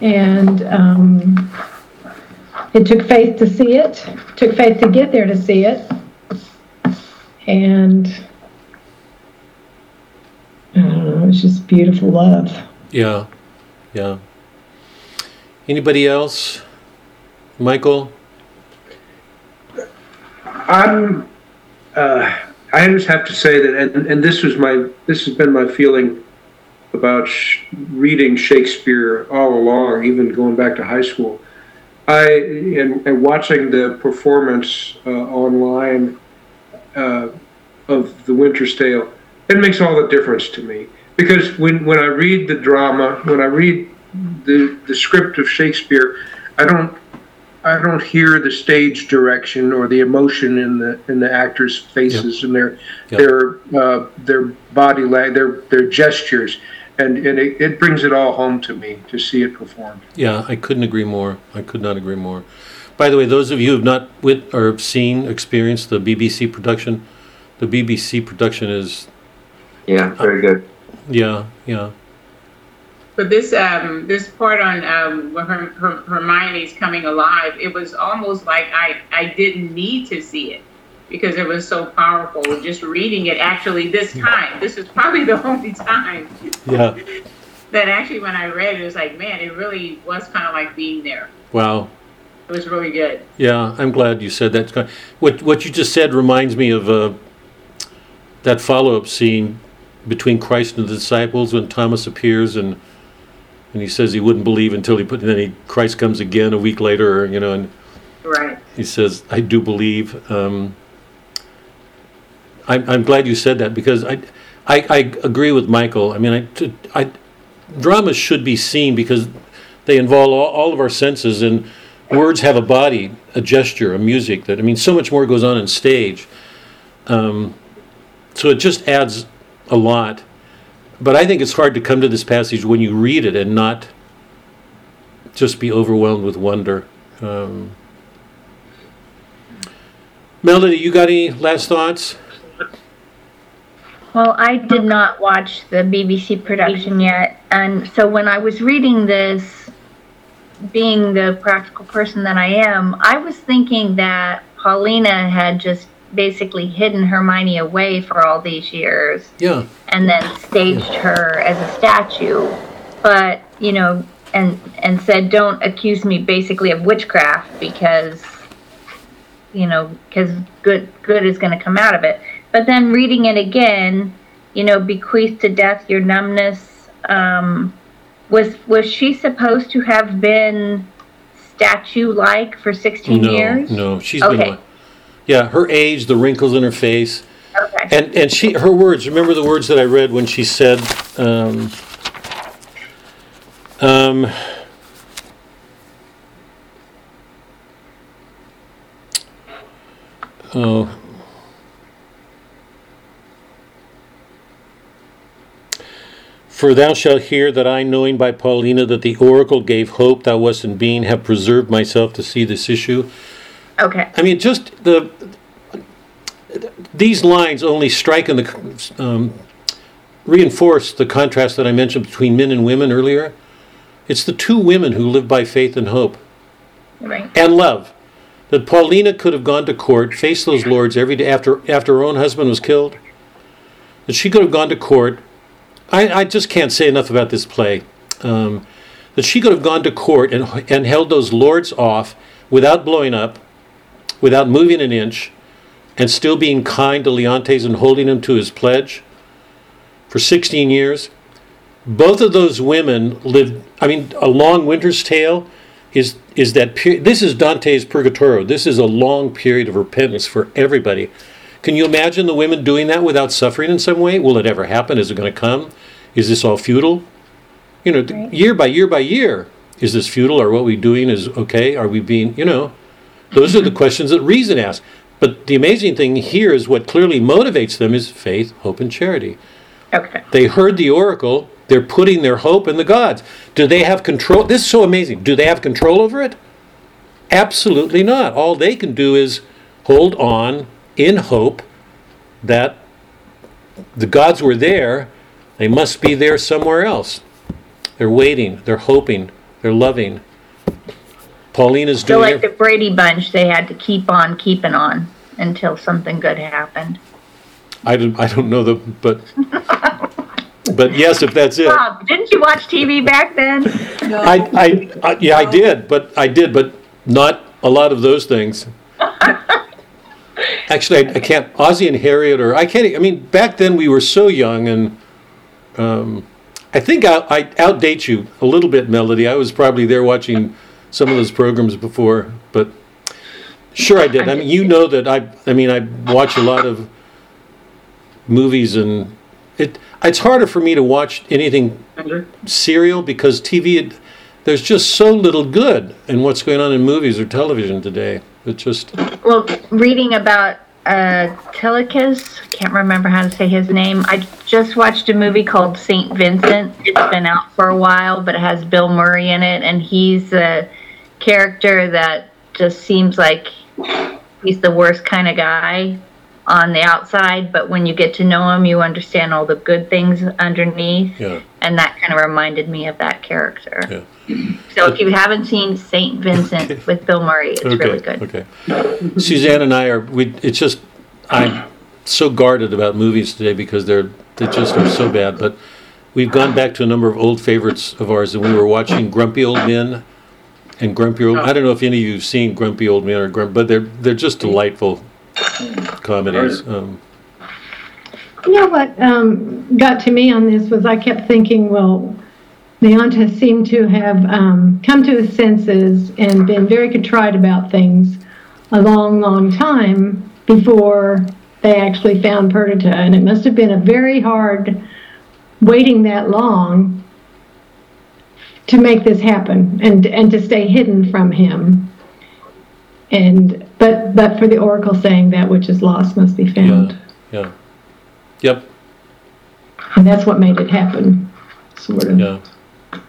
S3: and um, it took faith to see it. Took faith to get there to see it, and I don't know. It was just beautiful love.
S2: Yeah. Yeah. Anybody else? Michael?
S8: I'm, uh, I just have to say that, and, and this was my, this has been my feeling about sh- reading Shakespeare all along, even going back to high school. I, and, and watching the performance uh, online uh, of The Winter's Tale, it makes all the difference to me. Because when, when I read the drama, when I read the, the script of Shakespeare, I don't I don't hear the stage direction or the emotion in the in the actors' faces and their
S2: Yeah.
S8: their uh, their body language, their their gestures, and and it, it brings it all home to me to see it performed.
S2: Yeah, I couldn't agree more. I could not agree more. By the way, those of you who have not wit or seen, experienced the BBC production, the BBC production is,
S5: Yeah, very good.
S2: yeah, yeah,
S4: But this um this part on um when Herm- Herm- Hermione's coming alive, it was almost like I I didn't need to see it because it was so powerful. Just reading it actually this time, this is probably the only time
S2: yeah.
S4: that actually when I read it, it was like man, it really was kind of like being there.
S2: Wow.
S4: It was really good.
S2: Yeah, I'm glad you said that. What what you just said reminds me of uh, that follow-up scene between Christ and the disciples when Thomas appears and and he says he wouldn't believe until he put. And then he, Christ comes again a week later, you know, and
S4: Right.
S2: he says, "I do believe." Um, I'm I'm glad you said that because I I, I agree with Michael. I mean, I, I dramas should be seen because they involve all, all of our senses and words have a body, a gesture, a music. That I mean, so much more goes on in stage. Um, so it just adds a lot. But I think it's hard to come to this passage when you read it and not just be overwhelmed with wonder. Um, Melody, you got any last thoughts?
S6: Well, I did not watch the BBC production yet, and so when I was reading this, being the practical person that I am, I was thinking that Paulina had just basically hidden Hermione away for all these years
S2: Yeah,
S6: and then staged her as a statue. But, you know, and and said don't accuse me basically of witchcraft because you know, cuz good good is going to come out of it. But then reading it again, you know, bequeathed to death your numbness um was was she supposed to have been statue like for 16
S2: no,
S6: years?
S2: no, she's been.
S6: Okay.
S2: like- Yeah, her age, the wrinkles in her face,
S6: Okay.
S2: and and she her words. Remember the words that I read when she said, um, um, oh. For thou shalt hear that I, knowing by Paulina that the oracle gave hope thou wast in being, have preserved myself to see this issue.
S6: Okay.
S2: I mean, just the these lines only strike in the um, reinforce the contrast that I mentioned between men and women earlier. It's the two women who live by faith and hope
S6: Right.
S2: and love. That Paulina could have gone to court, faced those lords every day after after her own husband was killed. That she could have gone to court. I, I just can't say enough about this play. Um, that she could have gone to court and and held those lords off without blowing up, without moving an inch, and still being kind to Leontes and holding him to his pledge for 16 years. Both of those women lived, I mean, a long winter's tale is is that. This is Dante's Purgatorio. This is a long period of repentance for everybody. Can you imagine the women doing that without suffering in some way? Will it ever happen? Is it going to come? Is this all futile? You know,
S6: Right.
S2: year by year by year, is this futile? Are what we doing is okay? Are we being, you know, those are the questions that reason asks. But the amazing thing here is what clearly motivates them is faith, hope, and charity.
S6: Okay.
S2: They heard the oracle. They're putting their hope in the gods. Do they have control? This is so amazing. Do they have control over it? Absolutely not. All they can do is hold on in hope that the gods were there. They must be there somewhere else. They're waiting. They're hoping. They're loving. Paulina's
S6: So
S2: doing
S6: like
S2: it.
S6: the Brady Bunch, they had to keep on keeping on until something good happened.
S2: I don't, I don't know the, but, but yes, if that's it.
S6: Bob, didn't you watch TV back then?
S7: No.
S2: I, I, I, yeah, I did, but I did, but not a lot of those things. actually, I, I can't. Ozzie and Harriet, or I can't. I mean, back then we were so young, and um, I think I, I outdate you a little bit, Melody. I was probably there watching some of those programs before, but sure I did. I mean, you know that I. I mean, I watch a lot of movies, and it. It's harder for me to watch anything serial because TV. It, there's just so little good in what's going on in movies or television today. It just
S6: Well, reading about uh, Telecus, can't remember how to say his name. I just watched a movie called Saint Vincent. It's been out for a while, but it has Bill Murray in it, and he's a character that just seems like he's the worst kind of guy on the outside, but when you get to know him, you understand all the good things underneath,
S2: yeah.
S6: and that kind of reminded me of that character.
S2: Yeah.
S6: So if you haven't seen Saint Vincent with Bill Murray, it's really good.
S2: Okay. Suzanne and I are. We. It's just I'm so guarded about movies today because they're they just are so bad. But we've gone back to a number of old favorites of ours, and we were watching Grumpy Old Men and Grumpy Old. I don't know if any of you've seen Grumpy Old Men or Grump, but they're they're just delightful comedies. Um,
S3: You know what um, got to me on this was I kept thinking, well, Leontes seemed to have um, come to his senses and been very contrite about things a long, long time before they actually found Perdita. And it must have been a very hard waiting that long to make this happen and, and to stay hidden from him. And but but for the oracle saying that which is lost must be found.
S2: yeah. yeah. Yep.
S3: And that's what made it happen, sort of.
S2: Yeah.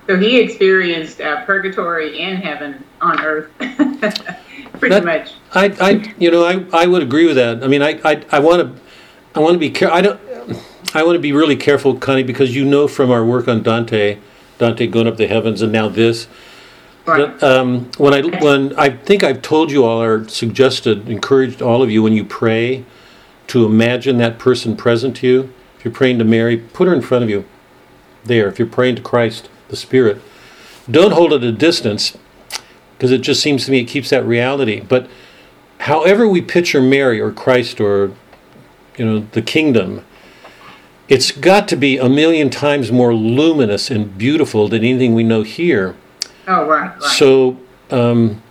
S4: So he experienced uh, purgatory and heaven on earth, pretty
S2: That-
S4: much.
S2: I, I, you know, I, I would agree with that. I mean, I, I, I want to, I want to be care. I don't. I want to be really careful, Connie, because you know from our work on Dante, Dante going up the heavens, and now this.
S4: Right.
S2: um, when I when I think I've told you all or suggested, encouraged all of you when you pray, to imagine that person present to you. If you're praying to Mary, put her in front of you. There. If you're praying to Christ, the Spirit, don't hold it at a distance, because it just seems to me it keeps that reality. But however we picture Mary or Christ or you know the kingdom, it's got to be a million times more luminous and beautiful than anything we know here.
S4: Oh, right, right.
S2: So um,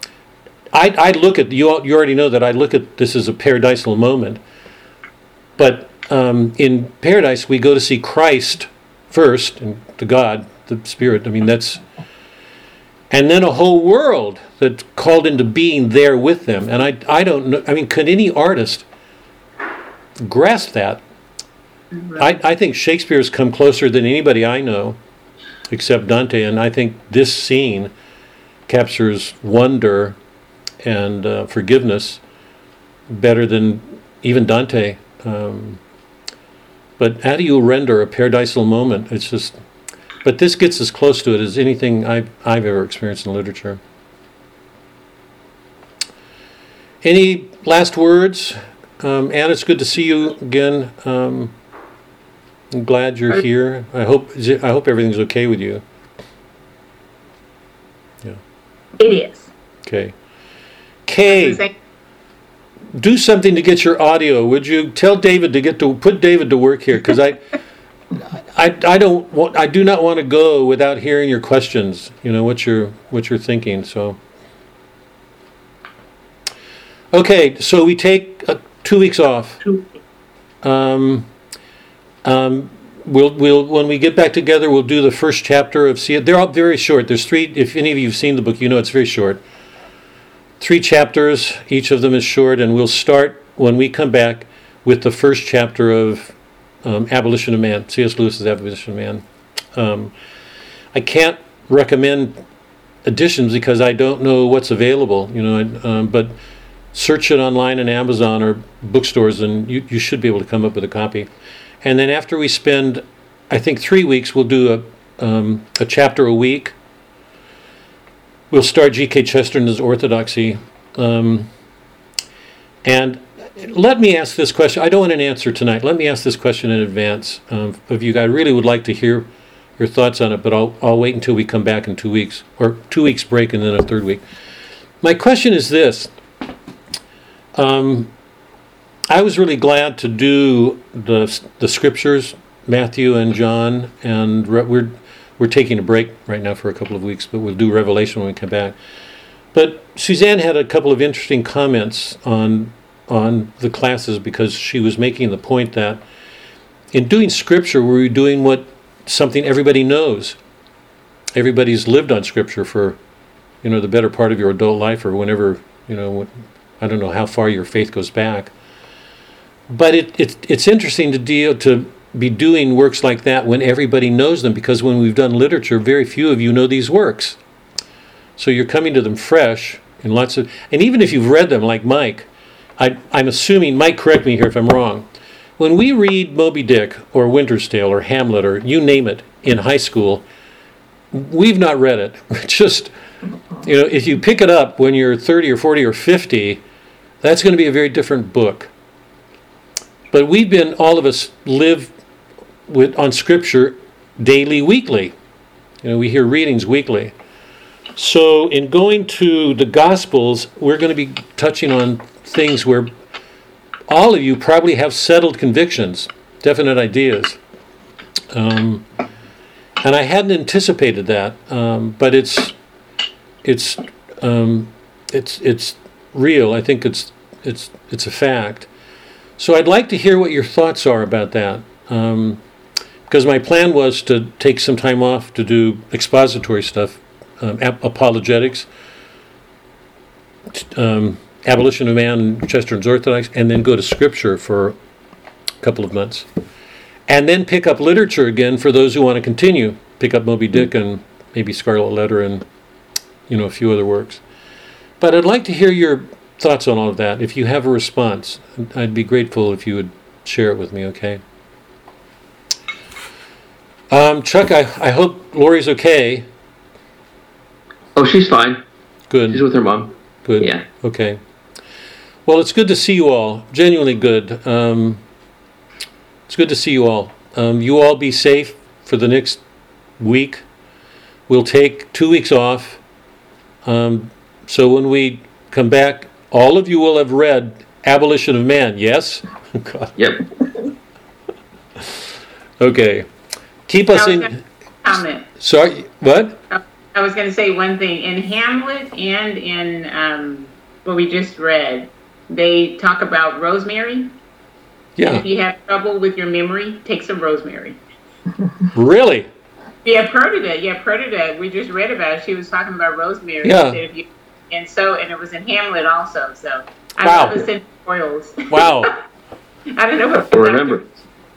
S2: I, I look at you. You already know that I look at this as a paradisal moment. But um, in paradise, we go to see Christ first, and the God, the Spirit. I mean, that's and then a whole world that's called into being there with them. And I, I don't know. I mean, could any artist grasp that? I, I think Shakespeare's come closer than anybody I know, except Dante. And I think this scene captures wonder and uh, forgiveness better than even Dante. Um, but how do you render a paradisal moment? It's just, but this gets as close to it as anything I've, I've ever experienced in literature. Any last words? Um, Anne, it's good to see you again. Um, I'm glad you're here. I hope I hope everything's okay with you. Yeah.
S6: It is.
S2: Okay. Kay, do something to get your audio, would you? Tell David to get to put David to work here because I, I, I don't want I do not want to go without hearing your questions. You know what you're what you're thinking. So. Okay, so we take uh, two weeks off. Two. Um, um, we'll we'll when we get back together, we'll do the first chapter of see. They're all very short. There's three. If any of you've seen the book, you know it's very short three chapters. Each of them is short, and we'll start when we come back with the first chapter of um, Abolition of Man, C.S. Lewis's Abolition of Man. Um, I can't recommend editions because I don't know what's available, you know, um, but search it online in Amazon or bookstores, and you, you should be able to come up with a copy. And then after we spend, I think, three weeks, we'll do a, um, a chapter a week we'll start G.K. Chesterton's Orthodoxy. Um, and let me ask this question. I don't want an answer tonight. Let me ask this question in advance um, of you. I really would like to hear your thoughts on it, but I'll, I'll wait until we come back in two weeks, or two weeks break and then a third week. My question is this. Um, I was really glad to do the the scriptures, Matthew and John, and re- we're we're taking a break right now for a couple of weeks, but we'll do Revelation when we come back. But Suzanne had a couple of interesting comments on on the classes because she was making the point that in doing scripture, we're doing what something everybody knows. Everybody's lived on scripture for, you know, the better part of your adult life or whenever, you know, I don't know how far your faith goes back. But it, it it's interesting to deal to be doing works like that when everybody knows them because when we've done literature, very few of you know these works. So you're coming to them fresh in lots of, and even if you've read them, like Mike, I, I'm assuming, Mike, correct me here if I'm wrong. When we read Moby Dick or Winter's Tale or Hamlet or you name it in high school, we've not read it. Just, you know, if you pick it up when you're 30 or 40 or 50, that's going to be a very different book. But we've been, all of us live with, on Scripture daily, weekly. You know, we hear readings weekly. So, in going to the Gospels, we're going to be touching on things where all of you probably have settled convictions, definite ideas. Um, and I hadn't anticipated that, um, but it's it's um, it's it's real. I think it's it's it's a fact. So I'd like to hear what your thoughts are about that. Um, because my plan was to take some time off to do expository stuff, um, ap- apologetics, um, abolition of man, Chesterton's Orthodox, and then go to Scripture for a couple of months, and then pick up literature again for those who want to continue. Pick up Moby Dick and maybe Scarlet Letter and you know a few other works. But I'd like to hear your thoughts on all of that. If you have a response, I'd be grateful if you would share it with me. Okay. Um, Chuck, I, I hope Lori's okay.
S5: Oh, she's fine.
S2: Good.
S5: She's with her mom.
S2: Good.
S5: Yeah.
S2: Okay. Well, it's good to see you all. Genuinely good. Um, it's good to see you all. Um, you all be safe for the next week. We'll take two weeks off. Um, so when we come back, all of you will have read Abolition of Man. Yes. God.
S5: Yep.
S2: Okay. Keep us in.
S4: Comment.
S2: Sorry. What?
S4: I was going to say one thing. In Hamlet and in um, what we just read, they talk about rosemary.
S2: Yeah.
S4: If you have trouble with your memory, take some rosemary.
S2: Really?
S4: Yeah, Perdita. Yeah, Perdita. We just read about it. She was talking about rosemary.
S2: Yeah.
S4: instead of you- And so, and it was in Hamlet also. So I
S2: Wow.
S4: love essential oils.
S2: Wow.
S4: I don't know what
S5: Or remember.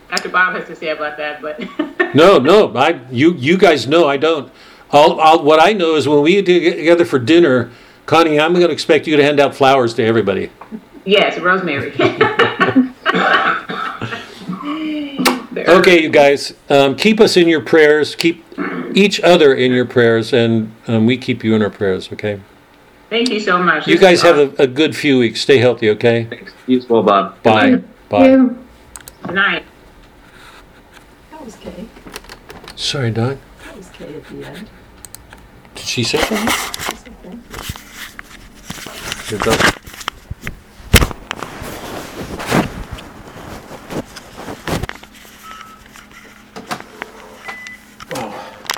S4: Dr. Bob has to say about that, but
S2: No, no, I you you guys know I don't. All, all what I know is when we get together for dinner, Connie, I'm going to expect you to hand out flowers to everybody.
S4: yes, rosemary.
S2: Okay, you guys, um, keep us in your prayers. Keep each other in your prayers, and um, we keep you in our prayers. Okay.
S4: Thank you so much.
S2: You guys have a, a good few weeks. Stay healthy. Okay.
S5: Thanks. You as well, Bob.
S2: Bye.
S5: night.
S2: Bye.
S3: You.
S4: Good night.
S7: That was Kay.
S2: Sorry, Doc.
S7: That was Kay at the end.
S2: Did she say something?
S7: That's okay.
S2: Good, Doc.